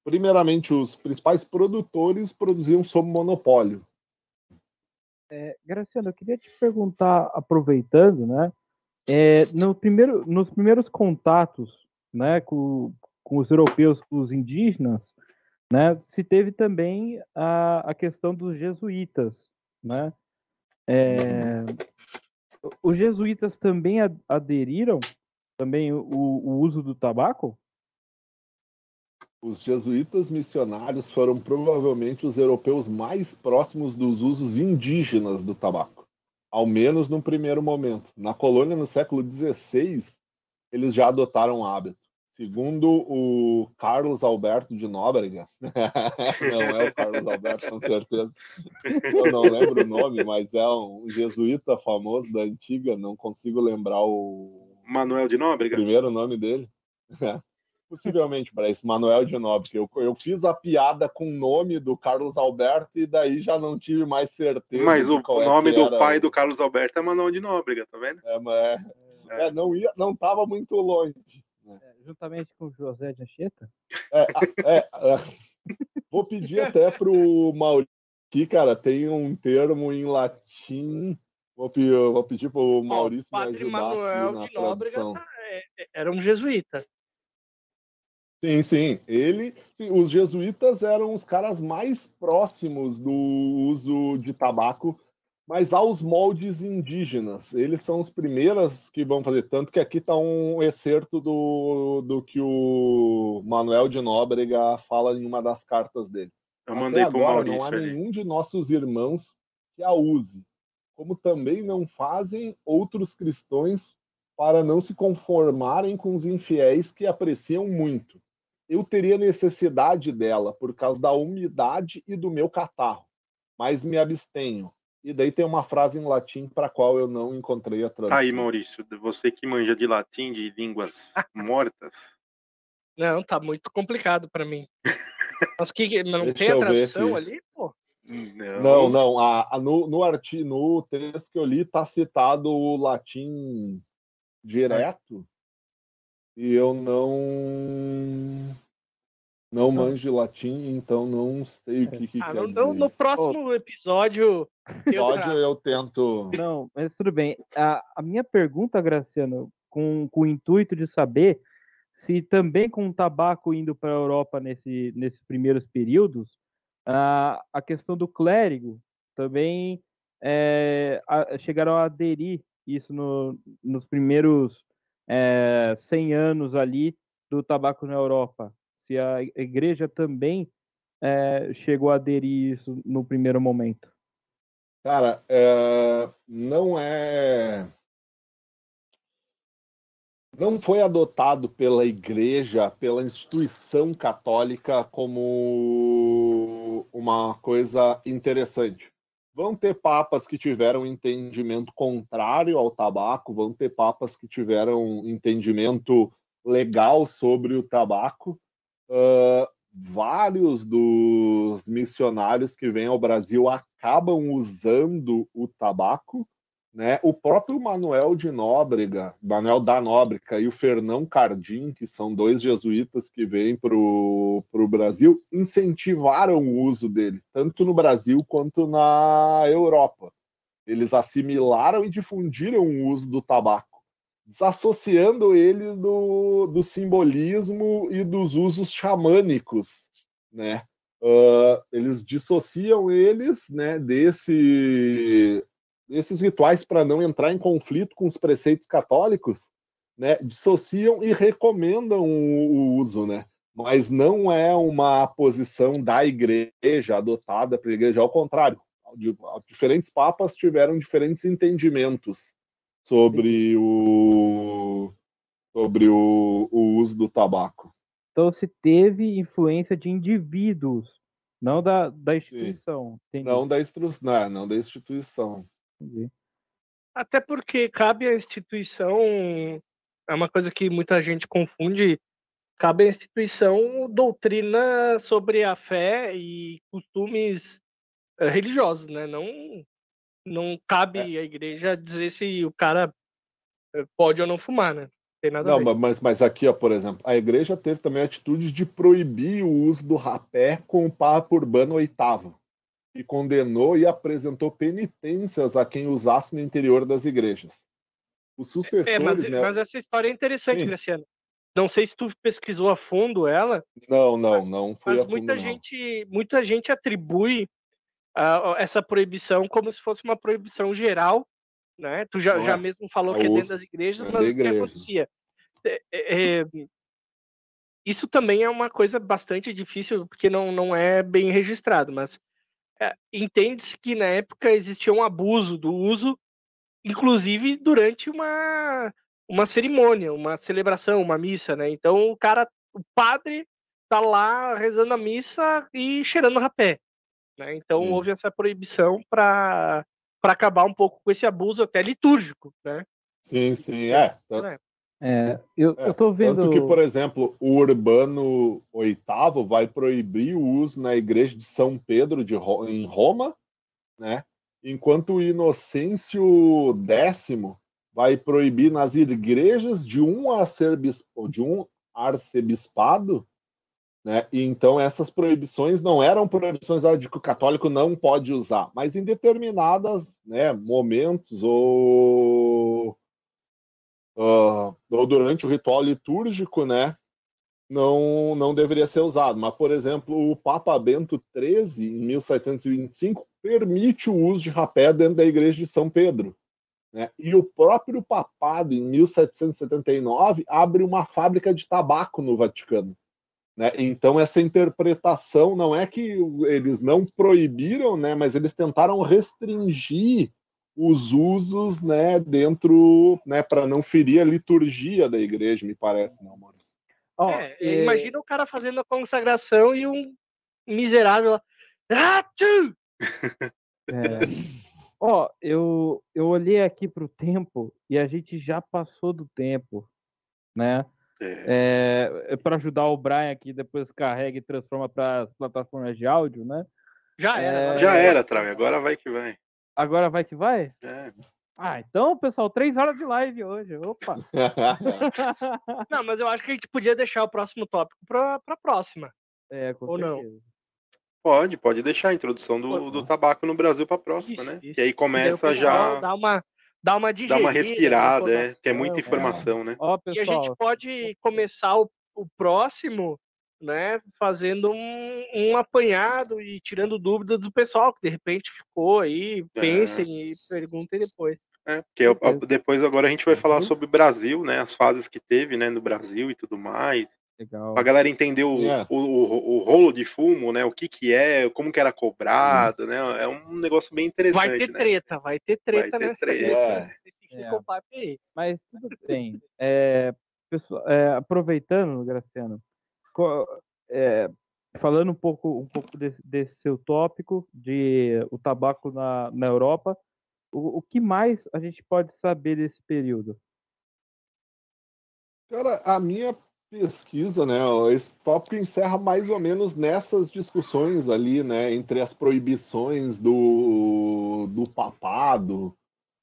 primeiramente os principais produtores produziam sob monopólio. É, Graciano, eu queria te perguntar, aproveitando, né? É, no primeiro, nos primeiros contatos né, com, com os europeus, com os indígenas, né, se teve também a, a questão dos jesuítas. Né? É, os jesuítas também aderiram também o, o uso do tabaco? Os jesuítas missionários foram provavelmente os europeus mais próximos dos usos indígenas do tabaco, ao menos no primeiro momento. Na colônia, no século XVI, eles já adotaram o hábito. Segundo o Carlos Alberto de Nóbrega, não é o Carlos Alberto, com certeza, eu não lembro o nome, mas é um jesuíta famoso da antiga, não consigo lembrar o. Manuel de Nóbrega? Primeiro nome dele. Possivelmente para isso, Manuel de Nóbrega. Eu, eu fiz a piada com o nome do Carlos Alberto e daí já não tive mais certeza. Mas o, o nome é do pai do Carlos Alberto é Manuel de Nóbrega, tá vendo? É, mas é, é. não ia, não estava muito longe. É, juntamente com José de Anchieta? É, é, é, vou pedir até pro Maurício aqui, cara, tem um termo em latim. Vou, vou pedir pro Maurício oh, o padre me ajudar Manuel de Nóbrega tá, era um jesuíta. Sim, sim. Ele, sim, os jesuítas eram os caras mais próximos do uso de tabaco, mas aos moldes indígenas. Eles são os primeiros que vão fazer. Tanto que aqui está um excerto do, do que o Manuel de Nóbrega fala em uma das cartas dele. Eu mandei para o Maurício. Não há ali. nenhum de nossos irmãos que a use, como também não fazem outros cristãos para não se conformarem com os infiéis que apreciam muito eu teria necessidade dela por causa da umidade e do meu catarro, mas me abstenho. E daí tem uma frase em latim para a qual eu não encontrei a tradução. Tá aí, Maurício, você que manja de latim, de línguas mortas. Não, tá muito complicado para mim. Mas que não Deixa tem a tradução ali, pô? Não, não, não a, a, no, no, artigo, no texto que eu li tá citado o latim direto e eu não não manjo latim, então não sei o que, que ah, quer no, dizer. No próximo oh. episódio, episódio eu, eu tento. Não, mas tudo bem. A, a minha pergunta, Graciano, com, com o intuito de saber se também com o tabaco indo para a Europa nesse, nesses primeiros períodos, a, a questão do clérigo também é, a, chegaram a aderir isso no, nos primeiros é, 100 anos ali do tabaco na Europa. Se a igreja também é, chegou a aderir isso no primeiro momento. Cara, é, não é. Não foi adotado pela igreja, pela instituição católica, como uma coisa interessante. Vão ter papas que tiveram entendimento contrário ao tabaco, vão ter papas que tiveram entendimento legal sobre o tabaco. Uh, vários dos missionários que vêm ao Brasil acabam usando o tabaco. Né? O próprio Manuel de Nóbrega, Manuel da Nóbrega e o Fernão Cardim, que são dois jesuítas que vêm para o Brasil, incentivaram o uso dele, tanto no Brasil quanto na Europa. Eles assimilaram e difundiram o uso do tabaco. Desassociando eles do, do simbolismo e dos usos xamânicos, né? Uh, eles dissociam eles, né, desse, rituais para não entrar em conflito com os preceitos católicos, né? Dissociam e recomendam o, o uso, né? Mas não é uma posição da igreja adotada pela igreja, ao contrário. Diferentes papas tiveram diferentes entendimentos sobre o sobre o, o uso do tabaco. Então se teve influência de indivíduos, não da, da instituição. Não da, instru... não, não da instituição. Entendi. Até porque cabe à instituição, é uma coisa que muita gente confunde, cabe à instituição doutrina sobre a fé e costumes eh, religiosos, né? Não não cabe é. à igreja dizer se o cara eh, pode ou não fumar, né? Tem nada não, mas, mas aqui, ó, por exemplo, a igreja teve também a atitude de proibir o uso do rapé com o Papa Urbano VIII e condenou e apresentou penitências a quem usasse no interior das igrejas. Os sucessores, é, mas, né? mas essa história é interessante, Sim. Graciano. Não sei se tu pesquisou a fundo ela. Não, não, não foi mas a fundo, muita não. gente, muita gente atribui uh, essa proibição como se fosse uma proibição geral, né? Tu já, já é. mesmo falou que é dentro das igrejas, é mas o que acontecia? É, é, isso também é uma coisa bastante difícil, porque não, não é bem registrado, mas é, entende-se que na época existia um abuso do uso, inclusive durante uma, uma cerimônia, uma celebração, uma missa, né? Então o cara, o padre tá lá rezando a missa e cheirando rapé. Né? Então hum. houve essa proibição para acabar um pouco com esse abuso até litúrgico, né? Sim, sim, é. é. é eu, é, eu tô vendo. Tanto que, por exemplo, o Urbano VIII vai proibir o uso na igreja de São Pedro de, em Roma, né? Enquanto o Inocêncio X vai proibir nas igrejas de um arcebispo, de um arcebispado né? E então essas proibições não eram proibições de que o católico não pode usar, mas em determinados né, momentos ou, uh, ou durante o ritual litúrgico, né, não, não deveria ser usado. Mas, por exemplo, o Papa Bento XIII, em 1725, permite o uso de rapé dentro da igreja de São Pedro. Né? E o próprio papado, em 1779, abre uma fábrica de tabaco no Vaticano. Né? Então, essa interpretação não é que eles não proibiram, né, mas eles tentaram restringir os usos né, dentro, né, para não ferir a liturgia da igreja, me parece, não, Maurício? Oh, é, é... Imagina o cara fazendo a consagração e um miserável lá. Ah, é. Ó, oh, eu, eu olhei aqui para o tempo e a gente já passou do tempo, né? É. É, para ajudar o Brian aqui, depois carrega e transforma para as plataformas de áudio, né? Já era. É... Já era, Trave. Agora vai que vai. Agora vai que vai? É. Ah, então, pessoal, três horas de live hoje. Opa! não, mas eu acho que a gente podia deixar o próximo tópico para a próxima. É, com Ou certeza. não? Pode, pode deixar a introdução do, do tabaco no Brasil para a próxima, isso, né? Isso. Que aí começa já. Dar uma, Dá uma digerida. Dá uma respirada, é, que é muita é. informação, é. né? Ó, pessoal, e a gente pode começar o, o próximo, né, fazendo um, um, apanhado e tirando dúvidas do pessoal que de repente ficou aí, pensem é. e perguntem depois. É, porque depois agora a gente vai falar uhum. sobre o Brasil, né, as fases que teve, né, no Brasil e tudo mais. Legal. Pra galera entender o, yeah. o, o, o, rolo de fumo, né? O que que é, como que era cobrado, né? É um negócio bem interessante. Vai ter né? treta, vai ter treta, vai ter treta. É. Mas tudo bem. É, pessoal, é, aproveitando, Graciano, é, falando um pouco, um pouco desse, desse, seu tópico de o tabaco na, na Europa, o, o que mais a gente pode saber desse período? Cara, a minha pesquisa, né? Esse tópico encerra mais ou menos nessas discussões ali, né? Entre as proibições do, do papado,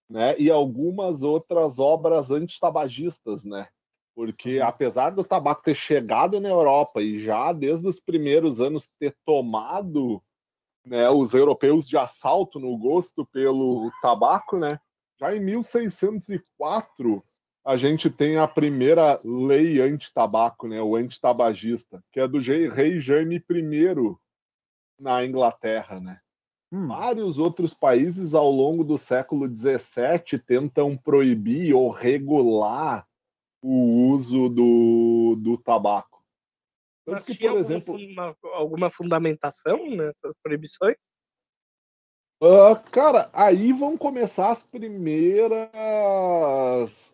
né? E algumas outras obras antitabagistas, né? Porque uhum. apesar do tabaco ter chegado na Europa e já desde os primeiros anos ter tomado né, os europeus de assalto no gosto pelo tabaco, né? Já em 1604 a gente tem a primeira lei anti-tabaco, né, o anti-tabagista, que é do rei Jaime I na Inglaterra, né? Hum. Vários outros países ao longo do século XVII tentam proibir ou regular o uso do, do tabaco. Mas que, por exemplo, alguma, alguma fundamentação nessas proibições? Uh, cara, aí vão começar as primeiras.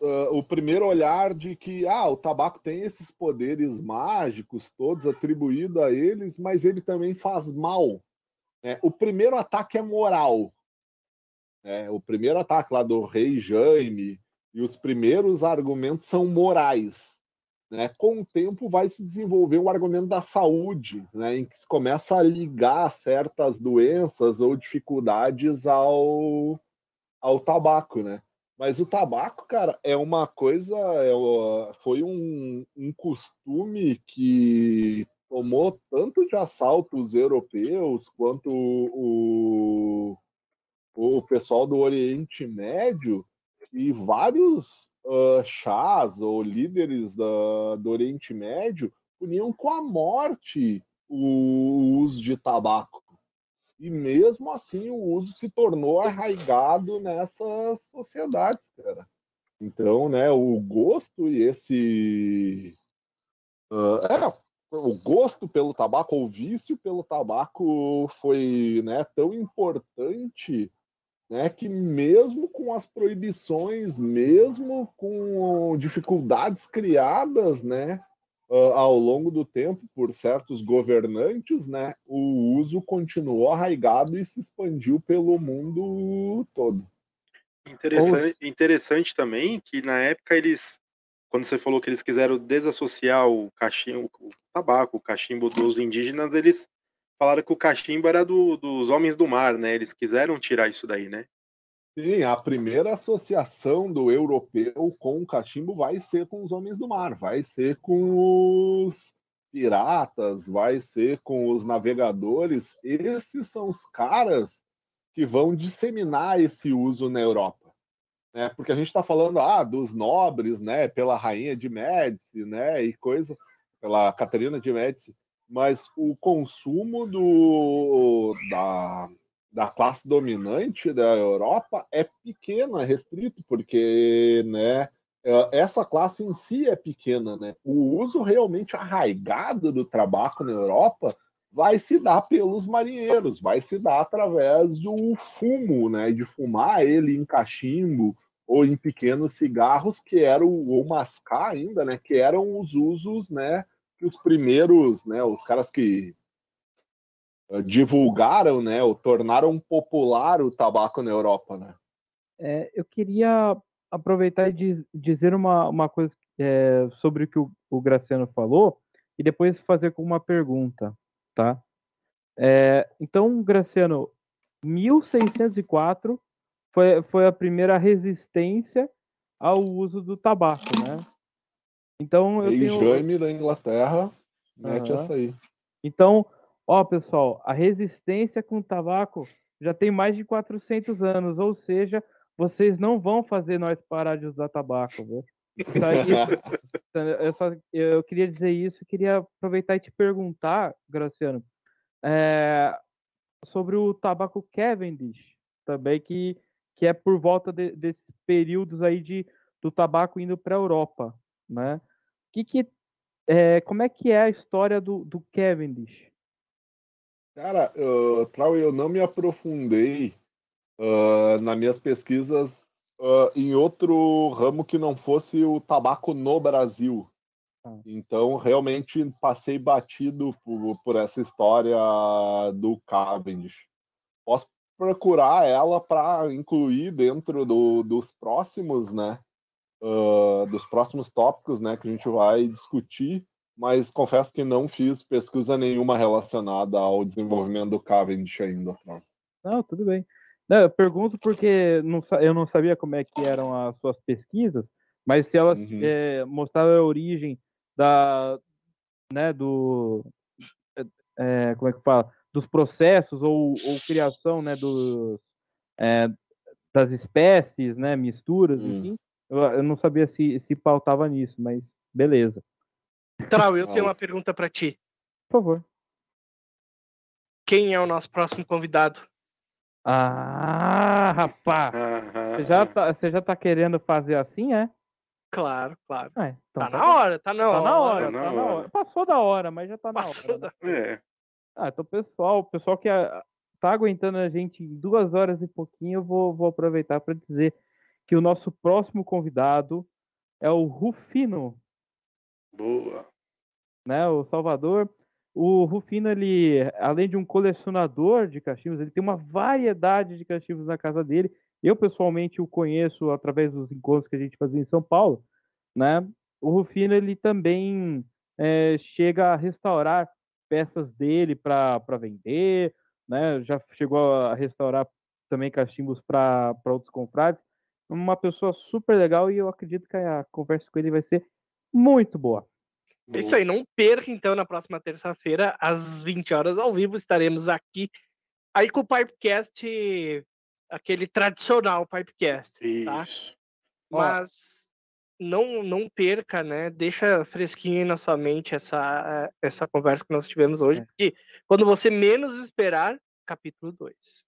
Uh, o primeiro olhar de que ah, o tabaco tem esses poderes mágicos todos atribuídos a eles, mas ele também faz mal. Né? O primeiro ataque é moral. Né? O primeiro ataque lá do rei Jaime e os primeiros argumentos são morais. Né? Com o tempo vai se desenvolver o argumento da saúde, né? em que se começa a ligar certas doenças ou dificuldades ao, ao tabaco, né? Mas o tabaco, cara, é uma coisa, é, foi um, um costume que tomou tanto de assalto os europeus quanto o, o, o pessoal do Oriente Médio, e vários uh, chás ou líderes da, do Oriente Médio puniam com a morte o uso de tabaco. E mesmo assim o uso se tornou arraigado nessas sociedades, cara. Então, né, o gosto e esse. Uh, é, o gosto pelo tabaco, o vício pelo tabaco foi né, tão importante né, que mesmo com as proibições, mesmo com dificuldades criadas, né, ao longo do tempo por certos governantes, né, o uso continuou arraigado e se expandiu pelo mundo todo. Interessante, interessante também que na época eles, quando você falou que eles quiseram desassociar o cachimbo, o tabaco, o cachimbo dos indígenas, eles falaram que o cachimbo era do, dos homens do mar, né? Eles quiseram tirar isso daí, né? Sim, a primeira associação do europeu com o cachimbo vai ser com os homens do mar, vai ser com os piratas, vai ser com os navegadores. Esses são os caras que vão disseminar esse uso na Europa. Né? Porque a gente está falando ah, dos nobres, né? pela rainha de Médici, né? e coisa, pela Catarina de Médici, mas o consumo do, da, da classe dominante da Europa é pequeno, é restrito, porque né, é, essa classe em si é pequena. Né? O uso realmente arraigado do tabaco na Europa vai se dar pelos marinheiros, vai se dar através do fumo, né, de fumar ele em cachimbo ou em pequenos cigarros, que eram, ou mascar ainda, né, que eram os usos né, os primeiros, né, os caras que uh, divulgaram, né, ou tornaram popular o tabaco na Europa, né? É, eu queria aproveitar e diz, dizer uma, uma coisa é, sobre o que o, o, Graciano falou e depois fazer com uma pergunta, tá? É, então, Graciano, 1604 foi, foi a primeira resistência ao uso do tabaco, né? Então eu e tenho... Jaime da Inglaterra mete uhum. essa aí. Então, ó, pessoal, a resistência com o tabaco já tem mais de 400 anos, ou seja, vocês não vão fazer nós parar de usar tabaco, viu? eu, só, eu queria dizer isso, queria aproveitar e te perguntar, Graciano, é, sobre o tabaco Cavendish, também que, que é por volta de, desses períodos aí de, do tabaco indo para a Europa né? Que que, é, como é que é a história do, do Cavendish? Cara, uh, Trau, eu não me aprofundei uh, nas minhas pesquisas uh, em outro ramo que não fosse o tabaco no Brasil. Ah. Então, realmente passei batido por, por essa história do Cavendish. Posso procurar ela para incluir dentro do, dos próximos, né? Uh, dos próximos tópicos né, que a gente vai discutir, mas confesso que não fiz pesquisa nenhuma relacionada ao desenvolvimento do Cavendish ainda. Não, tudo bem. Não, eu pergunto porque não, eu não sabia como é que eram as suas pesquisas, mas se elas uhum. é, mostravam a origem da, né, do, é, como é que fala, dos processos ou, ou criação, né, dos, é, das espécies, né, misturas, uhum. enfim, Eu, eu não sabia se, se pautava nisso, mas beleza. Trau, eu tenho uma pergunta para ti. Por favor. Quem é o nosso próximo convidado? Ah, rapaz! Você já, tá, você já tá querendo fazer assim, é? Claro, claro. É, então Tá tá na hora, tá na Tá hora. na hora, Tá na tá na hora. hora. Passou da hora, mas já tá na Passou hora. né? da... É. Ah, então, pessoal, o pessoal que tá aguentando a gente em duas horas e pouquinho, eu vou, vou aproveitar para dizer que o nosso próximo convidado é o Rufino, Boa. né? O Salvador. O Rufino, ele, além de um colecionador de cachimbos, ele tem uma variedade de cachimbos na casa dele. Eu, pessoalmente, o conheço através dos encontros que a gente fazia em São Paulo, né? O Rufino, ele também eh, chega a restaurar peças dele para vender, né? Já chegou a restaurar também cachimbos para outros confrades. Uma pessoa super legal e eu acredito que a conversa com ele vai ser muito boa. É Isso aí, não perca então na próxima terça-feira, às 20 horas ao vivo, estaremos aqui aí com o Pipecast, aquele tradicional Pipecast, tá? Isso. Ó. Mas não não perca, né? Deixa fresquinho na sua mente essa essa conversa que nós tivemos hoje, É. porque quando você menos esperar, capítulo 2.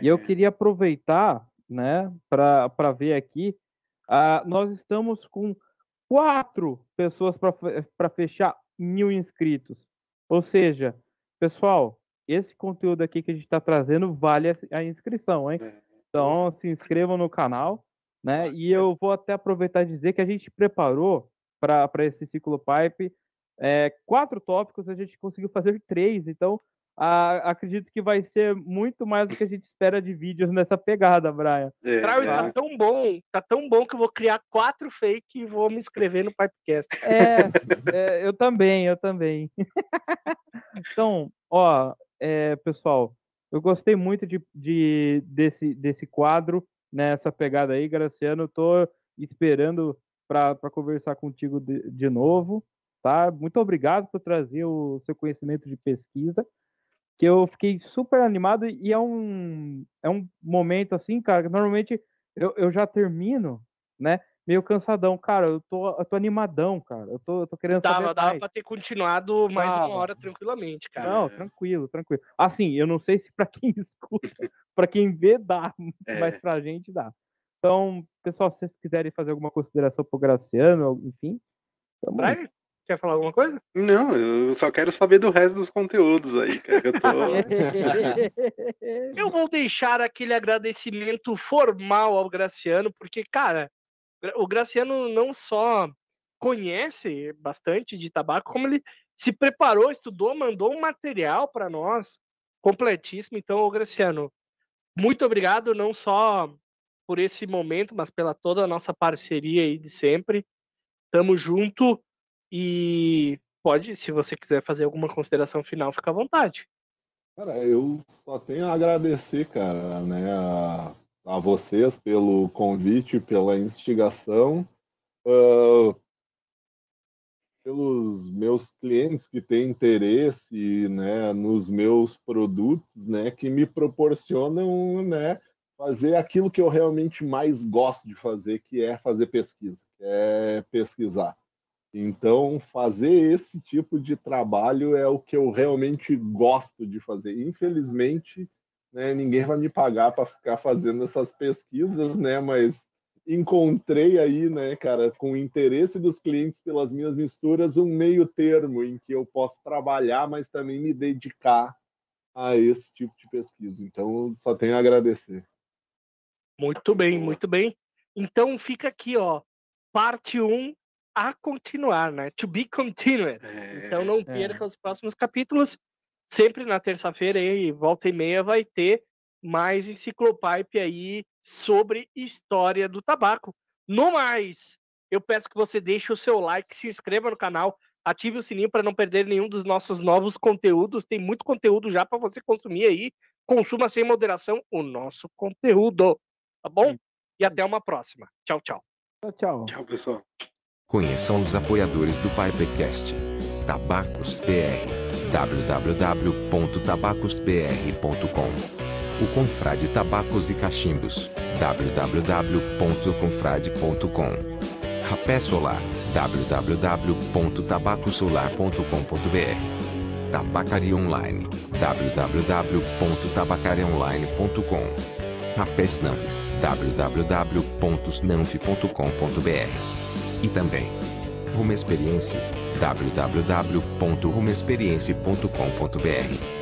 E eu É. queria aproveitar, né, para ver aqui, ah, nós estamos com quatro pessoas para fechar mil inscritos. Ou seja, pessoal, esse conteúdo aqui que a gente está trazendo vale a- inscrição, hein? É. Então se inscrevam no canal, né? E eu vou até aproveitar e dizer que a gente preparou para esse ciclo pipe é, quatro tópicos, a gente conseguiu fazer três, então ah, acredito que vai ser muito mais do que a gente espera de vídeos nessa pegada, Brian. É, Trau, é. tá tão bom, tá tão bom que eu vou criar quatro fake e vou me inscrever no Pipecast. É, é, eu também, eu também. então, ó, é, pessoal, eu gostei muito de, de- desse, desse quadro, né, essa pegada aí, Graciano. Eu tô esperando para conversar contigo de, de novo, tá? Muito obrigado por trazer o seu conhecimento de pesquisa, que eu fiquei super animado e é um, é um momento assim, cara, que normalmente eu, eu já termino, né? Meio cansadão, cara. Eu tô, eu tô animadão, cara. Eu tô, eu tô querendo Dava, saber dava mais. pra ter continuado mais Dava. uma hora tranquilamente, cara. Não, tranquilo, tranquilo. Assim, eu não sei se pra quem escuta, pra quem vê dá, É. mas pra gente dá. Então, pessoal, se vocês quiserem fazer alguma consideração pro Graciano, enfim. Brian, quer falar alguma coisa? Não, eu só quero saber do resto dos conteúdos aí, cara. Eu tô. Eu vou deixar aquele agradecimento formal ao Graciano, porque, cara, o Graciano não só conhece bastante de tabaco, como ele se preparou, estudou, mandou um material para nós completíssimo. Então, ô Graciano, muito obrigado não só por esse momento, mas pela toda a nossa parceria aí de sempre. Tamo junto e pode, se você quiser fazer alguma consideração final, fica à vontade. Cara, eu só tenho a agradecer, cara, né, a, a vocês pelo convite, pela instigação, ah, pelos meus clientes que têm interesse, né, nos meus produtos, né, que me proporcionam, né, fazer aquilo que eu realmente mais gosto de fazer, que é fazer pesquisa, que é pesquisar. Então, fazer esse tipo de trabalho é o que eu realmente gosto de fazer. Infelizmente, né, ninguém vai me pagar para ficar fazendo essas pesquisas, né? Mas encontrei aí, né, cara, com o interesse dos clientes pelas minhas misturas, um meio termo em que eu posso trabalhar, mas também me dedicar a esse tipo de pesquisa. Então, só tenho a agradecer. Muito bem, muito bem. Então fica aqui, ó, parte 1 a continuar, né? To be continued. É, Então não perca os próximos capítulos. Sempre na terça-feira aí, volta e meia, vai ter mais enciclopipe aí sobre história do tabaco. No mais, eu peço que você deixe o seu like, se inscreva no canal, ative o sininho para não perder nenhum dos nossos novos conteúdos. Tem muito conteúdo já para você consumir aí. Consuma sem moderação o nosso conteúdo, tá bom? E até uma próxima. Tchau, tchau. Tchau, tchau. Tchau, pessoal. Conheçam os apoiadores do Pipecast. Tabacos PR. www.tabacospr.com O Confrade Tabacos e Cachimbos. www.confrade.com. Rapé Solar. www.tabacosolar.com.br. Tabacaria Online. www.tabacariaonline.com. Rapé Snanf. www.snanf.com.br. E também Rumo Experience. www.rumexperience.com.br